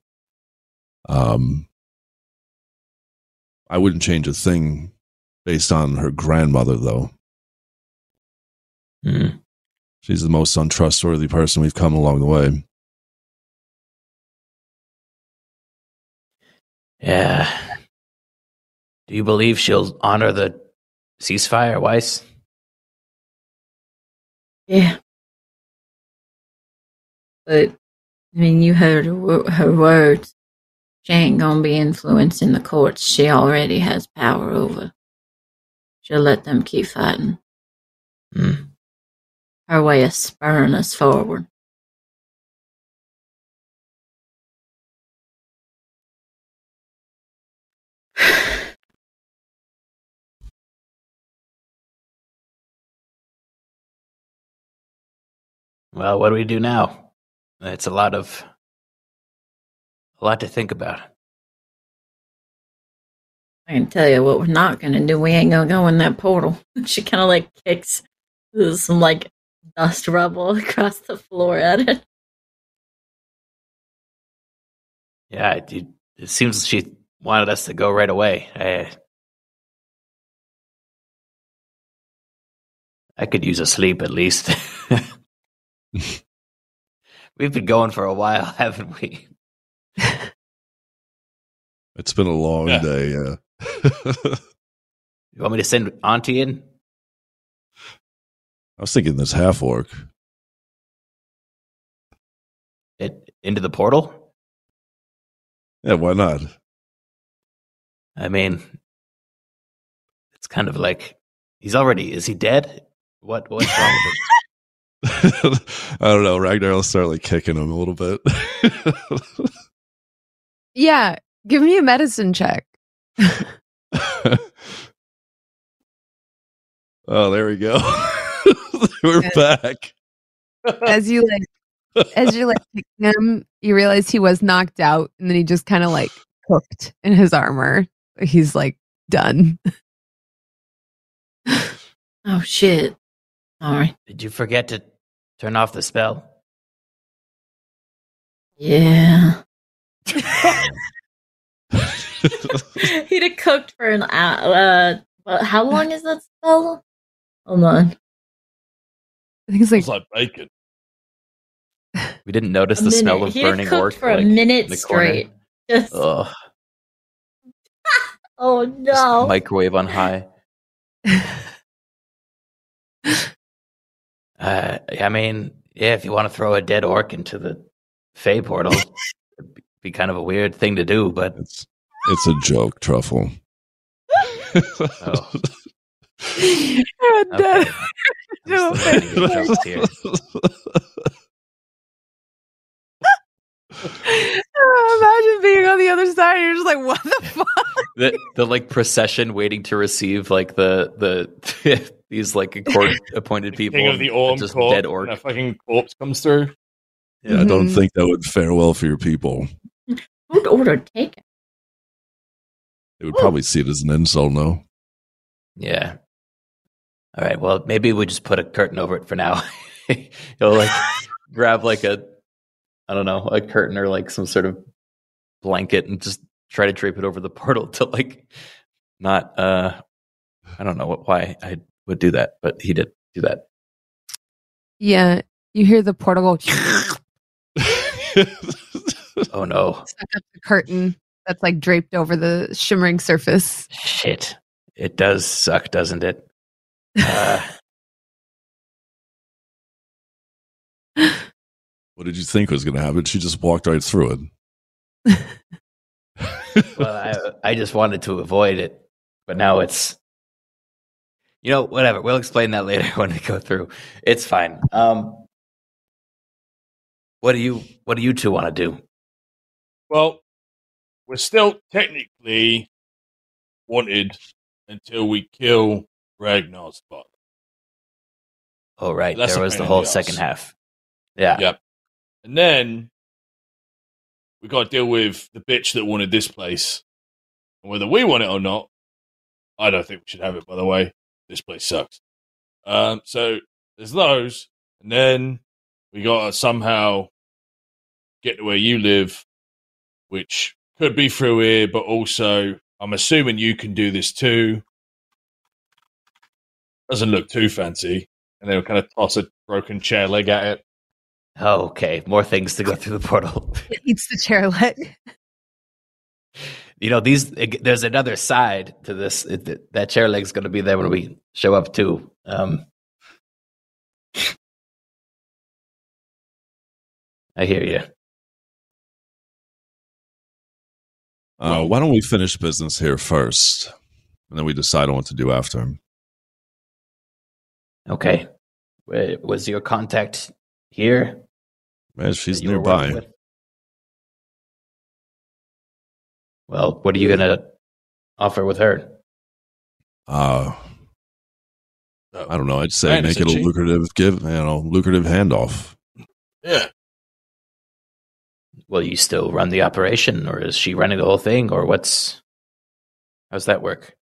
Um, I wouldn't change a thing based on her grandmother, though. Hmm. She's the most untrustworthy person we've come along the way. Yeah. Do you believe she'll honor the ceasefire, Weiss? yeah. But I mean, you heard her, her words. She ain't gonna be influencing the courts. She already has power over. She'll let them keep fighting. Hmm. Her way of spurring us forward. <sighs> Well, what do we do now? It's a lot of a lot to think about. I can tell you what we're not gonna do. We ain't gonna go in that portal. <laughs> She kind of like kicks some like dust rubble <laughs> across the floor at it. Yeah, it, it seems she wanted us to go right away. I, I could use a sleep at least. <laughs> We've been going for a while, <laughs> haven't we? It's been a long Yeah. day. Yeah. You want me to send Auntie in? I was thinking this half orc. It, into the portal? Yeah, why not? I mean, it's kind of like he's already. Is he dead? What? What's wrong with him? <laughs> <laughs> I don't know. Ragnar will start like kicking him a little bit. <laughs> Yeah, give me a medicine check. oh, there we go. <laughs> We're back. As you like, as you're like kicking him, you realize he was knocked out, and then he just kind of like cooked in his armor. He's like done. Oh shit. All right. Did you forget to turn off the spell? Yeah. <laughs> <laughs> He'd have cooked for an hour. Uh, well, how long is that spell? Hold on. <laughs> I think it's like It's like bacon. We didn't notice the minute. smell of He'd burning cooked orc for a like, in minute the corner. straight. Just, Ugh, <laughs> oh just no. microwave on high. <laughs> Uh, I mean, yeah, if you want to throw a dead orc into the Fey portal, it'd be- be kind of a weird thing to do, but It's it's a joke, Truffle. Oh. I'm okay. dead. I'm still learning your jokes here. Imagine being on the other side. You're just like, what the <laughs> fuck? the the like procession waiting to receive like the the <laughs> these like court <laughs> appointed people King of the and just corpse, dead orc. and a fucking corpse comes through. yeah, I don't Mhm. think that would fare well for your people. Food order taken. They would probably see it as an insult, no? Yeah. All right. Well, maybe we just put a curtain over it for now. <laughs> You'll like <laughs> grab like a, I don't know, a curtain or like some sort of blanket and just try to drape it over the portal to like not. uh I don't know what why I would do that, but he did do that. Yeah, you hear the portal go <laughs> Oh no! suck up the curtain that's like draped over the shimmering surface. Shit! It does suck, doesn't it? Uh, what did you think was going to happen? She just walked right through it. <laughs> well, I, I just wanted to avoid it, but now it's, you know, whatever. We'll explain that later <laughs> when we go through. It's fine. Um, what do you What do you two want to do? Well, we're still technically wanted until we kill Ragnar's father. Oh, right, That's there was the whole second half. Yeah. Yep. And then we got to deal with the bitch that wanted this place. And whether we want it or not, I don't think we should have it, by the way. This place sucks. Um, so there's those. And then we got to somehow get to where you live, which could be through here, but also I'm assuming you can do this too. Doesn't look too fancy. And they'll kind of toss a broken chair leg at it. Oh, okay. More things to go through the portal. <laughs> It eats the chair leg. you know, these. There's another side to this. It, that chair leg's going to be there when we show up too. Um, I hear you. Uh, why don't we finish business here first, and then we decide on what to do after. Okay. Was your contact here? Man, she's that you were working nearby. Well, what are you going to offer with her? Uh, I don't know. I'd say Right, make it a essentially. lucrative give, you know, lucrative handoff. yeah. Will you still run the operation, or is she running the whole thing, or what's? How's that work?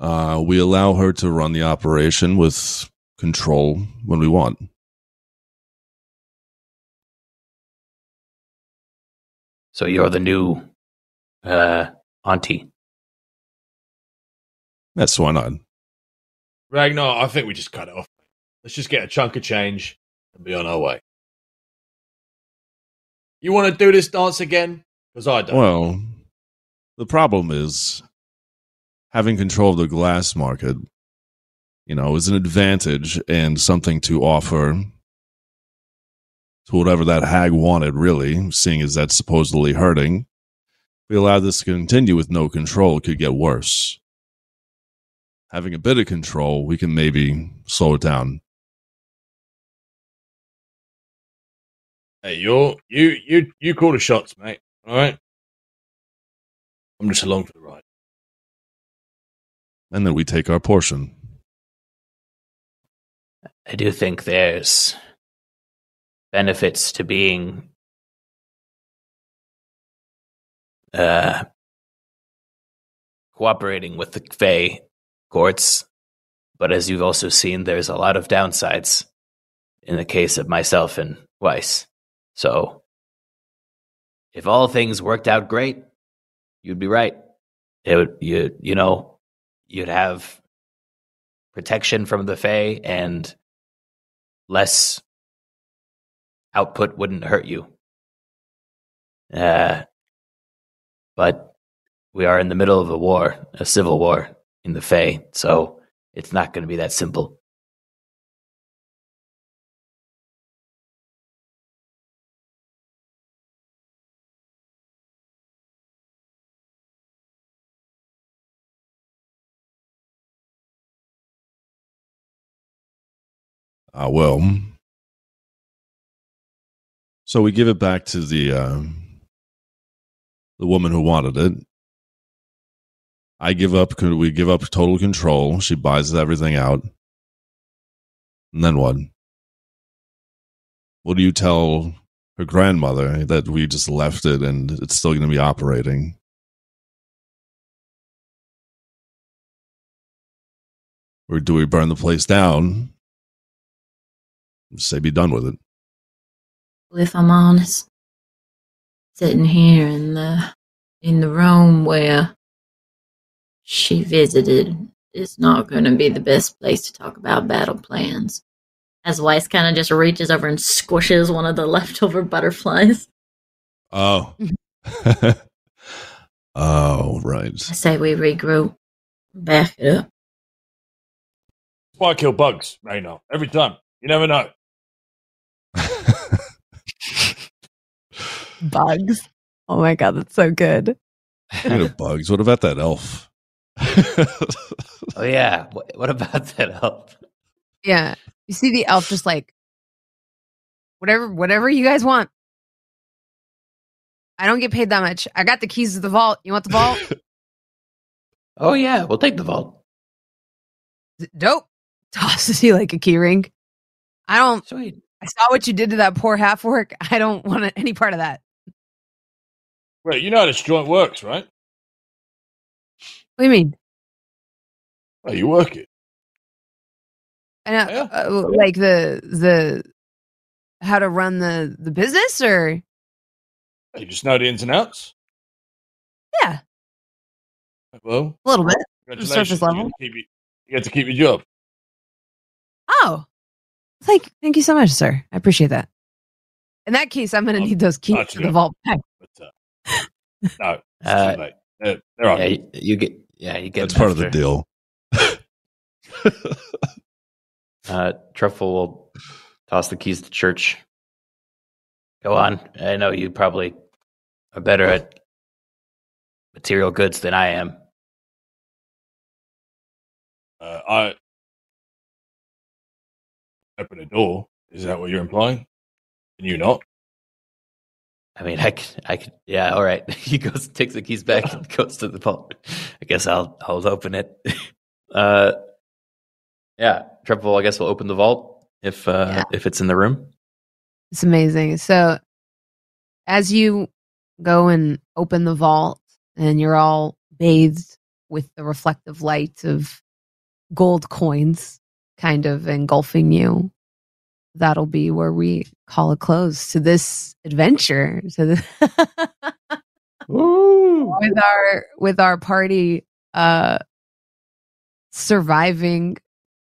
Uh, we allow her to run the operation with control when we want. So you're the new uh, auntie. That's why not. Ragnar, I think we just cut it off. Let's just get a chunk of change and be on our way. You want to do this dance again? Because I don't. Well, the problem is having control of the glass market, you know, is an advantage and something to offer to whatever that hag wanted, really, seeing as that's supposedly hurting. we allow this to continue with no control, it could get worse. Having a bit of control, we can maybe slow it down. Hey, you're you you you call the shots, mate. All right. I'm just along for the ride. And then we take our portion. I do think there's benefits to being uh, cooperating with the Fey courts, but as you've also seen, there's a lot of downsides in the case of myself and Weiss. So, if all things worked out great, you'd be right. It would you you know you'd have protection from the Fey and less output wouldn't hurt you. Uh, but we are in the middle of a war, a civil war in the Fey, so it's not going to be that simple. Uh, well, so we give it back to the uh, the woman who wanted it. I give up. Could we give up total control? She buys everything out, and then what? What do you tell her grandmother that we just left it and it's still going to be operating? Or do we burn the place down? Say be done with it. Well, if I'm honest, sitting here in the in the room where she visited is not going to be the best place to talk about battle plans. As Weiss kind of just reaches over and squishes one of the leftover butterflies. Oh. <laughs> oh, right. I say we regroup, back it up. Why I kill bugs, Rayno. Every time. You never know. Bugs. Oh my god, that's so good. Speaking of bugs, what about that elf? Oh yeah, what, what about that elf? Yeah. You see the elf just like whatever whatever you guys want. I don't get paid that much. I got the keys to the vault. You want the vault? <laughs> Oh yeah, we'll take the vault. Dope. <laughs> Tosses you like a key ring. I don't Sweet. I saw what you did to that poor half orc. <laughs> I don't want any part of that. Wait, you know how this joint works, right? What do you mean? Oh, you work it. I know, Yeah. uh, like the the how to run the the business or You just know the ins and outs. yeah, Well, a little bit. surface level. You get, to keep, your- you get to keep your job. Oh, thank thank you so much, sir. I appreciate that. In that case, I'm going to need those keys to the vault back. But uh, no, it's Uh, too late. They're, they're on. Yeah, you, you get. Yeah, you get. That's part of the deal. <laughs> Uh, Truffle will toss the keys to church. Go on. I know you probably are better at material goods than I am. Uh, I open a door. Is that what you're implying? Can you not? I mean, I could, I could, yeah, all right. <laughs> he goes, takes the keys back and <laughs> goes to the vault. I guess I'll, I'll open it. <laughs> Uh, yeah, Truffle. I guess we'll open the vault if uh, Yeah. if it's in the room. It's amazing. So, as you go and open the vault, and you're all bathed with the reflective light of gold coins, kind of engulfing you, that'll be where we call a close to this adventure. To the <laughs> with our with our party uh surviving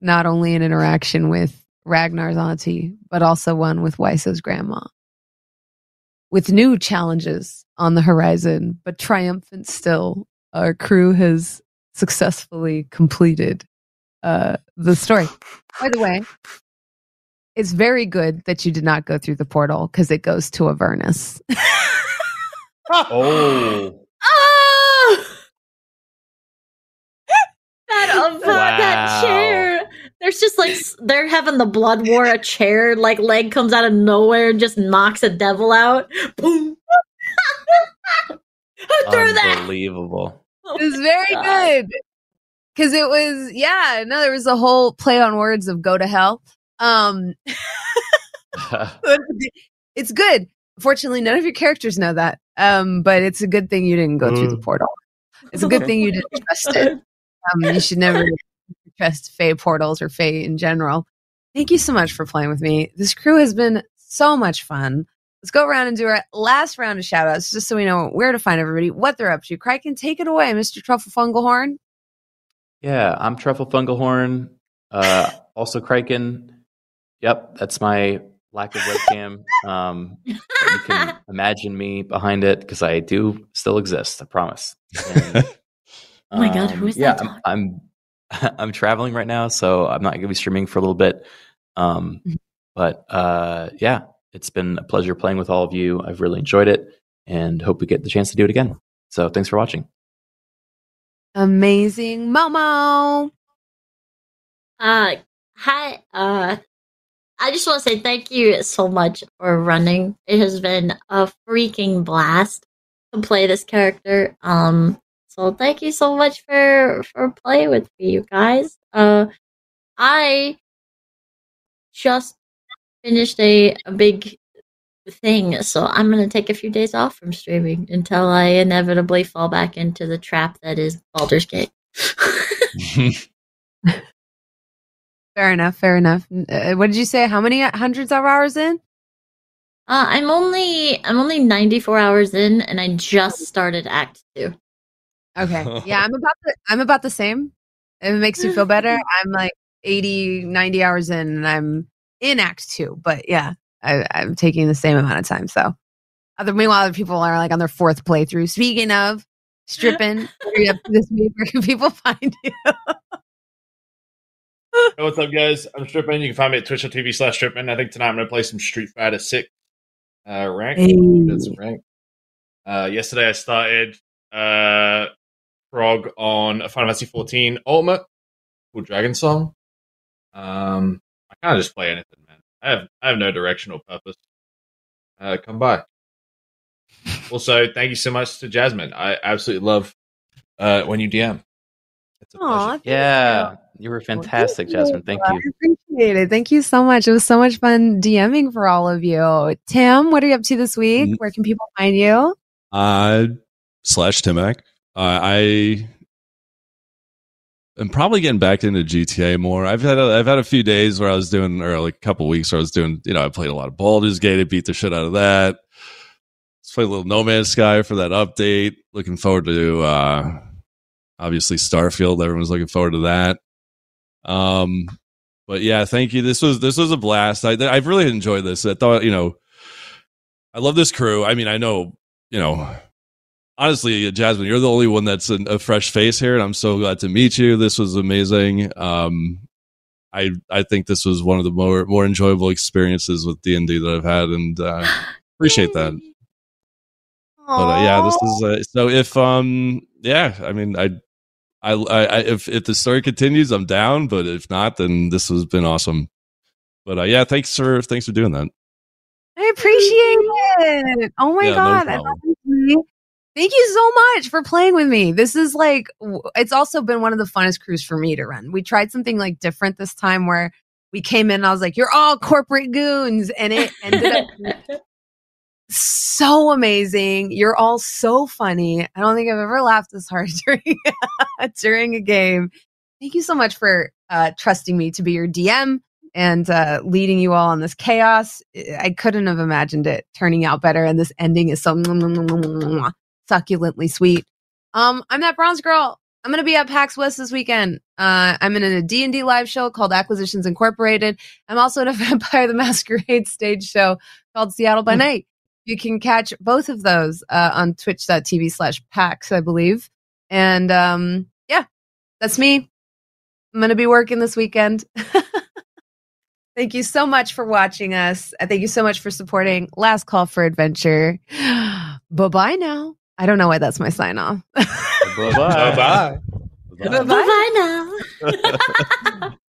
not only an interaction with Ragnar's auntie, but also one with Weiss's grandma. With new challenges on the horizon, but triumphant still, our crew has successfully completed uh, the story. By the way, it's very good that you did not go through the portal because it goes to Avernus. Oh, <laughs> Oh! that <laughs> uh, that chair. There's just like they're having the blood war. A chair like leg comes out of nowhere and just knocks a devil out. Boom. <laughs> Who that? Unbelievable. It was very God. good. Cause it was, yeah, no, there was a whole play on words of go to hell. Um, <laughs> <laughs> it's good. Fortunately, none of your characters know that. Um, but it's a good thing you didn't go through the Mm. portal. It's a good thing you didn't trust it. <laughs> Um, you should never trust Fey portals or Fey in general. Thank you so much for playing with me. This crew has been so much fun. Let's go around and do our last round of shout outs just so we know where to find everybody, what they're up to. Criken, take it away, Mr. Truffle Fungalhorn. Yeah, I'm Truffle Fungalhorn. Uh, also Criken. Yep, that's my lack of webcam. <laughs> Um, but you can imagine me behind it because I do still exist. I promise. And, <laughs> Oh my God, who is yeah, that I'm, I'm <laughs> I'm traveling right now, so I'm not going to be streaming for a little bit. Um, Mm-hmm. but uh, yeah, it's been a pleasure playing with all of you. I've really enjoyed it, and hope we get the chance to do it again. So thanks for watching. Amazing Momo. Uh, hi. Uh, I just want to say thank you so much for running. It has been a freaking blast to play this character. Um, so thank you so much for for playing with me, you guys. Uh, I just finished a a big thing, so I'm gonna take a few days off from streaming until I inevitably fall back into the trap that is Baldur's Gate. <laughs> <laughs> Fair enough. Fair enough. Uh, what did you say? How many hundreds of hours in? Uh, I'm only I'm only 94 hours in, and I just started Act Two. Okay. <laughs> Yeah, I'm about the I'm about the same. If it makes you feel better, <laughs> I'm like 80, 90 hours in and I'm in Act Two. But yeah, I, I'm taking the same amount of time. So other meanwhile other people are like on their fourth playthrough. Speaking of Strippin, what are you up to this week? Where can people find you? <laughs> Hey, what's up, guys? I'm Strippin. You can find me at twitch.tv slash Strippin. I think tonight I'm going to play some Street Fighter 6 uh, rank. Did some rank. Uh, yesterday I started uh, prog on a Final Fantasy 14 Ultimate called Dragon Song. Um, I kind of just play anything, man. I have I have no directional purpose. Uh, come by. Also, thank you so much to Jasmine. I absolutely love uh, when you DM. It's a Aw, pleasure. thank you. Yeah, you were fantastic, Jasmine. Thank you. I appreciate it. Thank you so much. It was so much fun DMing for all of you. Tim, what are you up to this week? Mm. Where can people find you? uh slash Timmac. Uh, I am probably getting back into GTA more. I've had a, I've had a few days where I was doing, or like a couple weeks where I was doing. You know, I played a lot of Baldur's Gate. I beat the shit out of that. Let's play a little No Man's Sky for that update. Looking forward to uh obviously Starfield. Everyone's looking forward to that. Um, but yeah, thank you. This was this was a blast. I I've really enjoyed this. I thought you know, I love this crew. I mean, I know you know honestly, Jasmine, you're the only one that's an, a fresh face here, and I'm so glad to meet you. This was amazing. Um, I I think this was one of the more more enjoyable experiences with D and D that I've had, and uh, <laughs> appreciate that. But uh, yeah, this is uh, so. If um, yeah, I mean, I, I, I, I- if if the story continues, I'm down. But if not, then this has been awesome. But uh, yeah, thanks for thanks for doing that. I appreciate it. Oh my Yeah, god, I problem. love you. Thank you so much for playing with me. This is like it's also been one of the funnest crews for me to run. We tried something like different this time where we came in and I was like, "You're all corporate goons," and it ended up <laughs> so amazing. You're all so funny. I don't think I've ever laughed this hard <laughs> during during a game. Thank you so much for uh, trusting me to be your DM and uh, leading you all on this chaos. I couldn't have imagined it turning out better, and this ending is so succulently sweet. Um, I'm that bronze girl. I'm gonna be at PAX West this weekend. Uh, I'm in a D and D live show called Acquisitions Incorporated. I'm also in a <laughs> Vampire the Masquerade stage show called Seattle by Night. You can catch both of those uh, on twitch.tv slash PAX, I believe. And um, yeah, that's me. I'm going to be working this weekend. <laughs> thank you so much for watching us. Uh, Thank you so much for supporting Last Call for Adventure. <gasps> bye bye now. I don't know why that's my sign off. Bye bye. Bye bye now. <laughs>